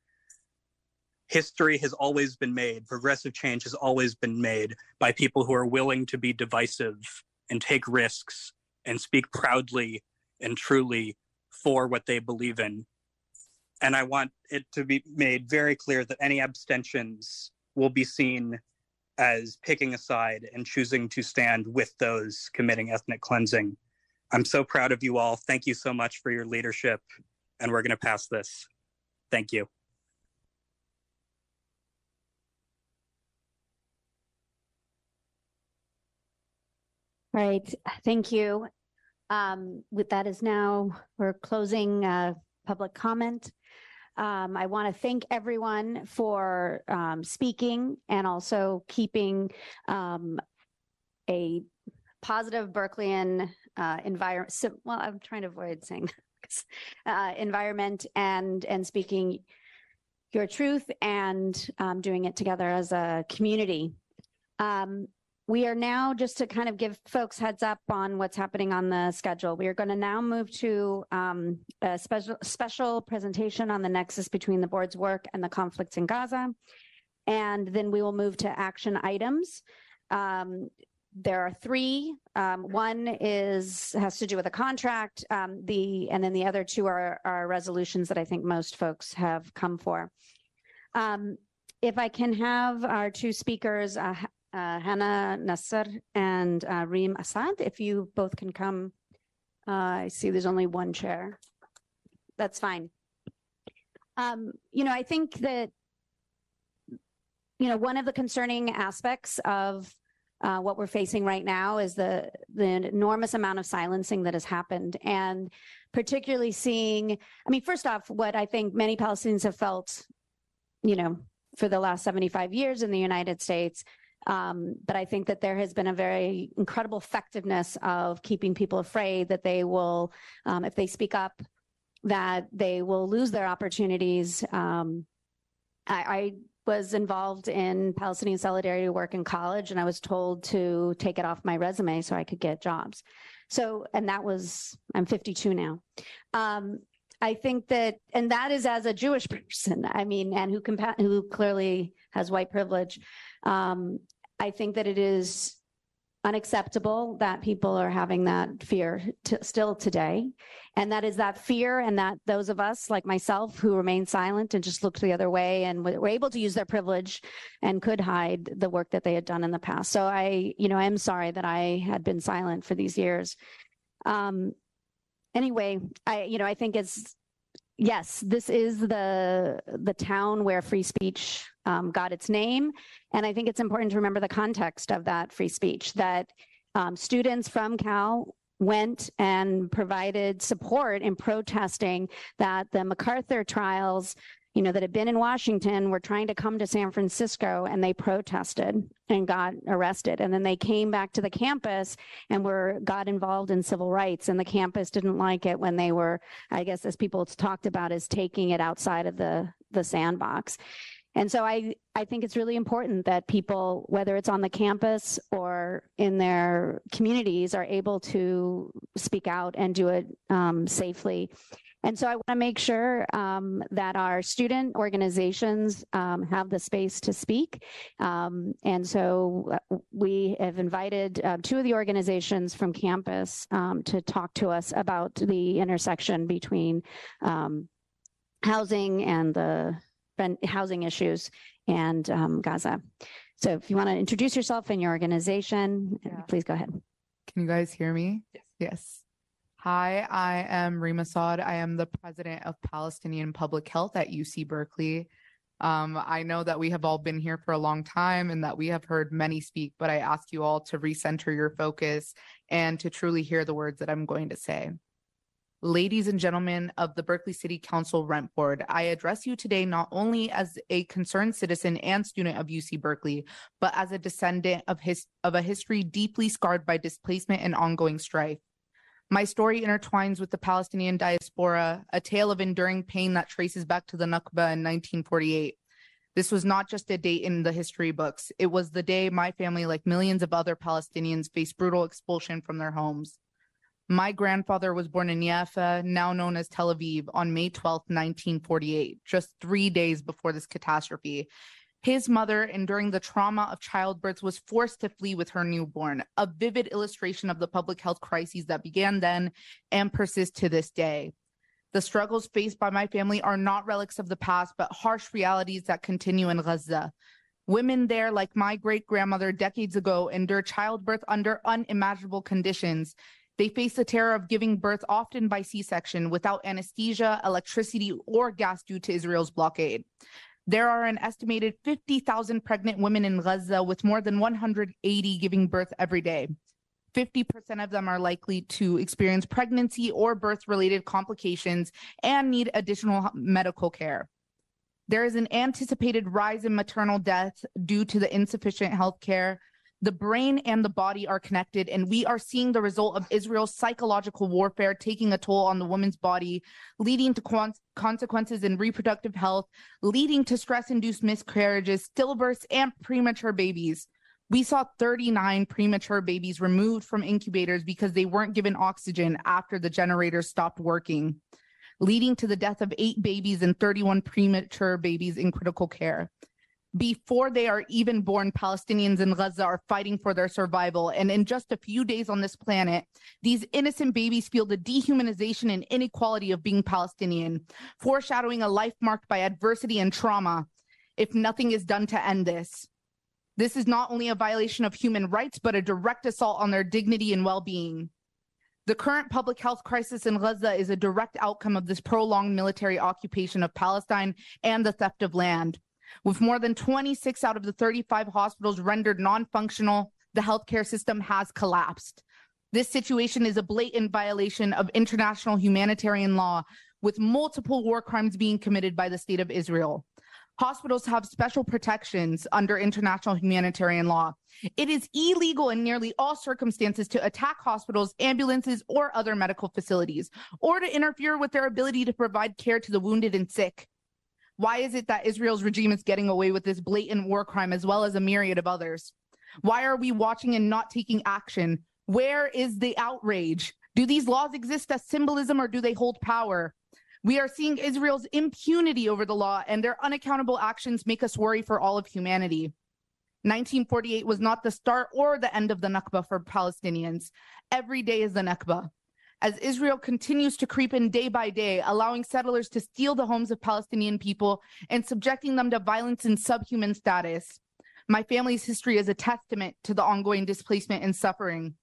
History has always been made, progressive change has always been made by people who are willing to be divisive and take risks and speak proudly and truly for what they believe in. And I want it to be made very clear that any abstentions will be seen as picking a side and choosing to stand with those committing ethnic cleansing. I'm so proud of you all. Thank you so much for your leadership. And we're going to pass this. Thank you. Right, thank you. Um, with that is now, we're closing uh, public comment. Um, I want to thank everyone for um, speaking and also keeping um, a positive Berkeleyan uh, environment. So, well, I'm trying to avoid saying uh, environment and and speaking your truth and um, doing it together as a community. We are now, just to kind of give folks heads up on what's happening on the schedule, we are going to now move to um, a special, special presentation on the nexus between the board's work and the conflicts in Gaza. And then we will move to action items. Um, there are three. Um, one is has to do with a contract. Um, the and then the other two are are resolutions that I think most folks have come for. Um, if I can have our two speakers, uh, uh, Hannah Nasser and uh, Reem Assad, if you both can come. Uh, I see there's only one chair. That's fine. Um, you know, I think that, you know, one of the concerning aspects of uh, what we're facing right now is the the enormous amount of silencing that has happened, and particularly seeing. I mean, first off, what I think many Palestinians have felt, you know, for the last 75 years in the United States, um, but I think that there has been a very incredible effectiveness of keeping people afraid that they will, um, if they speak up, that they will lose their opportunities. Um, I, I was involved in Palestinian solidarity work in college, and I was told to take it off my resume so I could get jobs. So, and that was, I'm 52 now. Um, I think that, and that is as a Jewish person, I mean, and who, compa- who clearly has white privilege. Um, I think that it is unacceptable that people are having that fear still today. And that is that fear, and that those of us like myself who remain silent and just looked the other way and were able to use their privilege and could hide the work that they had done in the past. So I, you know, I am sorry that I had been silent for these years. Um, anyway, I, you know, I think it's yes, this is the the town where free speech um, got its name, and I think it's important to remember the context of that free speech. That um, students from Cal went and provided support in protesting that the MacArthur trials you know, that had been in Washington were trying to come to San Francisco and they protested and got arrested. And then they came back to the campus and were got involved in civil rights. And the campus didn't like it when they were, I guess, as people talked about, as taking it outside of the the sandbox. And so I, I think it's really important that people, whether it's on the campus or in their communities, are able to speak out and do it um, safely. And so I want to make sure um, that our student organizations um, have the space to speak. Um, and so uh, we have invited uh, two of the organizations from campus um, to talk to us about the intersection between um, housing and the housing issues and um, Gaza. So if you want to introduce yourself and your organization, please go ahead. Can you guys hear me? Yes. Yes. Hi, I am Rima Saad. I am the president of Palestinian Public Health at UC Berkeley. Um, I know that we have all been here for a long time and that we have heard many speak, but I ask you all to recenter your focus and to truly hear the words that I'm going to say. Ladies and gentlemen of the Berkeley City Council Rent Board, I address you today not only as a concerned citizen and student of UC Berkeley, but as a descendant of, his, of a history deeply scarred by displacement and ongoing strife. My story intertwines with the Palestinian diaspora, a tale of enduring pain that traces back to the Nakba in 1948. This was not just a date in the history books. It was the day my family, like millions of other Palestinians, faced brutal expulsion from their homes. My grandfather was born in Yafa, now known as Tel Aviv, on May 12, 1948, just three days before this catastrophe. His mother, enduring the trauma of childbirth, was forced to flee with her newborn, a vivid illustration of the public health crises that began then and persist to this day. The struggles faced by my family are not relics of the past, but harsh realities that continue in Gaza. Women there, like my great grandmother decades ago, endure childbirth under unimaginable conditions. They face the terror of giving birth often by C section without anesthesia, electricity, or gas due to Israel's blockade. There are an estimated 50,000 pregnant women in Gaza, with more than 180 giving birth every day. 50% of them are likely to experience pregnancy or birth related complications and need additional medical care. There is an anticipated rise in maternal death due to the insufficient health care, the brain and the body are connected, and we are seeing the result of Israel's psychological warfare taking a toll on the woman's body, leading to consequences in reproductive health, leading to stress induced miscarriages, stillbirths, and premature babies. We saw 39 premature babies removed from incubators because they weren't given oxygen after the generators stopped working, leading to the death of eight babies and 31 premature babies in critical care before they are even born, Palestinians in Gaza are fighting for their survival. And in just a few days on this planet, these innocent babies feel the dehumanization and inequality of being Palestinian, foreshadowing a life marked by adversity and trauma if nothing is done to end this. This is not only a violation of human rights, but a direct assault on their dignity and well being. The current public health crisis in Gaza is a direct outcome of this prolonged military occupation of Palestine and the theft of land. With more than 26 out of the 35 hospitals rendered non functional, the healthcare system has collapsed. This situation is a blatant violation of international humanitarian law, with multiple war crimes being committed by the state of Israel. Hospitals have special protections under international humanitarian law. It is illegal in nearly all circumstances to attack hospitals, ambulances, or other medical facilities, or to interfere with their ability to provide care to the wounded and sick. Why is it that Israel's regime is getting away with this blatant war crime as well as a myriad of others? Why are we watching and not taking action? Where is the outrage? Do these laws exist as symbolism or do they hold power? We are seeing Israel's impunity over the law and their unaccountable actions make us worry for all of humanity. 1948 was not the start or the end of the Nakba for Palestinians. Every day is the Nakba as Israel continues to creep in day by day, allowing settlers to steal the homes of Palestinian people and subjecting them to violence and subhuman status. My family's history is a testament to the ongoing displacement and suffering.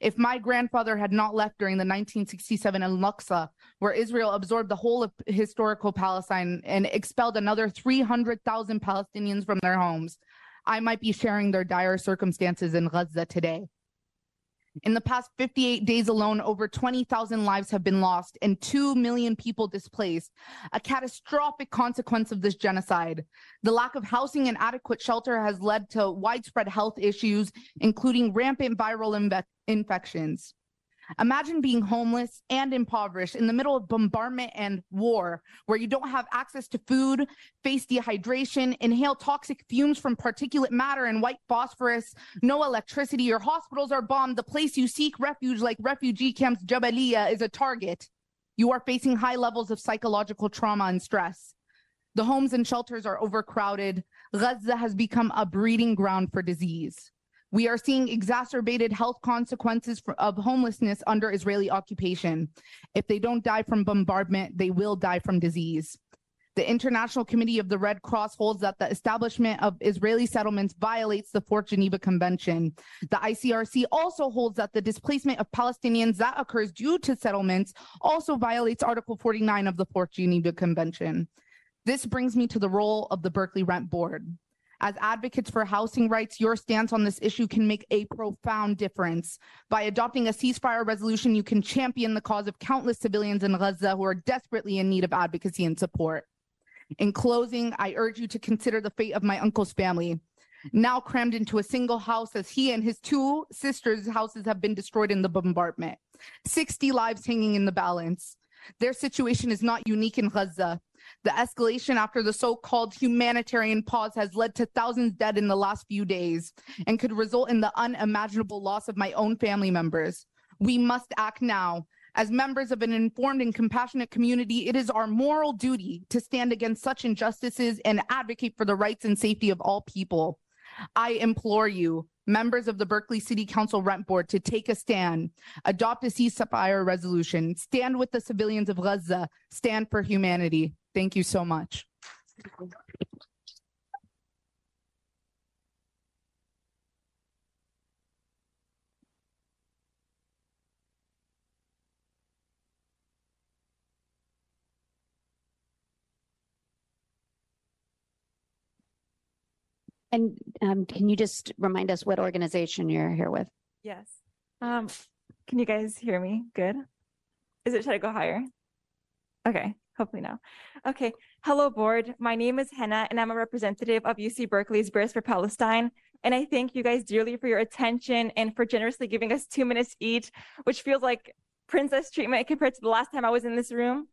If my grandfather had not left during the 1967 Naksa, where Israel absorbed the whole of historical Palestine and expelled another 300,000 Palestinians from their homes, I might be sharing their dire circumstances in Gaza today. In the past 58 days alone, over 20,000 lives have been lost and 2 million people displaced, a catastrophic consequence of this genocide. The lack of housing and adequate shelter has led to widespread health issues, including rampant viral infections. Imagine being homeless and impoverished in the middle of bombardment and war, where you don't have access to food, face dehydration, inhale toxic fumes from particulate matter and white phosphorus, no electricity, your hospitals are bombed, the place you seek refuge, like refugee camps Jabalia, is a target. You are facing high levels of psychological trauma and stress. The homes and shelters are overcrowded. Gaza has become a breeding ground for disease. We are seeing exacerbated health consequences of homelessness under Israeli occupation. If they don't die from bombardment, they will die from disease. The International Committee of the Red Cross holds that the establishment of Israeli settlements violates the Fourth Geneva Convention. The ICRC also holds that the displacement of Palestinians that occurs due to settlements also violates Article 49 of the Fourth Geneva Convention. This brings me to the role of the Berkeley Rent Board. As advocates for housing rights, your stance on this issue can make a profound difference. By adopting a ceasefire resolution, you can champion the cause of countless civilians in Gaza who are desperately in need of advocacy and support. In closing, I urge you to consider the fate of my uncle's family, now crammed into a single house as he and his two sisters' houses have been destroyed in the bombardment. 60 lives hanging in the balance. Their situation is not unique in Gaza. The escalation after the so called humanitarian pause has led to thousands dead in the last few days and could result in the unimaginable loss of my own family members. We must act now. As members of an informed and compassionate community, it is our moral duty to stand against such injustices and advocate for the rights and safety of all people. I implore you, members of the Berkeley City Council Rent Board, to take a stand, adopt a ceasefire resolution, stand with the civilians of Gaza, stand for humanity. Thank you so much. And um, can you just remind us what organization you're here with? Yes. Um, can you guys hear me? Good. Is it, should I go higher? Okay, hopefully now. Okay. Hello, board. My name is Henna, and I'm a representative of UC Berkeley's Bears for Palestine. And I thank you guys dearly for your attention and for generously giving us two minutes each, which feels like princess treatment compared to the last time I was in this room.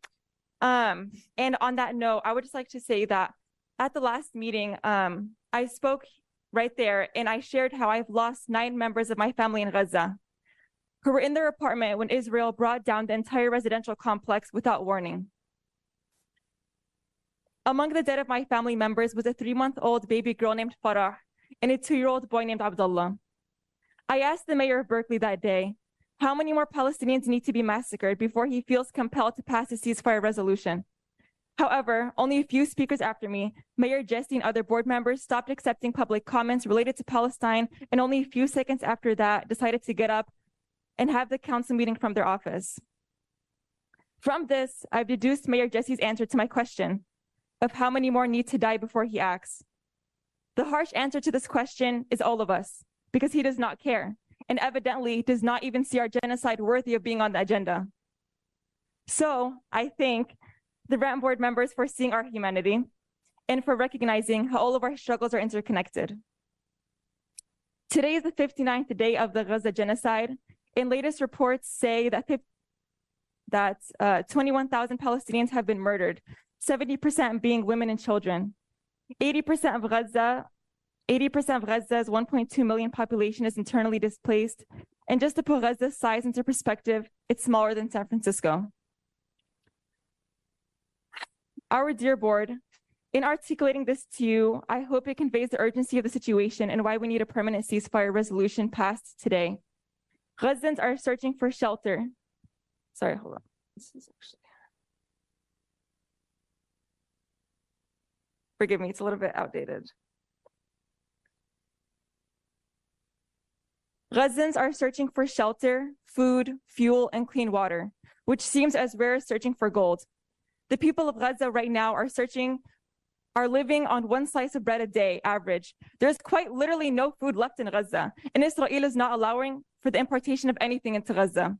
Um, and on that note, I would just like to say that at the last meeting, um, I spoke right there and I shared how I've lost nine members of my family in Gaza who were in their apartment when Israel brought down the entire residential complex without warning. Among the dead of my family members was a three month old baby girl named Farah and a two year old boy named Abdullah. I asked the mayor of Berkeley that day, how many more Palestinians need to be massacred before he feels compelled to pass a ceasefire resolution? However, only a few speakers after me, Mayor Jesse and other board members stopped accepting public comments related to Palestine, and only a few seconds after that decided to get up and have the council meeting from their office. From this, I've deduced Mayor Jesse's answer to my question of how many more need to die before he acts. The harsh answer to this question is all of us, because he does not care, and evidently does not even see our genocide worthy of being on the agenda. So I thank the Rent Board members for seeing our humanity and for recognizing how all of our struggles are interconnected. Today is the 59th day of the Gaza genocide, and latest reports say that, that uh, 21,000 Palestinians have been murdered, 70% being women and children. 80% of Gaza, 80% of Gaza's 1.2 million population is internally displaced. And just to put Gaza's size into perspective, it's smaller than San Francisco. Our dear board, in articulating this to you, I hope it conveys the urgency of the situation and why we need a permanent ceasefire resolution passed today. Residents are searching for shelter. Sorry, hold on. This is actually. Forgive me, it's a little bit outdated. Gazans are searching for shelter, food, fuel, and clean water, which seems as rare as searching for gold. The people of Gaza right now are searching, are living on one slice of bread a day, average. There's quite literally no food left in Gaza, and Israel is not allowing for the importation of anything into Gaza.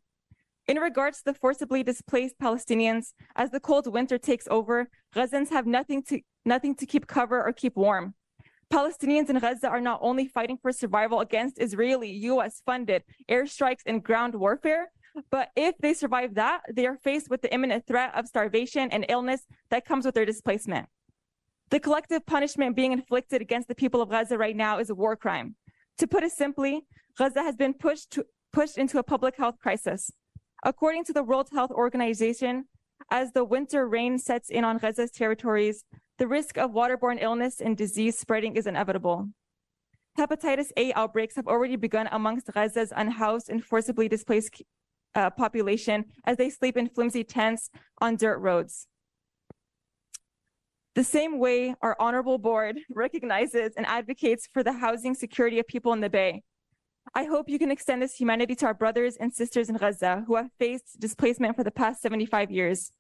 In regards to the forcibly displaced Palestinians, as the cold winter takes over, Gazans have nothing to nothing to keep cover or keep warm. Palestinians in Gaza are not only fighting for survival against Israeli US funded airstrikes and ground warfare, but if they survive that, they are faced with the imminent threat of starvation and illness that comes with their displacement. The collective punishment being inflicted against the people of Gaza right now is a war crime. To put it simply, Gaza has been pushed, to, pushed into a public health crisis. According to the World Health Organization, as the winter rain sets in on Gaza's territories, the risk of waterborne illness and disease spreading is inevitable. Hepatitis A outbreaks have already begun amongst Gaza's unhoused and forcibly displaced uh, population as they sleep in flimsy tents on dirt roads. The same way our honorable board recognizes and advocates for the housing security of people in the Bay. I hope you can extend this humanity to our brothers and sisters in Gaza who have faced displacement for the past 75 years.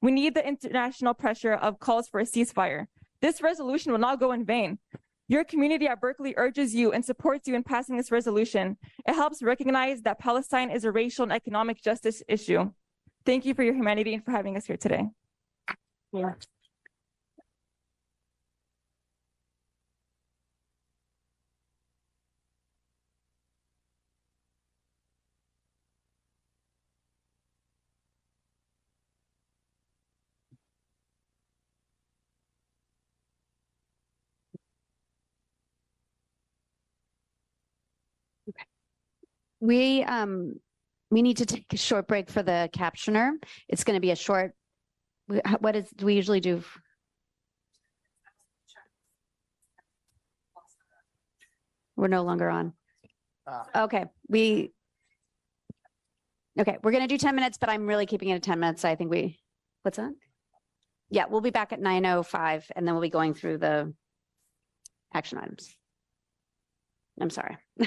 We need the international pressure of calls for a ceasefire. This resolution will not go in vain. Your community at Berkeley urges you and supports you in passing this resolution. It helps recognize that Palestine is a racial and economic justice issue. Thank you for your humanity and for having us here today. Yeah. We, um, we need to take a short break for the captioner. It's going to be a short, we- h- what is, do we usually do? We're no longer on. Okay, we, okay, we're going to do 10 minutes, but I'm really keeping it at 10 minutes. I think we, what's that? Yeah, we'll be back at 9:05 and then we'll be going through the action items. I'm sorry.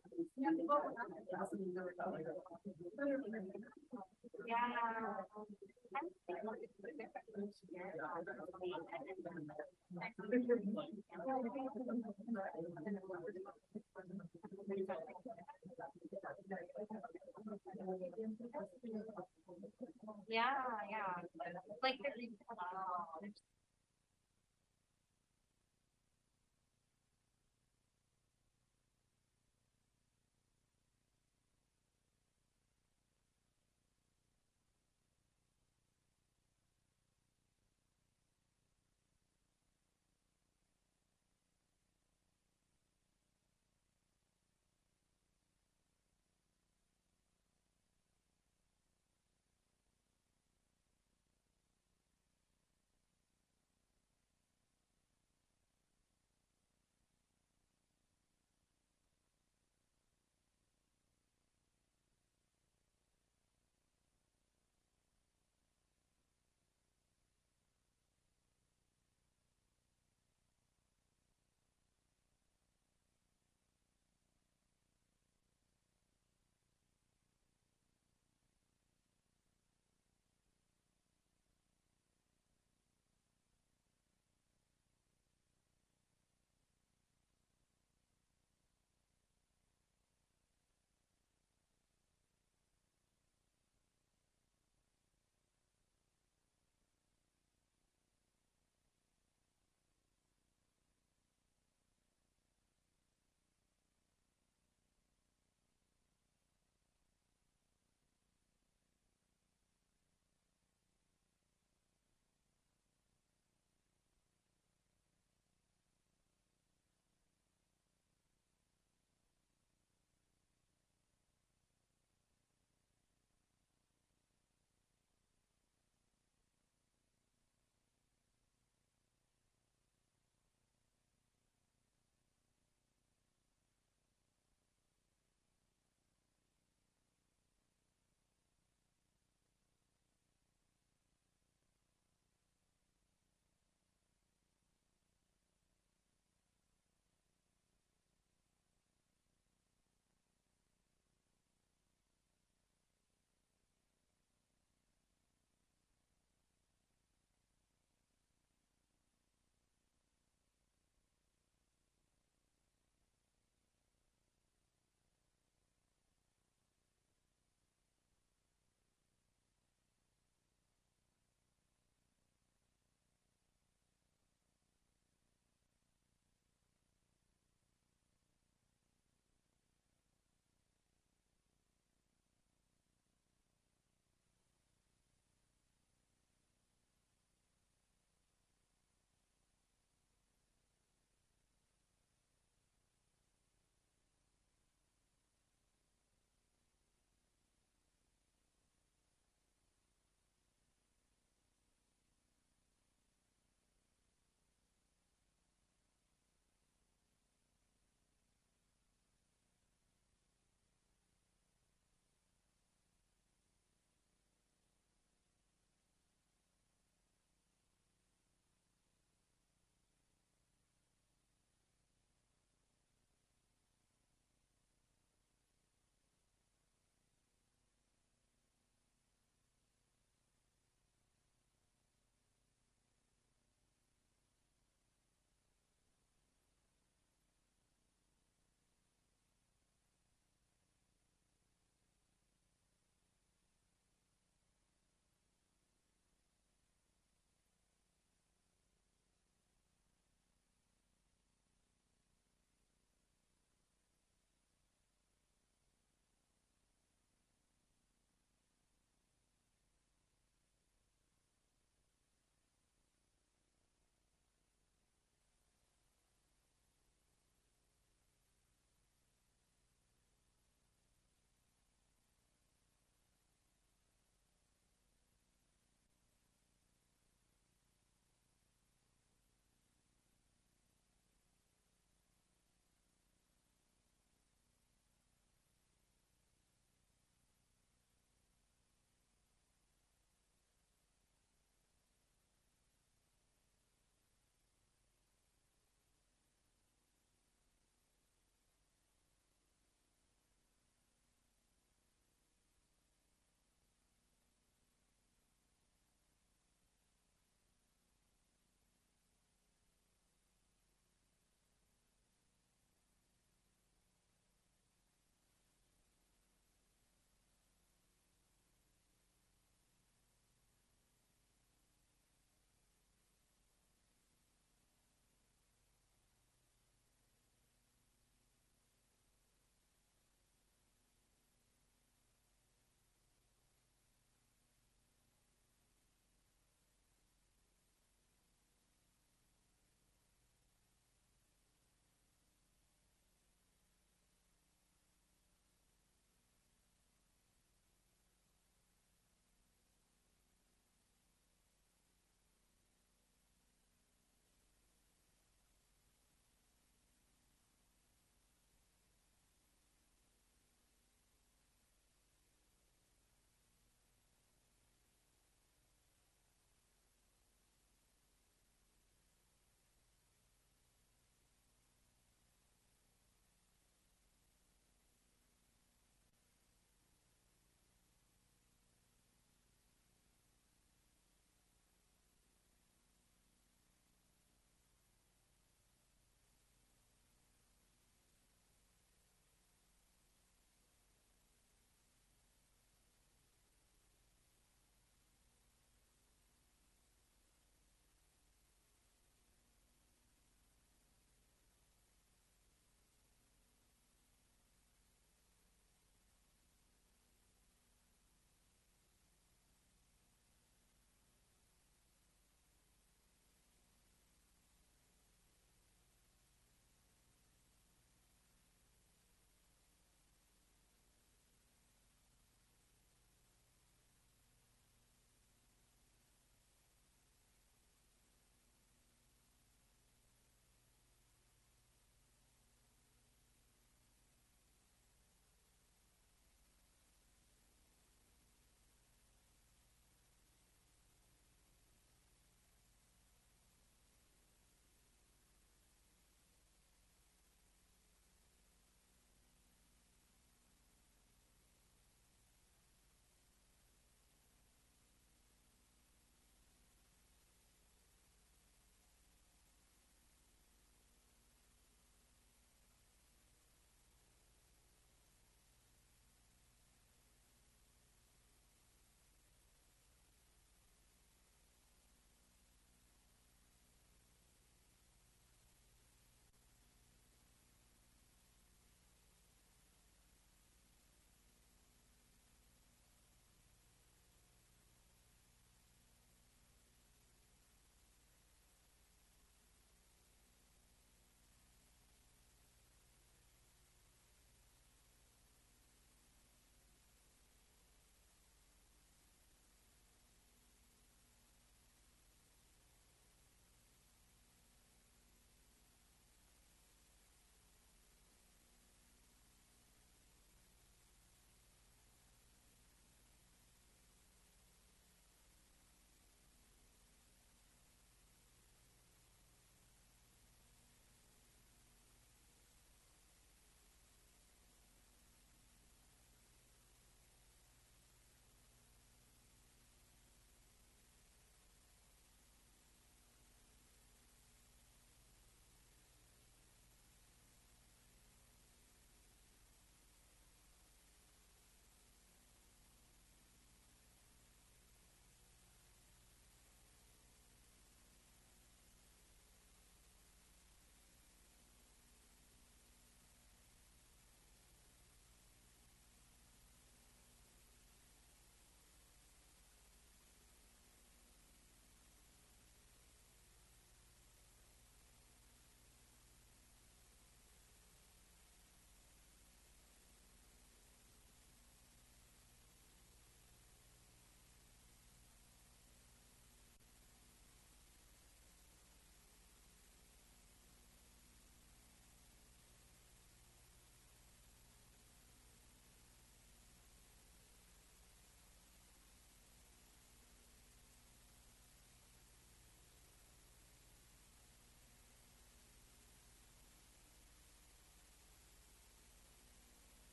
Like the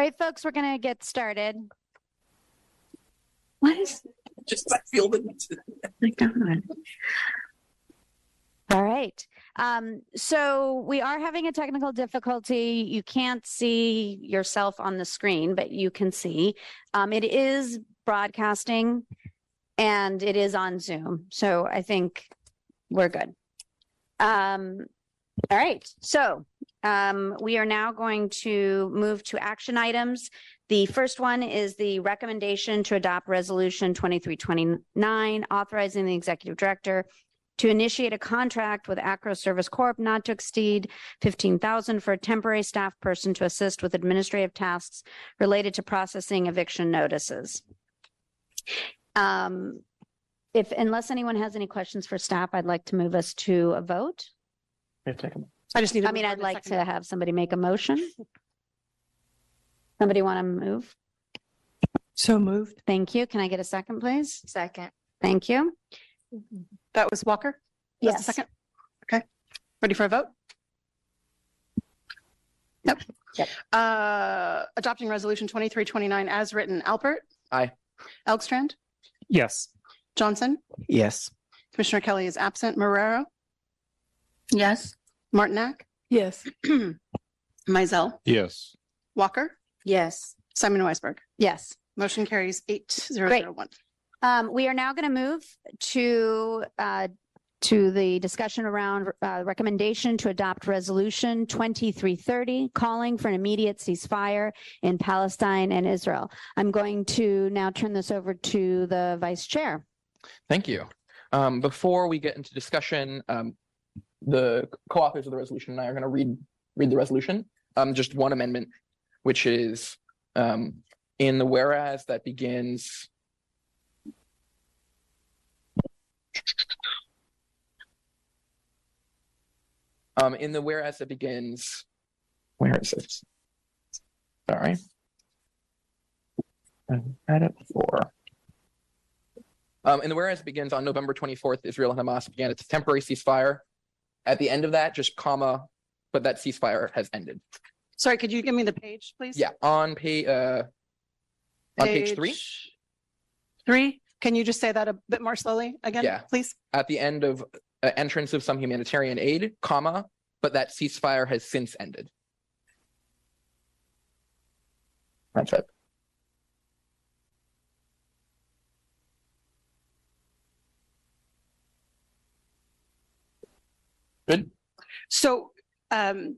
All right, folks, we're gonna get started. What is? Just I feel the. My God. All right. Um, so we are having a technical difficulty. You can't see yourself on the screen, but you can see. Um, it is broadcasting and it is on Zoom. So I think we're good. Um, all right. So um, we are now going to move to action items. The first one is the recommendation to adopt resolution twenty-three twenty-nine, authorizing the executive director to initiate a contract with Acro Service Corp. not to exceed fifteen thousand for a temporary staff person to assist with administrative tasks related to processing eviction notices. Um, if, unless anyone has any questions for staff, I'd like to move us to a vote. I just need. I mean, I'd like to have somebody make a motion. Somebody want to move? So moved. Thank you. Can I get a second, please? Second. Thank you. That was Walker? That's the Yes. Second? Okay. Ready for a vote? Yep. Yep. Uh, adopting resolution twenty-three twenty-nine as written. Alpert, Aye. Elgstrand, Yes. Johnson, Yes. Commissioner Kelley is absent. Marrero, Yes. Martinac, Yes. Mizell, Yes. Walker, Yes. Simon Weisberg. Yes. Motion carries eight zero Great. Um, we are now going to move to, uh, to the discussion around, uh, recommendation to adopt resolution twenty-three thirty, calling for an immediate ceasefire in Palestine and Israel. I'm going to now turn this over to the vice chair. Thank you. Um, before we get into discussion, um, the co-authors of the resolution and I are going to read read the resolution. Um, just one amendment, which is um, in the whereas that begins. Um, in the whereas that begins, where is it? Sorry. I had it before. Um, and the whereas begins on November 24th, Israel and Hamas began a temporary ceasefire. At the end of that, just comma, but that ceasefire has ended. Sorry, could you give me the page, please? Yeah, on page, uh, on page three, Three. Can you just say that a bit more slowly again? Yeah. Please. at the end of uh, entrance of some humanitarian aid, comma, but that ceasefire has since ended. That's it. So, um,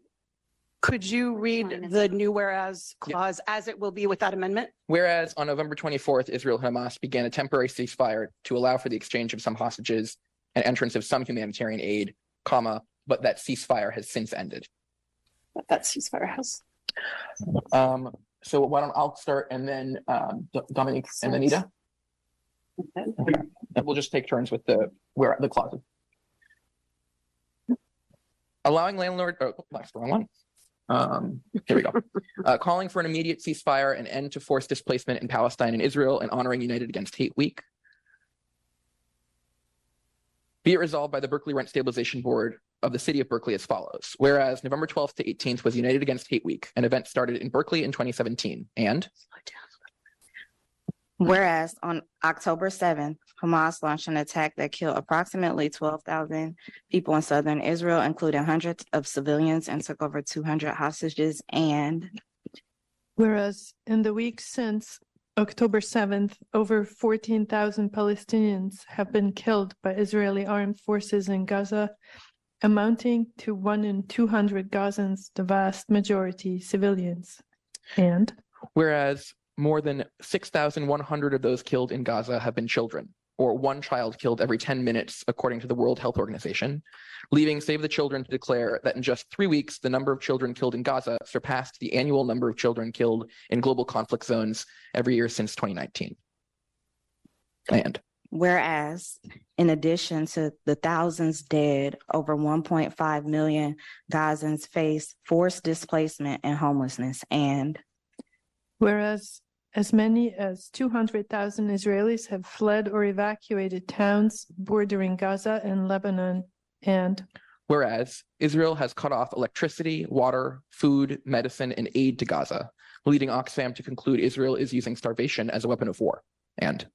could you read the new whereas clause as it will be with that amendment? Whereas on November 24th, Israel and Hamas began a temporary ceasefire to allow for the exchange of some hostages and entrance of some humanitarian aid, comma, but that ceasefire has since ended. But That ceasefire has. Um, so why don't I'll start and then um, D- Dominique and Anita. Okay. And we'll just take turns with the where the clauses. Allowing landlord, oh, that's the wrong one. Um, here we go. Uh, calling for an immediate ceasefire and end to forced displacement in Palestine and Israel and honoring United Against Hate Week. Be it resolved by the Berkeley Rent Stabilization Board of the City of Berkeley as follows. Whereas November 12th to 18th was United Against Hate Week, an event started in Berkeley in 2017. And Whereas on October seventh, Hamas launched an attack that killed approximately twelve thousand people in southern Israel, including hundreds of civilians, and took over two hundred hostages. And Whereas in the weeks since October 7th, over 14,000 Palestinians have been killed by Israeli armed forces in Gaza, amounting to one in 200 Gazans, the vast majority civilians. And whereas more than 6,100 of those killed in Gaza have been children, or one child killed every 10 minutes, according to the World Health Organization, leaving Save the Children to declare that in just three weeks, the number of children killed in Gaza surpassed the annual number of children killed in global conflict zones every year since 2019. And whereas, in addition to the thousands dead, over one point five million Gazans face forced displacement and homelessness. And whereas as many as 200,000 Israelis have fled or evacuated towns bordering Gaza and Lebanon. And Whereas Israel has cut off electricity, water, food, medicine, and aid to Gaza, leading Oxfam to conclude Israel is using starvation as a weapon of war. And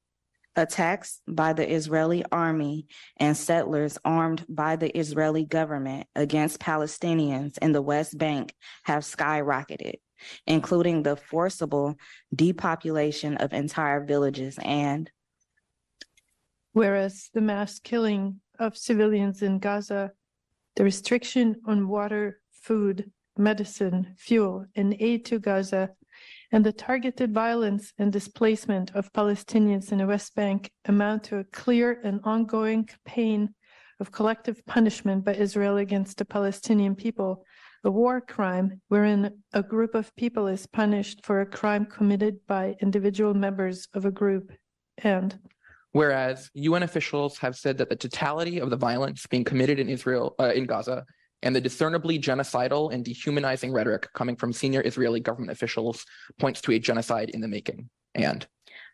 Attacks by the Israeli army and settlers armed by the Israeli government against Palestinians in the West Bank have skyrocketed, including the forcible depopulation of entire villages and Whereas the mass killing of civilians in Gaza, the restriction on water, food, medicine, fuel, and aid to Gaza, and the targeted violence and displacement of Palestinians in the West Bank amount to a clear and ongoing campaign of collective punishment by Israel against the Palestinian people, a war crime wherein a group of people is punished for a crime committed by individual members of a group. And Whereas UN officials have said that the totality of the violence being committed in Israel, uh, in Gaza, and the discernibly genocidal and dehumanizing rhetoric coming from senior Israeli government officials points to a genocide in the making. And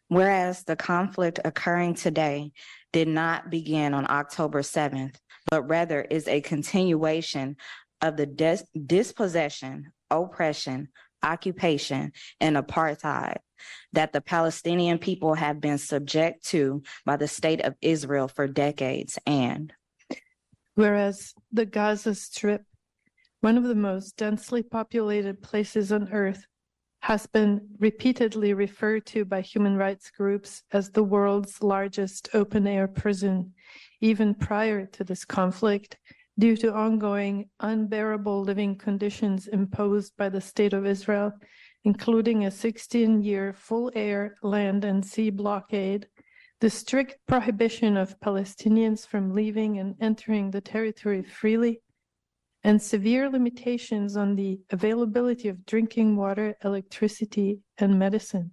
Whereas the conflict occurring today did not begin on October 7th, but rather is a continuation of the dis- dispossession, oppression, occupation, and apartheid that the Palestinian people have been subject to by the state of Israel for decades. And Whereas the Gaza Strip, one of the most densely populated places on earth, has been repeatedly referred to by human rights groups as the world's largest open air prison, even prior to this conflict, due to ongoing unbearable living conditions imposed by the State of Israel, including a 16 year full air, land, and sea blockade the strict prohibition of Palestinians from leaving and entering the territory freely, and severe limitations on the availability of drinking water, electricity, and medicine.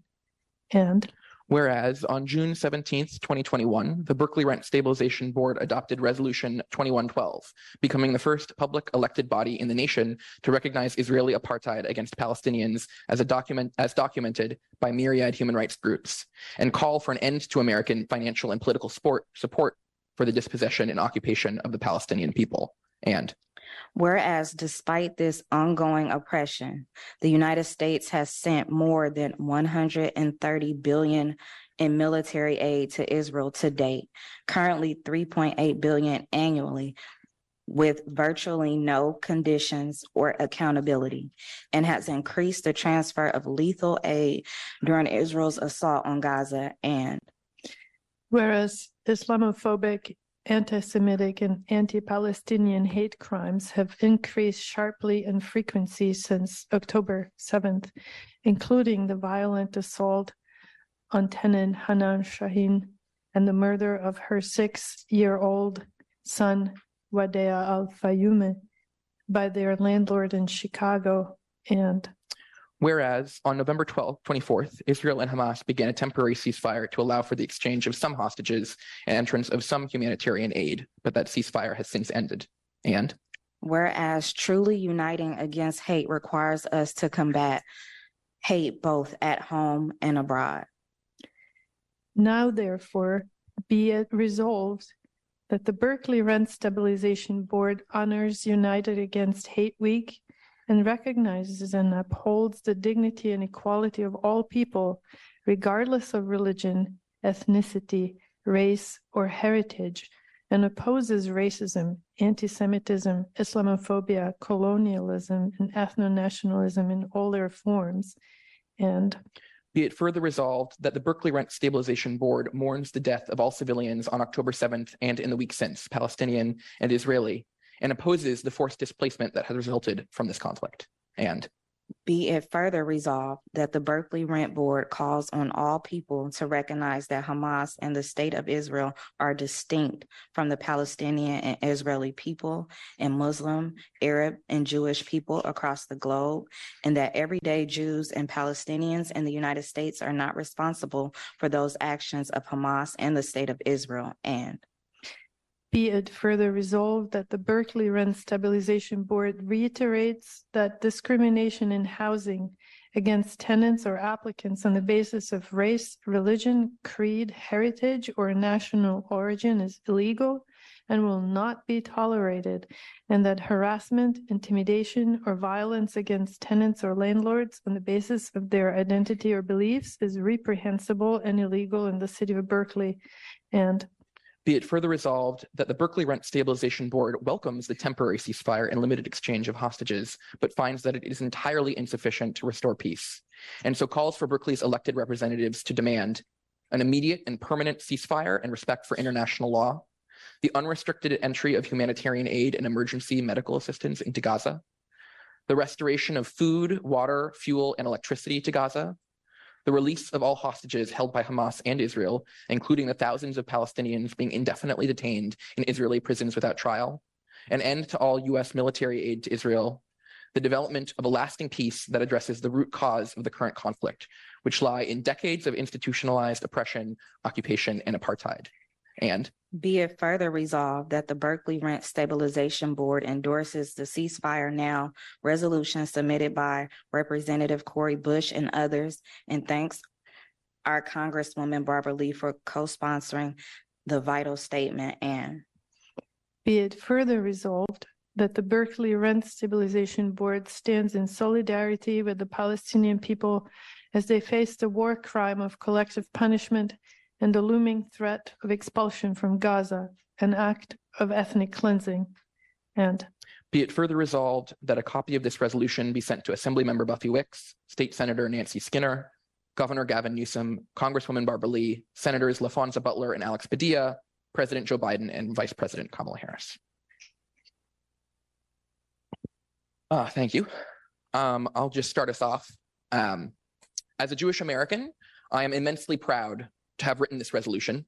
And Whereas on June 17th, 2021, the Berkeley Rent Stabilization Board adopted Resolution 2112, becoming the first public elected body in the nation to recognize Israeli apartheid against Palestinians as a document as documented by myriad human rights groups, and call for an end to American financial and political support support for the dispossession and occupation of the Palestinian people. And Whereas despite this ongoing oppression, the United States has sent more than 130 billion in military aid to Israel to date, currently 3.8 billion annually with virtually no conditions or accountability and has increased the transfer of lethal aid during Israel's assault on Gaza and whereas Islamophobic anti-Semitic and anti-Palestinian hate crimes have increased sharply in frequency since October 7th, including the violent assault on tenant Hanan Shaheen and the murder of her six-year-old son Wadea Al-Fayoume by their landlord in Chicago and Whereas on November 12th, 24th, Israel and Hamas began a temporary ceasefire to allow for the exchange of some hostages and entrance of some humanitarian aid, but that ceasefire has since ended. And whereas truly uniting against hate requires us to combat hate both at home and abroad. Now, therefore, be it resolved that the Berkeley Rent Stabilization Board honors United Against Hate Week and recognizes and upholds the dignity and equality of all people, regardless of religion, ethnicity, race, or heritage, and opposes racism, anti Semitism, Islamophobia, colonialism, and ethno nationalism in all their forms. And be it further resolved that the Berkeley Rent Stabilization Board mourns the death of all civilians on October 7th and in the week since, Palestinian and Israeli, and opposes the forced displacement that has resulted from this conflict. And be it further resolved that the Berkeley Rent Board calls on all people to recognize that Hamas and the state of Israel are distinct from the Palestinian and Israeli people and Muslim, Arab, and Jewish people across the globe, and that everyday Jews and Palestinians in the United States are not responsible for those actions of Hamas and the state of Israel. And be it further resolved that the Berkeley Rent Stabilization Board reiterates that discrimination in housing against tenants or applicants on the basis of race, religion, creed, heritage, or national origin is illegal and will not be tolerated, and that harassment, intimidation, or violence against tenants or landlords on the basis of their identity or beliefs is reprehensible and illegal in the city of Berkeley. And Be it further resolved that the Berkeley Rent Stabilization Board welcomes the temporary ceasefire and limited exchange of hostages, but finds that it is entirely insufficient to restore peace, and so calls for Berkeley's elected representatives to demand an immediate and permanent ceasefire and respect for international law, the unrestricted entry of humanitarian aid and emergency medical assistance into Gaza, the restoration of food, water, fuel, and electricity to Gaza, the release of all hostages held by Hamas and Israel, including the thousands of Palestinians being indefinitely detained in Israeli prisons without trial, an end to all US military aid to Israel, the development of a lasting peace that addresses the root cause of the current conflict, which lie in decades of institutionalized oppression, occupation, and apartheid. And Be it further resolved that the Berkeley Rent Stabilization Board endorses the ceasefire now resolution submitted by Representative Cori Bush and others, and thanks our Congresswoman Barbara Lee for co-sponsoring the vital statement and Be it further resolved that the Berkeley Rent Stabilization Board stands in solidarity with the Palestinian people as they face the war crime of collective punishment and the looming threat of expulsion from Gaza, an act of ethnic cleansing. And Be it further resolved that a copy of this resolution be sent to Assemblymember Buffy Wicks, State Senator Nancy Skinner, Governor Gavin Newsom, Congresswoman Barbara Lee, Senators Laphonza Butler and Alex Padilla, President Joe Biden, and Vice President Kamala Harris. Uh, thank you. Um, I'll just start us off. Um, as a Jewish American, I am immensely proud to have written this resolution.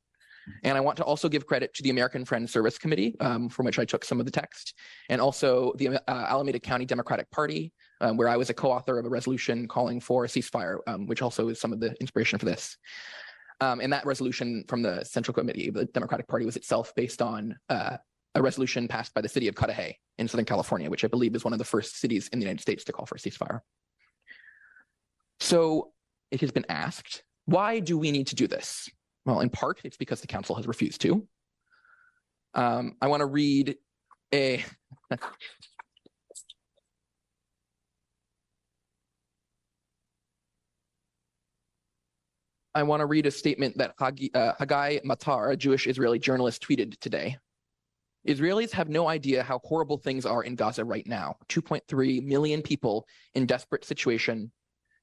And I want to also give credit to the American Friends Service Committee, um, from which I took some of the text, and also the uh, Alameda County Democratic Party, um, where I was a co-author of a resolution calling for a ceasefire, um, which also is some of the inspiration for this. Um, and that resolution from the Central Committee, the Democratic Party, was itself based on uh, a resolution passed by the city of Cudahy in Southern California, which I believe is one of the first cities in the United States to call for a ceasefire. So it has been asked, why do we need to do this? Well, in part, it's because the council has refused to. Um, I want to read a. I want to read a statement that uh, Hagai Matar, a Jewish Israeli journalist, tweeted today. Israelis have no idea how horrible things are in Gaza right now. 2.3 million people in desperate situation,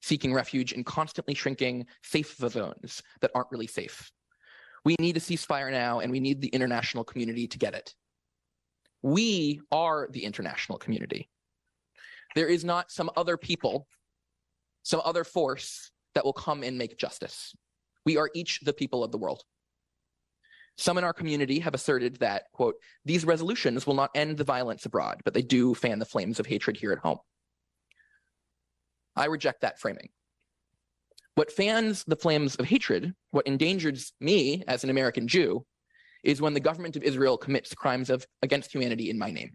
seeking refuge in constantly shrinking safe zones that aren't really safe. We need a ceasefire now, and we need the international community to get it. We are the international community. There is not some other people, some other force that will come and make justice. We are each the people of the world. Some in our community have asserted that, quote, these resolutions will not end the violence abroad, but they do fan the flames of hatred here at home. I reject that framing. What fans the flames of hatred, what endangers me as an American Jew, is when the government of Israel commits crimes of against humanity in my name.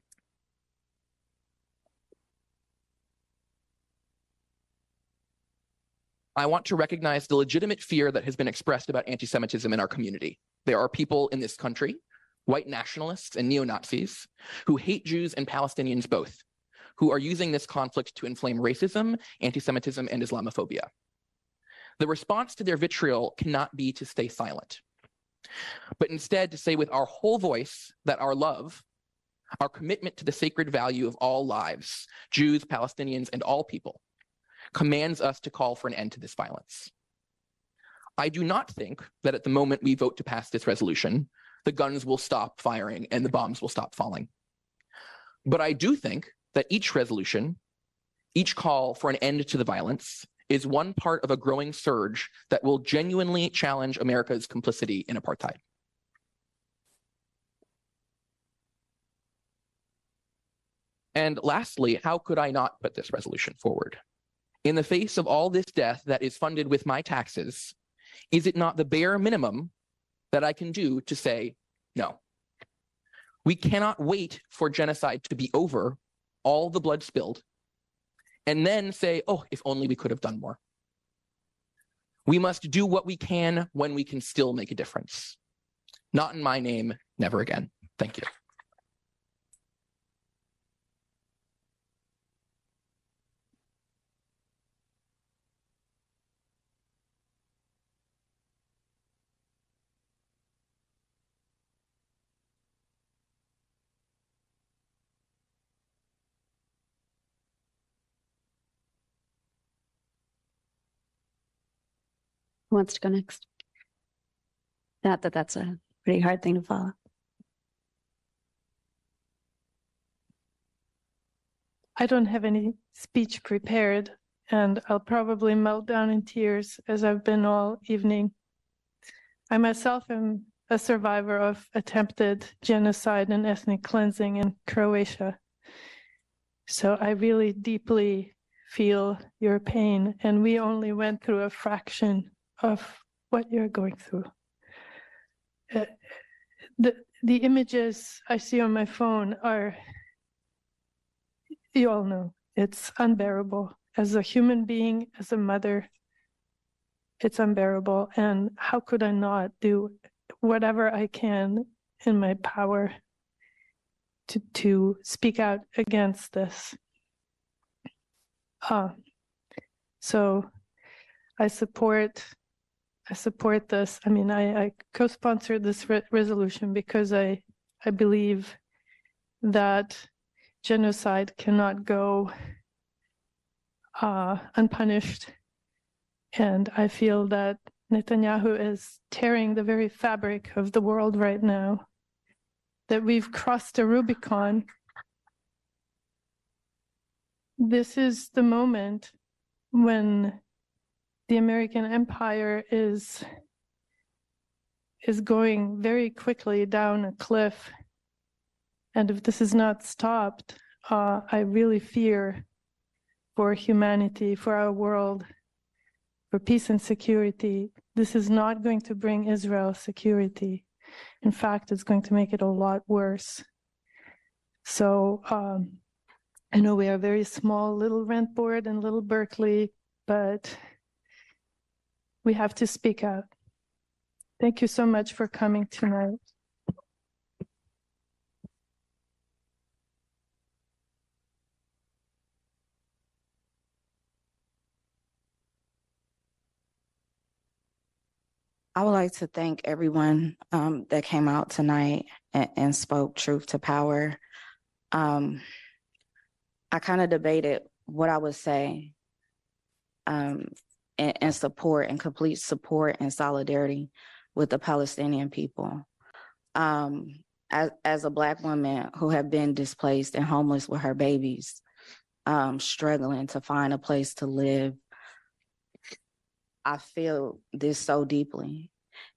I want to recognize the legitimate fear that has been expressed about anti Semitism in our community. There are people in this country, white nationalists and neo Nazis, who hate Jews and Palestinians both, who are using this conflict to inflame racism, anti Semitism, and Islamophobia. The response to their vitriol cannot be to stay silent, but instead to say with our whole voice that our love, our commitment to the sacred value of all lives, Jews, Palestinians, and all people, commands us to call for an end to this violence. I do not think that at the moment we vote to pass this resolution, the guns will stop firing and the bombs will stop falling. But I do think that each resolution, each call for an end to the violence, is one part of a growing surge that will genuinely challenge America's complicity in apartheid. And lastly, how could I not put this resolution forward? In the face of all this death that is funded with my taxes, is it not the bare minimum that I can do to say no? We cannot wait for genocide to be over, all the blood spilled, and then say, oh, if only we could have done more. We must do what we can when we can still make a difference. Not in my name, never again. Thank you. Who wants to go next? Not that that's a pretty hard thing to follow. I don't have any speech prepared, and I'll probably melt down in tears as I've been all evening. I myself am a survivor of attempted genocide and ethnic cleansing in Croatia. So I really deeply feel your pain, and we only went through a fraction of what you're going through. Uh, the the images I see on my phone are you all know it's unbearable. As a human being as a mother it's unbearable. And how could I not do whatever I can in my power to to speak out against this? Uh, so I support I support this. I mean, I, I co-sponsored this re- resolution because I I believe that genocide cannot go uh, unpunished, and I feel that Netanyahu is tearing the very fabric of the world right now. That we've crossed a Rubicon. This is the moment when the American empire is is going very quickly down a cliff. And if this is not stopped, uh, I really fear for humanity, for our world, for peace and security. This is not going to bring Israel security. In fact, it's going to make it a lot worse. So um, I know we are a very small little rent board in little Berkeley, but we have to speak out. Thank you so much for coming tonight. I would like to thank everyone um, that came out tonight and, and spoke truth to power. Um, I kind of debated what I would say um, and, and support and complete support and solidarity with the Palestinian people. Um, as, as a Black woman who have been displaced and homeless with her babies, um, struggling to find a place to live, I feel this so deeply.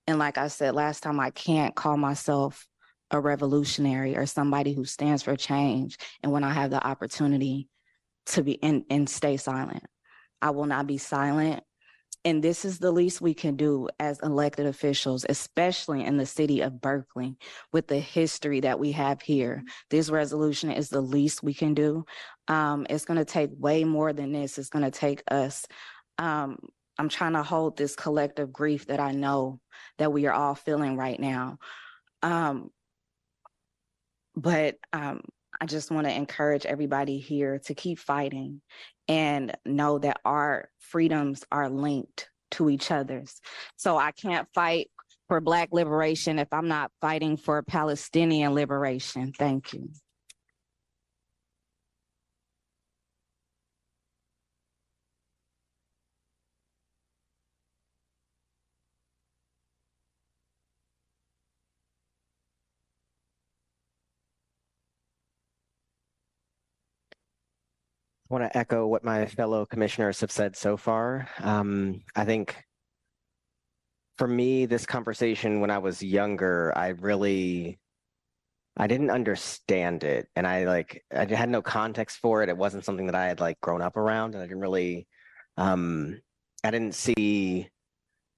And like I said last time, I can't call myself a revolutionary or somebody who stands for change. And when I have the opportunity to be and, and stay silent, I will not be silent. And this is the least we can do as elected officials, especially in the city of Berkeley, with the history that we have here. This resolution is the least we can do. Um, it's going to take way more than this. It's going to take us. Um, I'm trying to hold this collective grief that I know that we are all feeling right now. Um, but um, I just want to encourage everybody here to keep fighting and know that our freedoms are linked to each other's. So I can't fight for Black liberation if I'm not fighting for Palestinian liberation. Thank you. I want to echo what my fellow commissioners have said so far. Um, I think for me, this conversation when I was younger, I really I didn't understand it. And I like I had no context for it. It wasn't something that I had like grown up around and I didn't really um I didn't see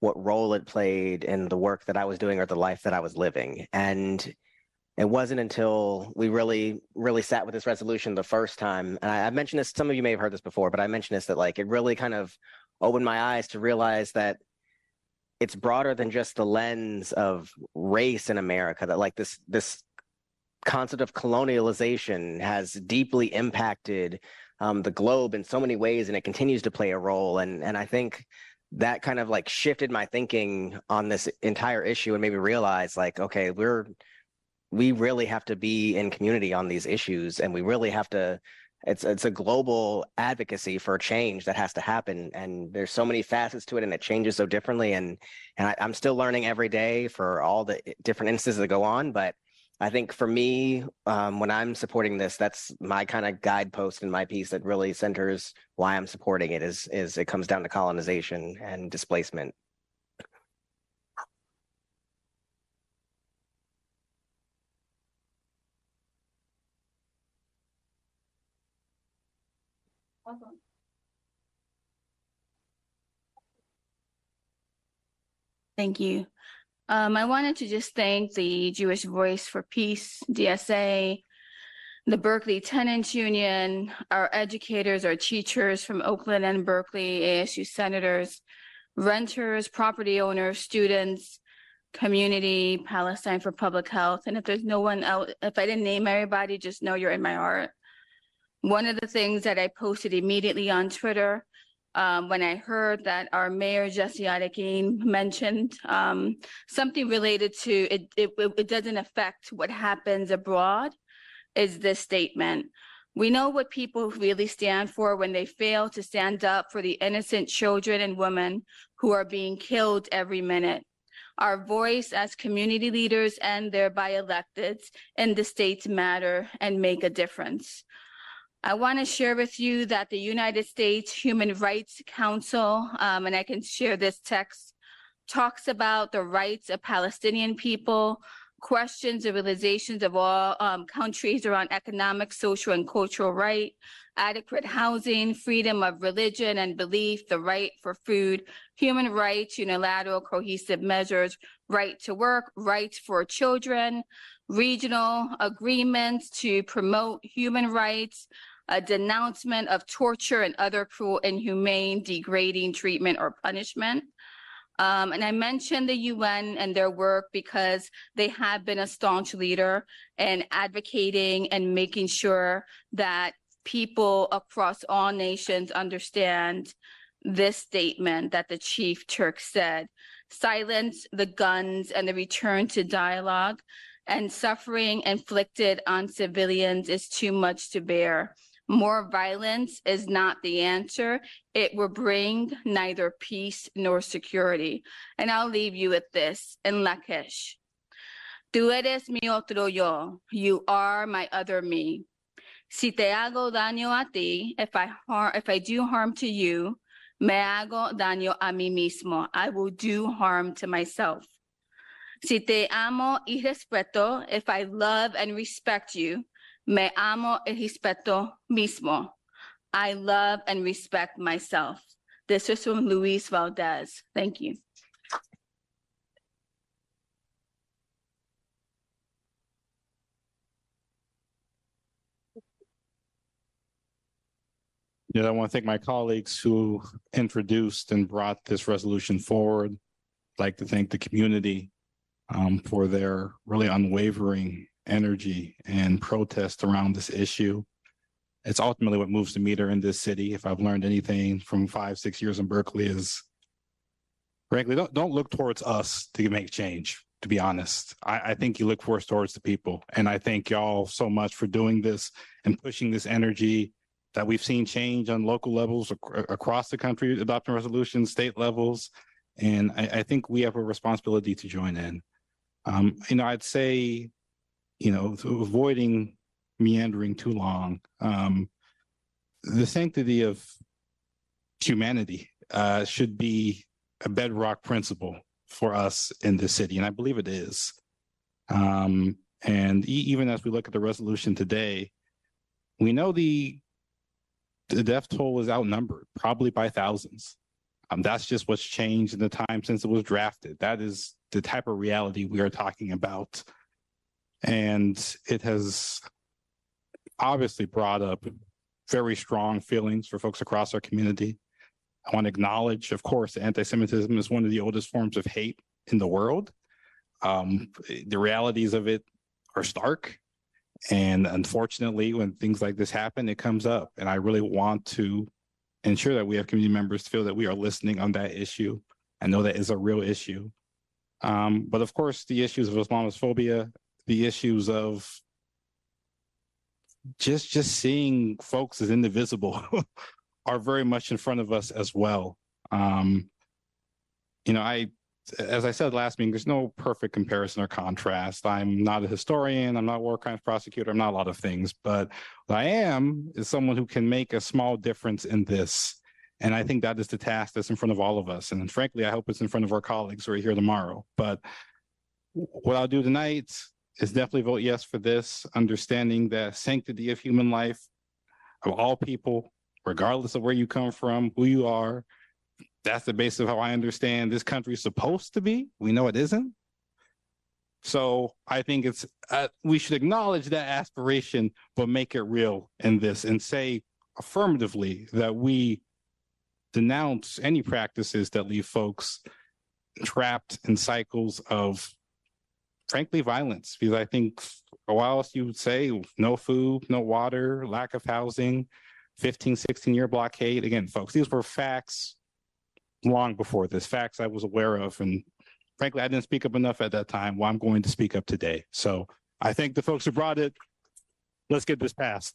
what role it played in the work that I was doing or the life that I was living. And it wasn't until we really, really sat with this resolution the first time, and I, mentioned this, some of you may have heard this before, but I mentioned this that like it really kind of opened my eyes to realize that it's broader than just the lens of race in America, that like this this concept of colonialization has deeply impacted um, the globe in so many ways, and it continues to play a role. And and I think that kind of like shifted my thinking on this entire issue and made me realize like, okay, we're we really have to be in community on these issues, and we really have to. It's it's a global advocacy for change that has to happen, and there's so many facets to it, and it changes so differently. And and I, I'm still learning every day for all the different instances that go on, but I think for me, um, when I'm supporting this, that's my kind of guidepost in my piece that really centers why I'm supporting it is is it comes down to colonization and displacement. Thank you. Um, I wanted to just thank the Jewish Voice for Peace, DSA, the Berkeley Tenants Union, our educators, our teachers from Oakland and Berkeley, ASU senators, renters, property owners, students, community, Palestine for Public Health. And if there's no one else, if I didn't name everybody, just know you're in my heart. One of the things that I posted immediately on Twitter um, when I heard that our mayor Jesse Arreguín mentioned um, something related to it, it, it doesn't affect what happens abroad, is this statement. We know what people really stand for when they fail to stand up for the innocent children and women who are being killed every minute. Our voice as community leaders and thereby electeds in the states matter and make a difference. I want to share with you that the United States Human Rights Council, um, and I can share this text, talks about the rights of Palestinian people, questions the realizations of all um, countries around economic, social, and cultural right, adequate housing, freedom of religion and belief, the right for food, human rights, unilateral cohesive measures, right to work, rights for children, regional agreements to promote human rights, a denouncement of torture and other cruel, inhumane, degrading treatment or punishment. Um, and I mentioned the UN and their work because they have been a staunch leader in advocating and making sure that people across all nations understand this statement that the chief Turk said silence the guns and the return to dialogue and suffering inflicted on civilians is too much to bear. More violence is not the answer. It will bring neither peace nor security. And I'll leave you with this in Lakesh. Tú eres mi otro yo. You are my other me. Si te hago daño a ti, if I harm, if I do harm to you, me hago daño a mí mismo. I will do harm to myself. Si te amo y respeto, if I love and respect you, Me amo y respeto mismo. I love and respect myself. This is from Luis Valdez. Thank you. Yeah, I want to thank my colleagues who introduced and brought this resolution forward. I'd like to thank the community um, for their really unwavering energy and protest around this issue. It's ultimately what moves the meter in this city. If I've learned anything from five, six years in Berkeley is frankly, don't, don't look towards us to make change, to be honest. I, I think you look for us towards the people. And I thank y'all so much for doing this and pushing this energy that we've seen change on local levels ac- across the country, adopting resolutions, state levels. And I, I think we have a responsibility to join in. Um, you know, I'd say you know, avoiding meandering too long. Um, the sanctity of humanity uh, should be a bedrock principle for us in this city, and I believe it is. Um, and e- even as we look at the resolution today, we know the the death toll is outnumbered, probably by thousands. Um, that's just what's changed in the time since it was drafted. That is the type of reality we are talking about And it has obviously brought up very strong feelings for folks across our community. I want to acknowledge, of course, anti-Semitism is one of the oldest forms of hate in the world. Um, the realities of it are stark. And unfortunately, when things like this happen, it comes up. And I really want to ensure that we have community members feel that we are listening on that issue. I know that is a real issue. Um, but of course, the issues of Islamophobia, the issues of just just seeing folks as indivisible are very much in front of us as well. Um, you know, I as I said last meeting, there's no perfect comparison or contrast. I'm not a historian, I'm not a war crimes prosecutor, I'm not a lot of things, but what I am is someone who can make a small difference in this. And I think that is the task that's in front of all of us. And frankly, I hope it's in front of our colleagues who are here tomorrow. But what I'll do tonight is definitely vote yes for this, understanding the sanctity of human life of all people, regardless of where you come from, who you are. That's the basis of how I understand this country is supposed to be. We know it isn't. So I think it's uh, we should acknowledge that aspiration, but make it real in this and say affirmatively that we denounce any practices that leave folks trapped in cycles of frankly violence because i think while else you would say no food no water lack of housing 15 16 year blockade. Again folks these were facts long before this facts i was aware of and frankly i didn't speak up enough at that time well i'm going to speak up today. So i thank the folks who brought it. Let's get this passed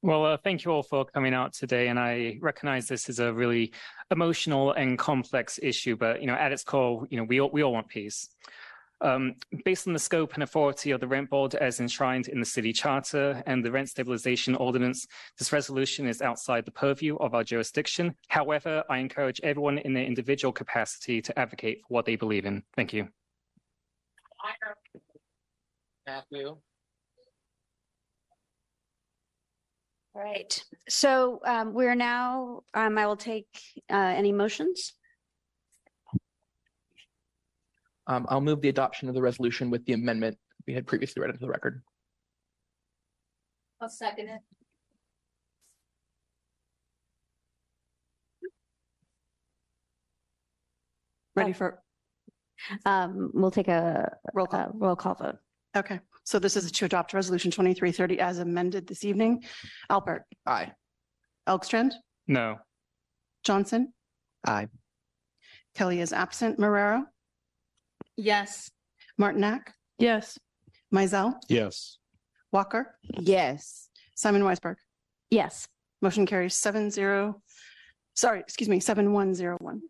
Well, uh, thank you all for coming out today, and I recognize this is a really emotional and complex issue. But you know, at its core, you know, we all, we all want peace. Um, based on the scope and authority of the Rent Board as enshrined in the City Charter and the Rent Stabilization Ordinance, this resolution is outside the purview of our jurisdiction. However, I encourage everyone in their individual capacity to advocate for what they believe in. Thank you. Matthew. All right, so um, we're now, um, I will take uh, any motions. Um, I'll move the adoption of the resolution with the amendment we had previously read into the record. I'll second it. Ready for, Um, We'll take a Roll call. a roll call vote. okay, so this is to adopt resolution twenty-three thirty as amended this evening. Alpert, Aye. Elgstrand, No. Johnson, Aye. Kelley is absent, Marrero, Yes. Martinac, Yes. Mizell, yes Walker, Yes. Simon Weisberg. Yes. Motion carries seven zero, sorry, excuse me, seven one zero one.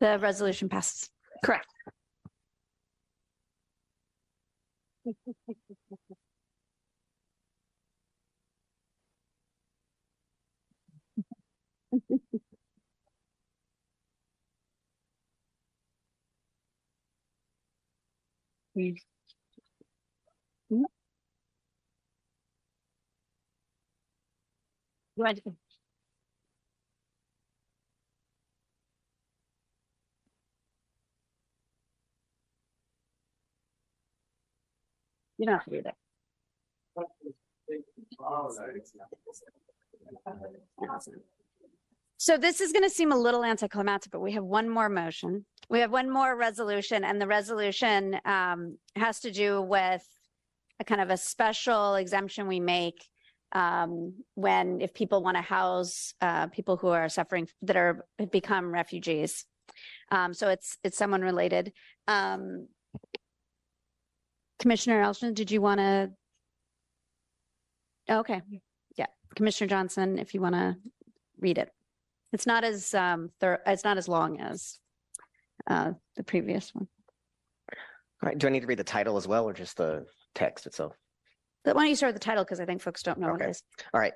The resolution passes. Correct. Right. You don't have to do that. So this is going to seem a little anticlimactic, but we have one more motion. We have one more resolution, and the resolution um, has to do with a kind of a special exemption we make um, when if people want to house uh, people who are suffering that are have become refugees. Um, so it's it's someone related. Um, Commissioner Elston, did you want to? Okay, yeah, Commissioner Johnson, if you want to read it. It's not as um, thorough, it's not as long as uh, the previous one. All right, do I need to read the title as well or just the text itself? But why don't you start with the title because I think folks don't know what it is. All right.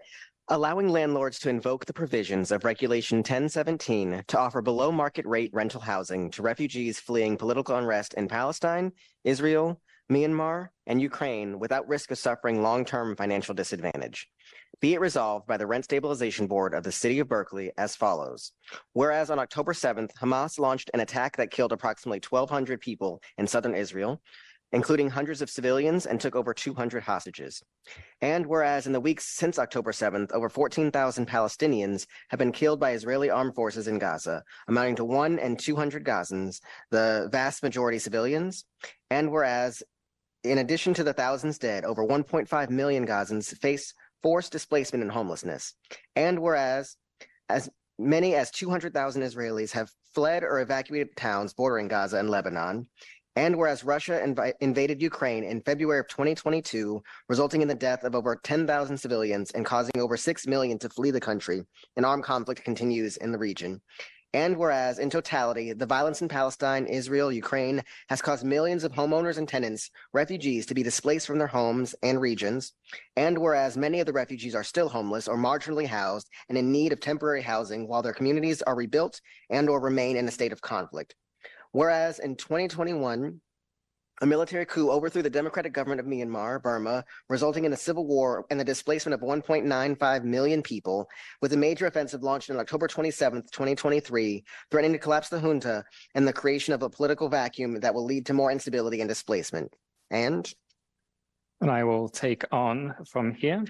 Allowing landlords to invoke the provisions of Regulation 1017 to offer below market rate rental housing to refugees fleeing political unrest in Palestine, Israel, Myanmar, and Ukraine without risk of suffering long term financial disadvantage. Be it resolved by the Rent Stabilization Board of the City of Berkeley as follows. Whereas on October 7th, Hamas launched an attack that killed approximately 1,200 people in southern Israel, including hundreds of civilians, and took over 200 hostages. And whereas in the weeks since October 7th, over 14,000 Palestinians have been killed by Israeli armed forces in Gaza, amounting to one and 200 Gazans, the vast majority civilians. And whereas in addition to the thousands dead, over 1.5 million Gazans face forced displacement and homelessness. And whereas as many as 200,000 Israelis have fled or evacuated towns bordering Gaza and Lebanon, and whereas Russia invi- invaded Ukraine in February of 2022, resulting in the death of over 10,000 civilians and causing over 6 million to flee the country, an armed conflict continues in the region. And whereas, in totality, the violence in Palestine, Israel, Ukraine has caused millions of homeowners and tenants, refugees, to be displaced from their homes and regions. And whereas many of the refugees are still homeless or marginally housed and in need of temporary housing while their communities are rebuilt and or remain in a state of conflict. Whereas in 2021, a military coup overthrew the democratic government of Myanmar, Burma, resulting in a civil war and the displacement of 1.95 million people, with a major offensive launched on October 27, 2023, threatening to collapse the junta and the creation of a political vacuum that will lead to more instability and displacement. And And I will take on from here.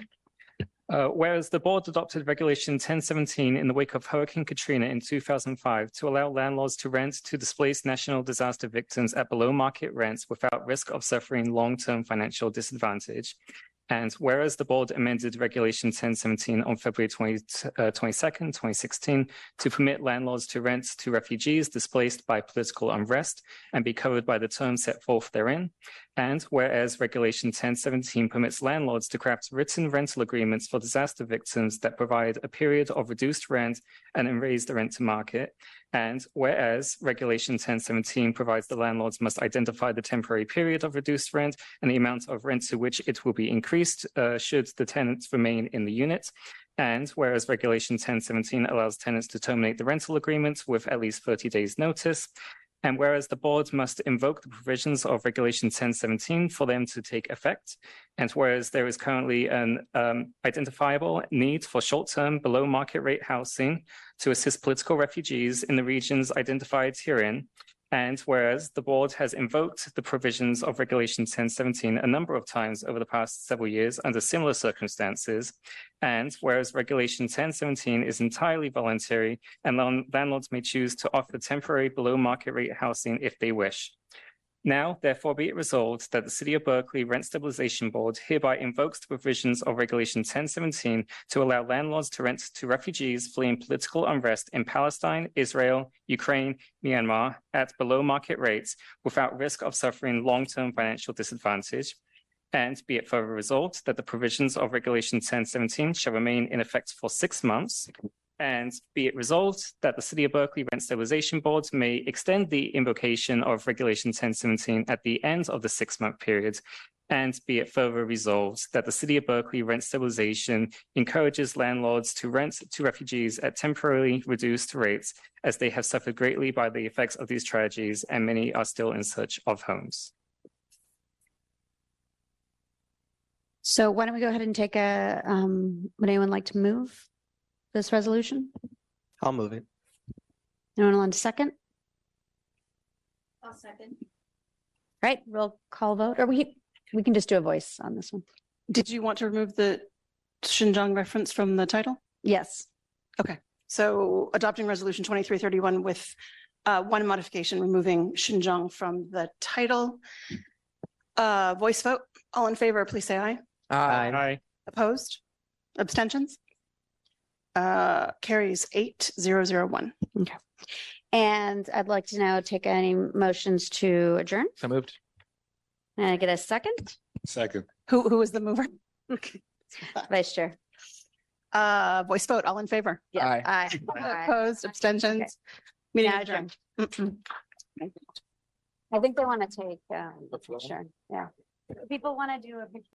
Uh, whereas the board adopted Regulation 1017 in the wake of Hurricane Katrina in 2005 to allow landlords to rent to displaced national disaster victims at below market rents without risk of suffering long term financial disadvantage. And whereas the board amended Regulation 1017 on February 20, uh, 22nd, 2016, to permit landlords to rent to refugees displaced by political unrest and be covered by the terms set forth therein. And whereas Regulation 1017 permits landlords to craft written rental agreements for disaster victims that provide a period of reduced rent and then raise the rent to market. And whereas Regulation 1017 provides the landlords must identify the temporary period of reduced rent and the amount of rent to which it will be increased uh, should the tenants remain in the unit. And whereas Regulation 1017 allows tenants to terminate the rental agreement with at least 30 days notice. And whereas the board must invoke the provisions of Regulation 1017 for them to take effect, and whereas there is currently an um, identifiable need for short-term below market rate housing to assist political refugees in the regions identified herein, and whereas the board has invoked the provisions of Regulation 1017 a number of times over the past several years under similar circumstances, and whereas Regulation 1017 is entirely voluntary and landlords may choose to offer temporary below market rate housing if they wish. Now, therefore, be it resolved that the City of Berkeley Rent Stabilization Board hereby invokes the provisions of Regulation 1017 to allow landlords to rent to refugees fleeing political unrest in Palestine, Israel, Ukraine, Myanmar at below market rates without risk of suffering long-term financial disadvantage. And be it further resolved that the provisions of Regulation 1017 shall remain in effect for six months. And be it resolved that the City of Berkeley Rent Stabilization Board may extend the invocation of Regulation 1017 at the end of the six-month period. And be it further resolved that the City of Berkeley Rent Stabilization encourages landlords to rent to refugees at temporarily reduced rates as they have suffered greatly by the effects of these tragedies and many are still in search of homes. So why don't we go ahead and take a, um, would anyone like to move this resolution? I'll move it. Anyone want to second? I'll second. Right, roll call vote, or we, we can just do a voice on this one. Did you want to remove the Xinjiang reference from the title? Yes. Okay, so adopting resolution twenty-three thirty-one with uh, one modification, removing Xinjiang from the title. Uh, voice vote, all in favor, please say aye. Aye. Opposed? Abstentions? Uh, carries eight zero zero one. Okay. And I'd like to now take any motions to adjourn. So moved. And I get a second? Second. Who, who was the mover? Vice Chair. Uh, voice vote, all in favor? Yeah. Aye. Aye. Aye. Opposed, abstentions? Meeting Now adjourned. I think they want to take, um, sure, yeah. People want to do a picture.